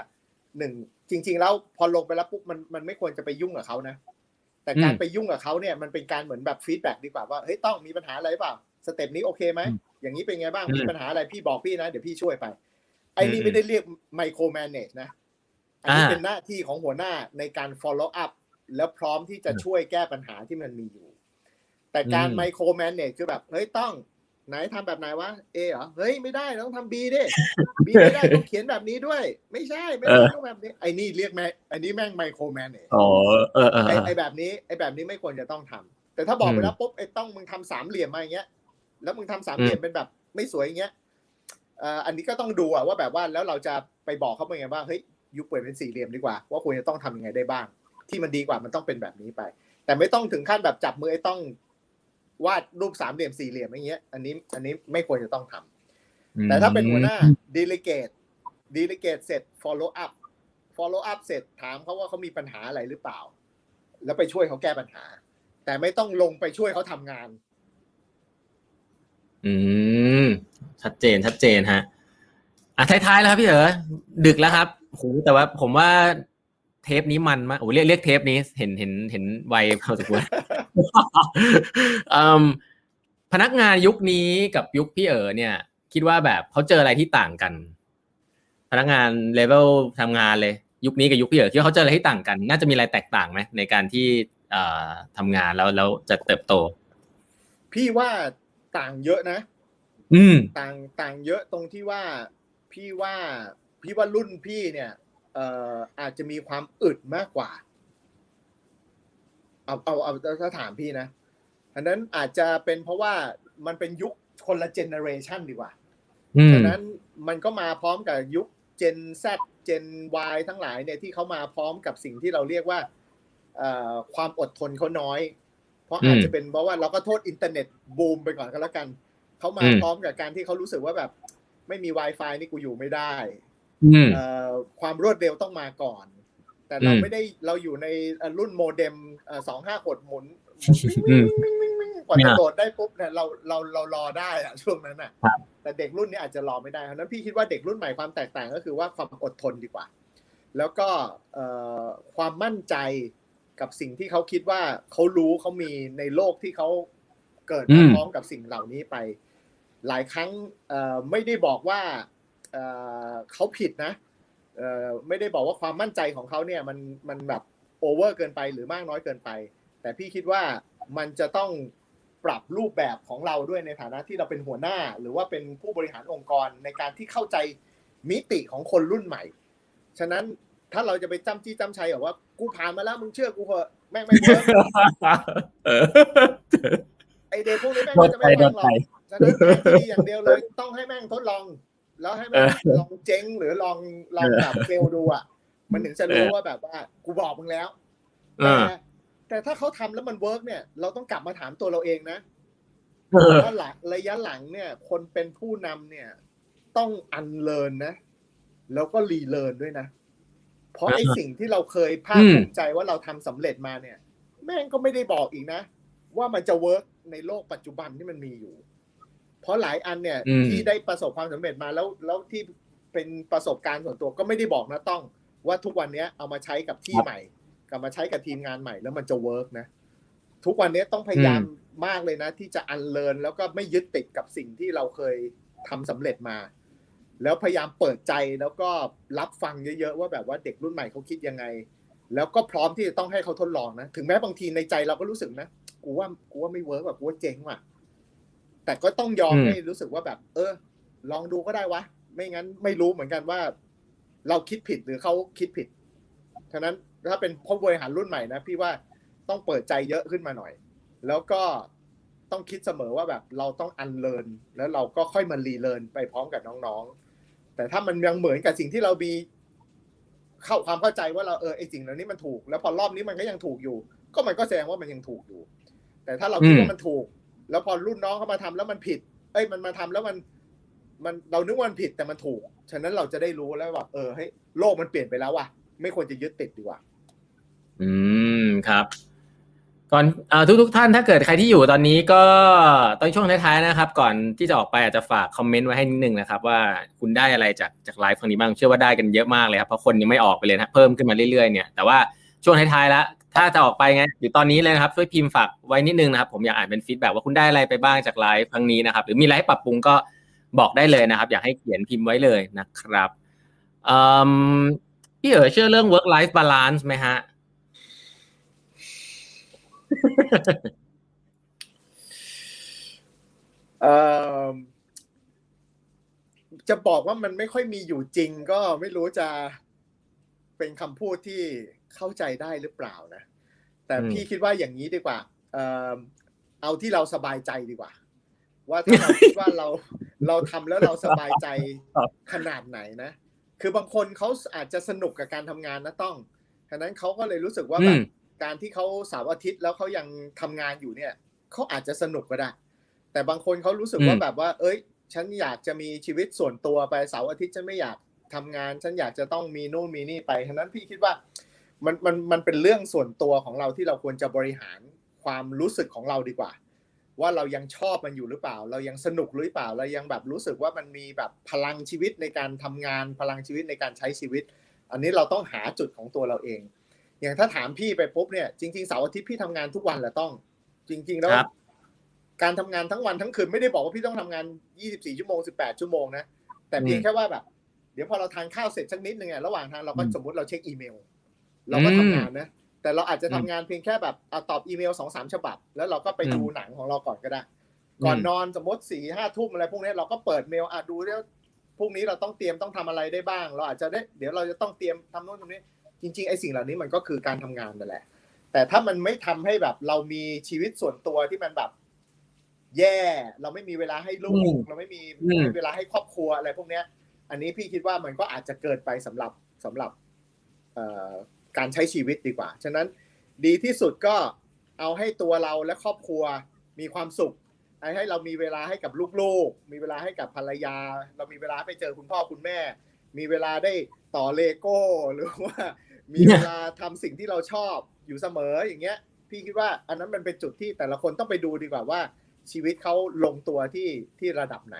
หนึ่งจริง ๆ แล้วพอลงไปแล้วปุ๊บมันมันไม่ควรจะไปยุ่งกับเขานะ แต่การอืมไปยุ่งกับเขาเนี่ยมันเป็นการเหมือนแบบฟีดแบ็ดีกว่าว่าเฮ้ยต้องมีปัญหาอะไรเปล่าสเต็ปนี้โอเคไหมอืมอย่างนี้เป็นไงบ้างอืมมีปัญหาอะไรพี่บอกพี่นะ เดี๋ยวพี่ช่วยไป ไอ้นี่อืมไม่ได้เรียกไมโครแมネจนะอันนี้อ่าเป็นหน้าที่ของหัวหน้าในการ follow up แล้วพร้อมที่จะอืมช่วยแก้ปัญหาที่มันมีอยู่ แต่การอืมไมโครแมネจคือแบบเฮ้ยต้อง ไหนทำแบบไหนวะเอเหรอเฮ้ยไม่ได้ต้องทำบีดิบีไม่ได้ต้องเขียนแบบนี้ด้วย ไม่ใช่ไม่ได้ต้องแบบนี้ไอ้นี่เรียกแม่ไอ้นี่แม่งไมโครแมเนจอ๋อเออเออไอ้เออไอ้แบบนี้ไอ้แบบนี้ไม่ควรจะต้องทำแต่ถ้าบอกอืมไปแล้วปุ๊บไอ้ต้องมึงทำสามเหลี่ยมมาอย่างเงี้ย แล้วมึงทำสามเหลี่ยมอืมเป็นแบบไม่สวยอย่างเงี้ยเอ่ออันนี้ก็ต้องดูอะว่าแบบว่าแล้วเราจะไปบอกเขาเป็นไงว่าเฮ้ยยุคเปลี่ยนเป็นสี่เหลี่ยมดีกว่า ว่าควรจะต้องทำยังไงได้บ้าง ที่มันดีกว่ามันต้องเป็นแบบนี้ไป แต่ไม่ต้องถึงขั้นแบบจับมือไอ้ต้อง วาดรูปสามเหลี่ยมสี่เหลี่ยมอย่างเงี้ย อันนี้อันนี้ไม่ควรจะต้องทำแต่ถ้าเป็นหัวหน้า delegate delegate เสร็จ follow up follow up เสร็จถามเขาว่าเขามีปัญหาอะไรหรือเปล่า แล้วไปช่วยเขาแก้ปัญหา แต่ไม่ต้องลงไปช่วยเขาทำงาน อืมชัดเจนชัดเจนฮะอะท้ายๆแล้วครับพี่เอ๋ดึกแล้วครับโหแต่ว่าผมว่าเทปนี้มันมากโอ้เรียกเรียกเทปนี้เห็นเห็นเห็นไวพอสมควรอืม พนักงานยุคนี้กับยุคพี่เอ๋เนี่ย คิดว่าแบบเขาเจออะไรที่ต่างกัน พนักงานเลเวลทำงานเลย ยุคนี้กับยุคพี่เอ๋คิดว่าเขาเจออะไรที่ต่างกัน น่าจะมีอะไรแตกต่างไหมในการที่เอ่อทำงานแล้วแล้วจะเติบโต พี่ว่าต่างเยอะนะ อืม ต่างต่างเยอะตรงที่ว่าพี่ว่าพี่ว่ารุ่นพี่เนี่ย เอ่ออาจจะมีความอึดมากกว่า เอาเอาเอาถ้าถามพี่นะอันนั้นอาจจะเป็นเพราะว่ามันเป็นยุคคนละเจเนอเรชันดีกว่าอืมฉะนั้นมันก็มาพร้อมกับยุค Gen Z Gen Y ทั้งหลายเนี่ยที่เขามาพร้อมกับสิ่งที่เราเรียกว่าเอ่อความอดทนเขาน้อย เพราะอาจจะเป็นเพราะว่าเราก็โทษอินเทอร์เน็ตบูมไปก่อนก็แล้วกัน เขามาพร้อมกับการที่เขารู้สึกว่าแบบ ไม่มี Wi-Fi นี่กูอยู่ไม่ได้อืมเอ่อความรวดเร็วต้องมาก่อน แต่เราอืมไม่ได้เราอยู่ในรุ่นโมเด็มสองห้าขดหมุนอืมกว่าจะโหลดได้ปุ๊บเนี่ยเราเราเรารอได้อะช่วงนั้นอะครับแต่เด็กรุ่นนี้อาจจะรอไม่ได้เพราะฉะนั้นพี่คิดว่าเด็กรุ่นใหม่ความแตกต่างก็คือว่าความอดทนดีกว่า แล้วก็เอ่อความมั่นใจกับสิ่งที่เขาคิดว่าเขารู้เขามีในโลกที่เขาเกิดอืมามพร้อมกับสิ่งเหล่านี้ไป หลายครั้งเอ่อไม่ได้บอกว่าเอ่อเขาผิดนะเอ่อ ไม่ได้บอกว่าความมั่นใจของเขาเนี่ยมันมันแบบ over เกินไปหรือมากน้อยเกินไป แต่พี่คิดว่ามันจะต้องปรับรูปแบบของเราด้วยในฐานะที่เราเป็นหัวหน้า หรือว่าเป็นผู้บริหารองค์กรในการที่เข้าใจมิติของคนรุ่นใหม่ ฉะนั้นถ้าเราจะไปจ้ำจี้จ้ำชัยบอกว่ากูผ่านมาแล้วมึงเชื่อกูเหอะแม่งไม่ work เออไอ้เด็กพวกนี้แม่งก็จะไม่ฟังหรอกฉะนั้นที่อย่างเดียวเลยต้องให้แม่งทดลอง แล้วให้แม่งเออลองเจ๊งหรือลองลองแบบ fail ดูอะ มันถึงจะรู้ว่าแบบว่า กูบอกมึงแล้วเออแต่แต่ถ้าเขาทำแล้วมัน work เนี่ย เราต้องกลับมาถามตัวเราเองนะเออว่าหลังระยะหลังเนี่ย คนเป็นผู้นำเนี่ย ต้อง unlearn นะ แล้วก็ relearn ด้วยนะ เพราะไอ้อ่าสิ่งที่เราเคยภาคอืมภูมิใจว่าเราทำสำเร็จมาเนี่ย แม่งก็ไม่ได้บอกอีกนะ ว่ามันจะ work ในโลกปัจจุบันที่มันมีอยู่ เพราะหลายอันเนี่ยอืมที่ได้ประสบความสำเร็จมาแล้วแล้วที่เป็นประสบการณ์ส่วนตัวก็ไม่ได้บอกนะต้อง ว่าทุกวันเนี้ยเอามาใช้กับที่ใหม่กลับมาใช้กับทีมงานใหม่แล้วมันจะเวิร์กนะ ทุกวันนี้ต้องพยายามมากเลยนะ ที่จะอันเลินแล้วก็ไม่ยึดติดกับสิ่งที่เราเคยทำสำเร็จมา แล้วพยายามเปิดใจแล้วก็รับฟังเยอะๆว่าแบบว่าเด็กรุ่นใหม่เขาคิดยังไง แล้วก็พร้อมที่จะต้องให้เขาทดลองนะ ถึงแม้บางทีในใจเราก็รู้สึกนะ กูว่ากูว่าไม่ work แบบกูว่าเจ๊งว่ะ แต่ก็ต้องยอมอืมให้รู้สึกว่าแบบ เออ ลองดูก็ได้วะ ไม่งั้นไม่รู้เหมือนกันว่า เราคิดผิดหรือเขาคิดผิดฉะนั้นถ้าเป็นผู้บริหารรุ่นใหม่นะพี่ว่าต้องเปิดใจเยอะขึ้นมาหน่อย แล้วก็ต้องคิดเสมอว่าแบบเราต้อง unlearn แล้วเราก็ค่อยมา relearn ไปพร้อมกับน้องๆ แต่ถ้ามันยังเหมือนกับสิ่งที่เรามีเข้าความเข้าใจว่าเราเออไอ้สิ่งเหล่านี้มันถูก แล้วพอรอบนี้มันก็ยังถูกอยู่ ก็มันก็แสดงว่ามันยังถูกอยู่ แต่ถ้าเราคิดว่ามันถูก แล้วพอรุ่นน้องเขามาทำแล้วมันผิด เอ้ยมันมาทำแล้วมันมันเรานึกว่ามันผิดแต่มันถูก ฉะนั้นเราจะได้รู้แล้วว่าเออเฮ้ยโลกมันเปลี่ยนไปแล้วว่ะ ไม่ควรจะยึดติดดีกว่า อืมครับ ก่อนอทุกทุกท่านถ้าเกิดใครที่อยู่ตอนนี้ก็ตอนช่วงท้ายๆนะครับ ก่อนที่จะออกไปอาจจะฝากคอมเมนต์ไว้ให้นิดนึงนะครับ ว่าคุณได้อะไรจากจากไลฟ์ครั้งนี้บ้างเชื่อว่าได้กันเยอะมากเลยครับเพราะคนยังไม่ออกไปเลยนะเพิ่มขึ้นมาเรื่อยๆเนี่ยแต่ว่าช่วงท้ายๆแล้ว ถ้าจะออกไปไงอยู่ตอนนี้เลยนะครับช่วยพิมพ์ฝากไว้นิดนึงนะครับ ผมอยากอ่านเป็นฟีดแบ็ว่าคุณได้อะไรไปบ้างจากไลฟ์ครั้งนี้นะครับ หรือมีอะไรให้ปรับปรุงก็บอกได้เลยนะครับ อยากให้เขียนพิมพ์ไว้เลยนะครับพี่เอ๋เชื่อเรื่อง work life balance ไหมฮะจะบอกว่ามันไม่ค่อยมีอยู่จริงก็ไม่รู้จะเป็นคำพูดที่ เข้าใจได้หรือเปล่านะ แต่พี่คิดว่าอย่างนี้ดีกว่า เอ่อเอาที่เราสบายใจดีกว่า ว่าถ้าเราคิดว่าเราเราทำแล้วเราสบายใจขนาดไหนนะ คือบางคนเขาอาจจะสนุกกับการทำงานนะต้องฉะนั้นเขาก็เลยรู้สึกว่าแบบการที่เขาเสาร์อาทิตย์แล้วเขายังทำงานอยู่เนี่ยเขาอาจจะสนุกก็ได้ แต่บางคนเขารู้สึกว่าแบบว่า เอ้ย ฉันอยากจะมีชีวิตส่วนตัวไปเสาร์อาทิตย์ฉันไม่อยากทำงาน ฉันอยากจะต้องมีนู่นมีนี่ไปฉะนั้นพี่คิดว่า มันมันมันเป็นเรื่องส่วนตัวของเราที่เราควรจะบริหารความรู้สึกของเราดีกว่า ว่าเรายังชอบมันอยู่หรือเปล่า เรายังสนุกหรือเปล่า เรายังแบบรู้สึกว่ามันมีแบบพลังชีวิตในการทำงานพลังชีวิตในการใช้ชีวิต อันนี้เราต้องหาจุดของตัวเราเอง อย่างถ้าถามพี่ไปปุ๊บเนี่ยจริงๆเสาร์อาทิตย์พี่ทำงานทุกวันแหละต้อง จริง ๆ แล้วการทำงานทั้งวันทั้งคืนไม่ได้บอกว่าพี่ต้องทำงาน 24 ชั่วโมง 18 ชั่วโมงนะแต่เพียงแค่ว่าแบบ เดี๋ยวพอเราทานข้าวเสร็จสักนิดนึงอะระหว่างทางเราก็สมมติเราเช็คอีเมล เราก็ทำงานนะ แต่เราอาจจะทำงานเพียงแค่แบบตอบอีเมลสองสามฉบับ แล้วเราก็ไปดูหนังของเราก่อนก็ได้ ก่อนนอนสมมติสี่ห้าทุ่มอะไรพวกนี้เราก็เปิดเมลอะดูแล้วพรุ่งนี้เราต้องเตรียมต้องทำอะไรได้บ้าง เราอาจจะได้เดี๋ยวเราจะต้องเตรียมทำโน่นทำนี้ จริงๆไอ้สิ่งเหล่านี้มันก็คือการทำงานนั่นแหละ แต่ถ้ามันไม่ทำให้แบบเรามีชีวิตส่วนตัวที่มันแบบ แย่ เราไม่มีเวลาให้ลูก เราไม่มีเวลาให้ครอบครัวอะไรพวกเนี้ย อันนี้พี่คิดว่ามันก็อาจจะเกินไปสำหรับสำหรับ การใช้ชีวิตดีกว่า ฉะนั้นดีที่สุดก็เอาให้ตัวเราและครอบครัวมีความสุขให้เรามีเวลาให้กับลูกๆ มีเวลาให้กับภรรยา เรามีเวลาไปเจอคุณพ่อคุณแม่ มีเวลาได้ต่อเลโก้ หรือว่ามีเวลาทำสิ่งที่เราชอบอยู่เสมออย่างเงี้ย พี่คิดว่าอันนั้นมันเป็นจุดที่แต่ละคนต้องไปดูดีกว่าว่าชีวิตเขาลงตัวที่ที่ระดับไหน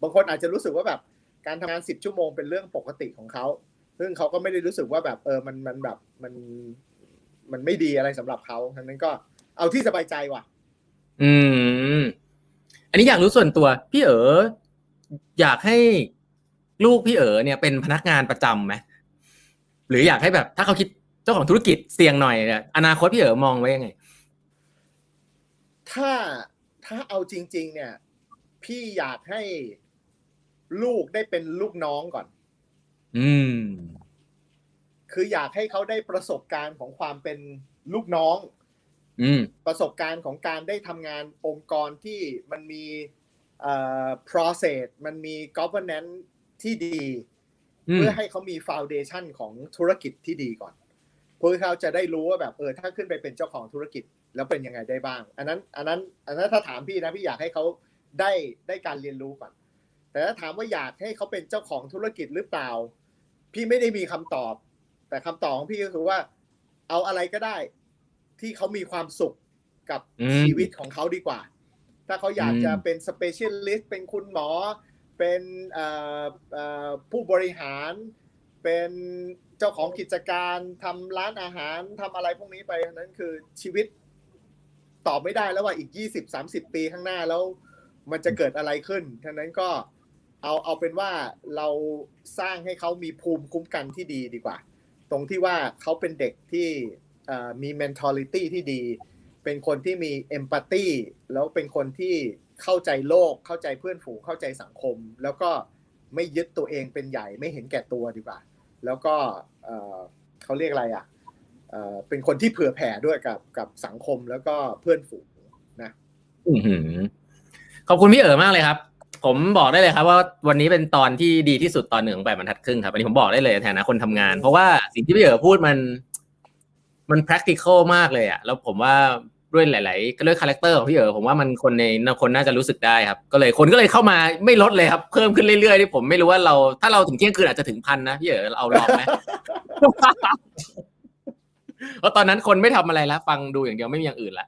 บางคนอาจจะรู้สึกว่าแบบการทำงานสิบชั่วโมงเป็นเรื่องปกติของเขา ซึ่งเขาก็ไม่ได้รู้สึกว่าแบบเออมันมันแบบมันมันไม่ดีอะไรสำหรับเขาทั้งนั้นก็เอาที่สบายใจว่ะ อืม อันนี้อยากรู้ส่วนตัว พี่เอ๋ออยากให้ลูกพี่เอ๋อเนี่ยเป็นพนักงานประจำไหมหรืออยากให้แบบ ถ้าเขาคิดเจ้าของธุรกิจเสี่ยงหน่อยเนี่ยอนาคตพี่เอ๋อมองไว้ยังไง ถ้าถ้าเอาจริง ๆ เนี่ย พี่อยากให้ลูกได้เป็นลูกน้องก่อน อืม คืออยากให้เขาได้ประสบการณ์ของความเป็นลูกน้อง อืม ประสบการณ์ของการได้ทำงานองค์กรที่มันมีเอ่อ process มันมี governance ที่ดี เพื่อให้เขามี foundation ของธุรกิจที่ดีก่อน เพื่อเขาจะได้รู้ว่าแบบเออถ้าขึ้นไปเป็นเจ้าของธุรกิจแล้วเป็นยังไงได้บ้าง อันนั้น อันนั้น อันนั้นถ้าถามพี่นะพี่อยากให้เขาได้ได้การเรียนรู้ก่อน แต่ถ้าถามว่าอยากให้เขาเป็นเจ้าของธุรกิจหรือเปล่า พี่ไม่ได้มีคำตอบ แต่คำตอบของพี่ก็คือว่า เอาอะไรก็ได้ ที่เขามีความสุขกับชีวิตของเขาดีกว่า ถ้าเขาอยากจะเป็น specialist เป็นคุณหมอ เป็นผู้บริหาร เป็นเจ้าของกิจการทำร้านอาหารทำอะไรพวกนี้ไปนั้นคือชีวิตตอบไม่ได้แล้วว่าอีกยี่สิบสามสิบปีข้างหน้าแล้ว มันจะเกิดอะไรขึ้นทั้งนั้นก็ เอาเอาเป็นว่าเราสร้างให้เขามีภูมิคุ้มกันที่ดีดีกว่า ตรงที่ว่าเขาเป็นเด็กที่มี mentality ที่ดี เป็นคนที่มี empathy แล้วเป็นคนที่เข้าใจโลก เข้าใจเพื่อนฝูงเข้าใจสังคม แล้วก็ไม่ยึดตัวเองเป็นใหญ่ไม่เห็นแก่ตัวดีกว่า แล้วก็เขาเรียกอะไรอะเป็นคนที่เผื่อแผ่ด้วยกับกับสังคมแล้วก็เพื่อนฝูงนะขอบคุณพี่เอ๋อมากเลยครับ ผมบอกได้เลยครับว่าวันนี้เป็นตอนที่ดีที่สุดตอนหนึ่งของแปดบรรทัดครึ่งครับอันนี้ผมบอกได้เลยแทนนะคนทำงาน เพราะว่าสิ่งที่พี่เอ๋พูดมัน มัน practical มากเลยอะแล้วผมว่าด้วยหลายๆด้วย character ของพี่เอ๋ผมว่ามันคนในคนน่าจะรู้สึกได้ครับ ก็เลยคนก็เลยเข้ามาไม่ลดเลยครับ เพิ่มขึ้นเรื่อยๆที่ผมไม่รู้ว่าเรา ถ้าเราถึงเที่ยงคืนอาจจะถึงพันนะพี่เอ๋เอาลองไหมเพราะตอนนั้นคนไม่ทำอะไรแล้ว ฟังดูอย่างเดียวไม่มีอย่างอื่นละ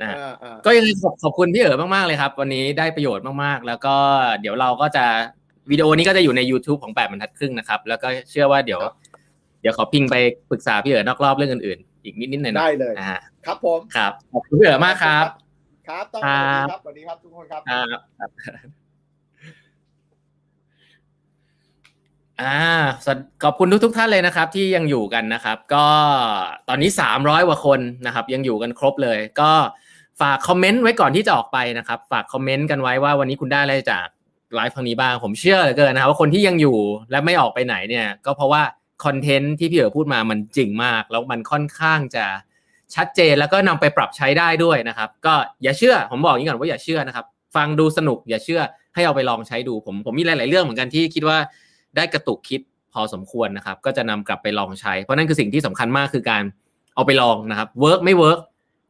นะฮะอ่าอ่าก็ยังไงขอบขอบคุณพี่เอ๋มากๆเลยครับ วันนี้ได้ประโยชน์มากๆ แล้วก็เดี๋ยวเราก็จะวิดีโอนี้ก็จะอยู่ใน YouTube ของแปดบรรทัดครึ่งนะครับ แล้วก็เชื่อว่าเดี๋ยว เดี๋ยวขอพิงไปปรึกษาพี่เอ๋นอกรอบเรื่องอื่นๆ อีกนิดๆหน่อยๆได้เลยนะฮะครับผมครับขอบคุณพี่เอ๋มากครับ ครับต้องครัสบวัสดีครับสวัสดีครับทุกคนครับครับอ่าสวัสขอบคุณทุกทุกๆท่านเลยนะครับ ที่ยังอยู่กันนะครับ ก็ตอนนี้สามร้อยกว่าคนนะครับ ยังอยู่กันครบเลย ก็ ฝากคอมเมนต์ไว้ก่อนที่จะออกไปนะครับ ฝากคอมเมนต์กันไว้ว่าวันนี้คุณได้อะไรจากไลฟ์ครั้งนี้บ้าง ผมเชื่อเหลือเกินนะครับว่าคนที่ยังอยู่และไม่ออกไปไหนเนี่ย ก็เพราะว่าคอนเทนต์ที่พี่เอ๋พูดมามันจริงมาก แล้วมันค่อนข้างจะชัดเจนแล้วก็นำไปปรับใช้ได้ด้วยนะครับ ก็อย่าเชื่อผมบอกอย่างนี้ก่อนว่าอย่าเชื่อนะครับ ฟังดูสนุกอย่าเชื่อให้เอาไปลองใช้ดูผมผมมีหลาย ๆ เรื่องเหมือนกันที่คิดว่าได้กระตุกคิดพอสมควรนะครับ ก็จะนำกลับไปลองใช้ เพราะนั่นคือสิ่งที่สำคัญมากคือการเอาไปลองนะครับ work ไม่ work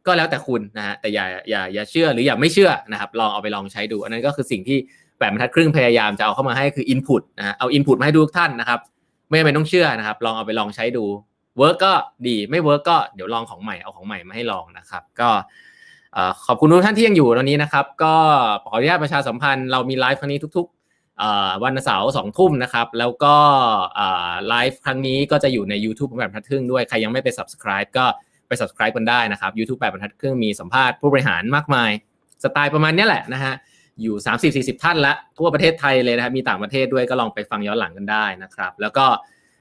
ก็แล้วแต่คุณนะฮะแต่อย่าอย่าอย่าเชื่อหรืออย่าไม่เชื่อนะครับลองเอาไปลองใช้ดู อันนั้นก็คือสิ่งที่แปดบรรทัดครึ่งพยายามจะเอาเข้ามาให้คือ Input นะฮะเอา Input มาให้ดูทุกท่านนะครับ ไม่จำเป็นต้องเชื่อนะครับ ลองเอาไปลองใช้ดู work ก็ดีไม่ work ก็เดี๋ยวลองของใหม่เอาของใหม่มาให้ลองนะครับ ก็ขอบคุณทุกท่านที่ยังอยู่ตอนนี้นะครับ ก็ขออนุญาตประชาสัมพันธ์เรามีไลฟ์ครั้งนี้ทุกๆวันเสาร์สองทุ่มนะครับ แล้วก็ไลฟ์ครั้งนี้ก็จะอยู่ใน YouTube ของแบบทัดครึ่งด้วยใครยังไม่ไป subscribe ก็ ไป subscribe กันได้นะครับ YouTube แบบบรรทัดครึ่งมีสัมภาษณ์ผู้บริหารมากมาย สไตล์ประมาณนี้แหละนะฮะอยู่ 30-40 ท่านละทั่วประเทศไทยเลยนะครับมีต่างประเทศด้วยก็ลองไปฟังย้อนหลังกันได้นะครับ แล้วก็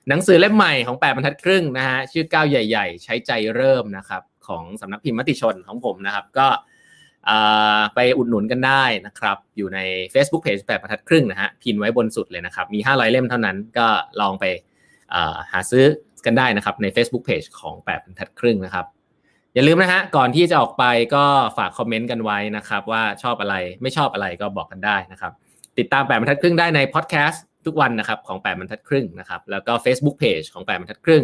หนังสือเล่มใหม่ของแปดบรรทัดครึ่งนะฮะชื่อก้าวใหญ่ ๆ ใช้ใจเริ่มนะครับของสำนักพิมพ์มติชนของผมนะครับ ก็ไปอุดหนุนกันได้นะครับ อยู่ใน Facebook Page แปดบรรทัดครึ่งนะฮะพินไว้บนสุดเลยนะครับ มี 500 เล่มเท่านั้นก็ลองไปาหาซื้อ กันได้นะครับใน Facebook Page ของแปดบรรทัดครึ่งนะครับ อย่าลืมนะฮะก่อนที่จะออกไปก็ฝากคอมเมนต์กันไว้นะครับ ว่าชอบอะไรไม่ชอบอะไรก็บอกกันได้นะครับ ติดตามแปดบรรทัดครึ่งได้ในพอดแคสต์ทุกวันนะครับของแปดบรรทัดครึ่งนะครับแล้วก็ Facebook Page ของแปดบรรทัดครึ่ง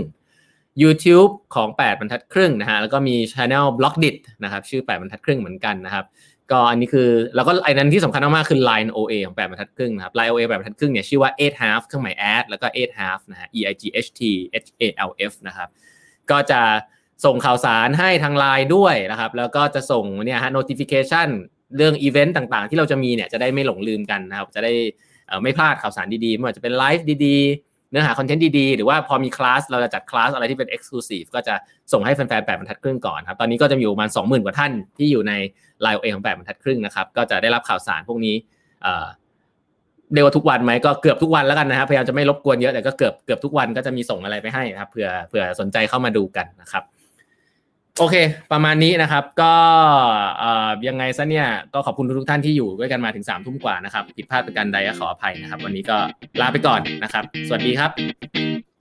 YouTube ของแปดบรรทัดครึ่งนะฮะแล้วก็มี Channel b l o g d i t นะครับชื่อแปดบรรทัดครึ่งเหมือนกันนะครับ ก็อันนี้คือแล้วก็ไอ้นั้นที่สำคัญมากๆคือ Line OA ของแปดบรรทัดครึ่งนะครับ Line OA แปดบรรทัดครึ่งเนี่ยชื่อว่า eight half เครื่องหมาย add แล้วก็ eight half นะฮะ e i g h t h a l f นะครับก็จะส่งข่าวสารให้ทางไลน์ด้วยนะครับ แล้วก็จะส่งเนี่ยฮะ notification เรื่องอีเวนต์ต่างๆ ที่เราจะมีเนี่ยจะได้ไม่หลงลืมกันนะครับ จะได้ไม่พลาดข่าวสารดีๆไม่ว่าจะเป็นไลฟ์ดีๆ เนื้อหาคอนเทนต์ดีๆ หรือว่าพอมีคลาสเราจะจัดคลาสอะไรที่เป็น Exclusive ก็จะส่งให้แฟนๆแปดบรรทัดครึ่งก่อนครับ ตอนนี้ก็จะมีอยู่ประมาณ20,000 กว่าท่านที่อยู่ในไลน์เอของแปดบรรทัดครึ่งนะครับก็จะได้รับข่าวสารพวกนี้เรียกว่าทุกวันไหมก็เกือบทุกวันแล้วกันนะครับพยายามจะไม่รบกวนเยอะแต่ก็เกือบเกือบทุกวันก็จะมีส่งอะไรไปให้นะครับเผื่อเผื่อสนใจเข้ามาดูกันนะครับโอเค ประมาณนี้นะครับก็ยังไงซะเนี่ยก็ขอบคุณทุกท่านที่อยู่ด้วยกันมาถึงสามทุ่มกว่านะครับผิดพลาดประการใดก็ขออภัยนะครับ วันนี้ก็ลาไปก่อนนะครับ สวัสดีครับ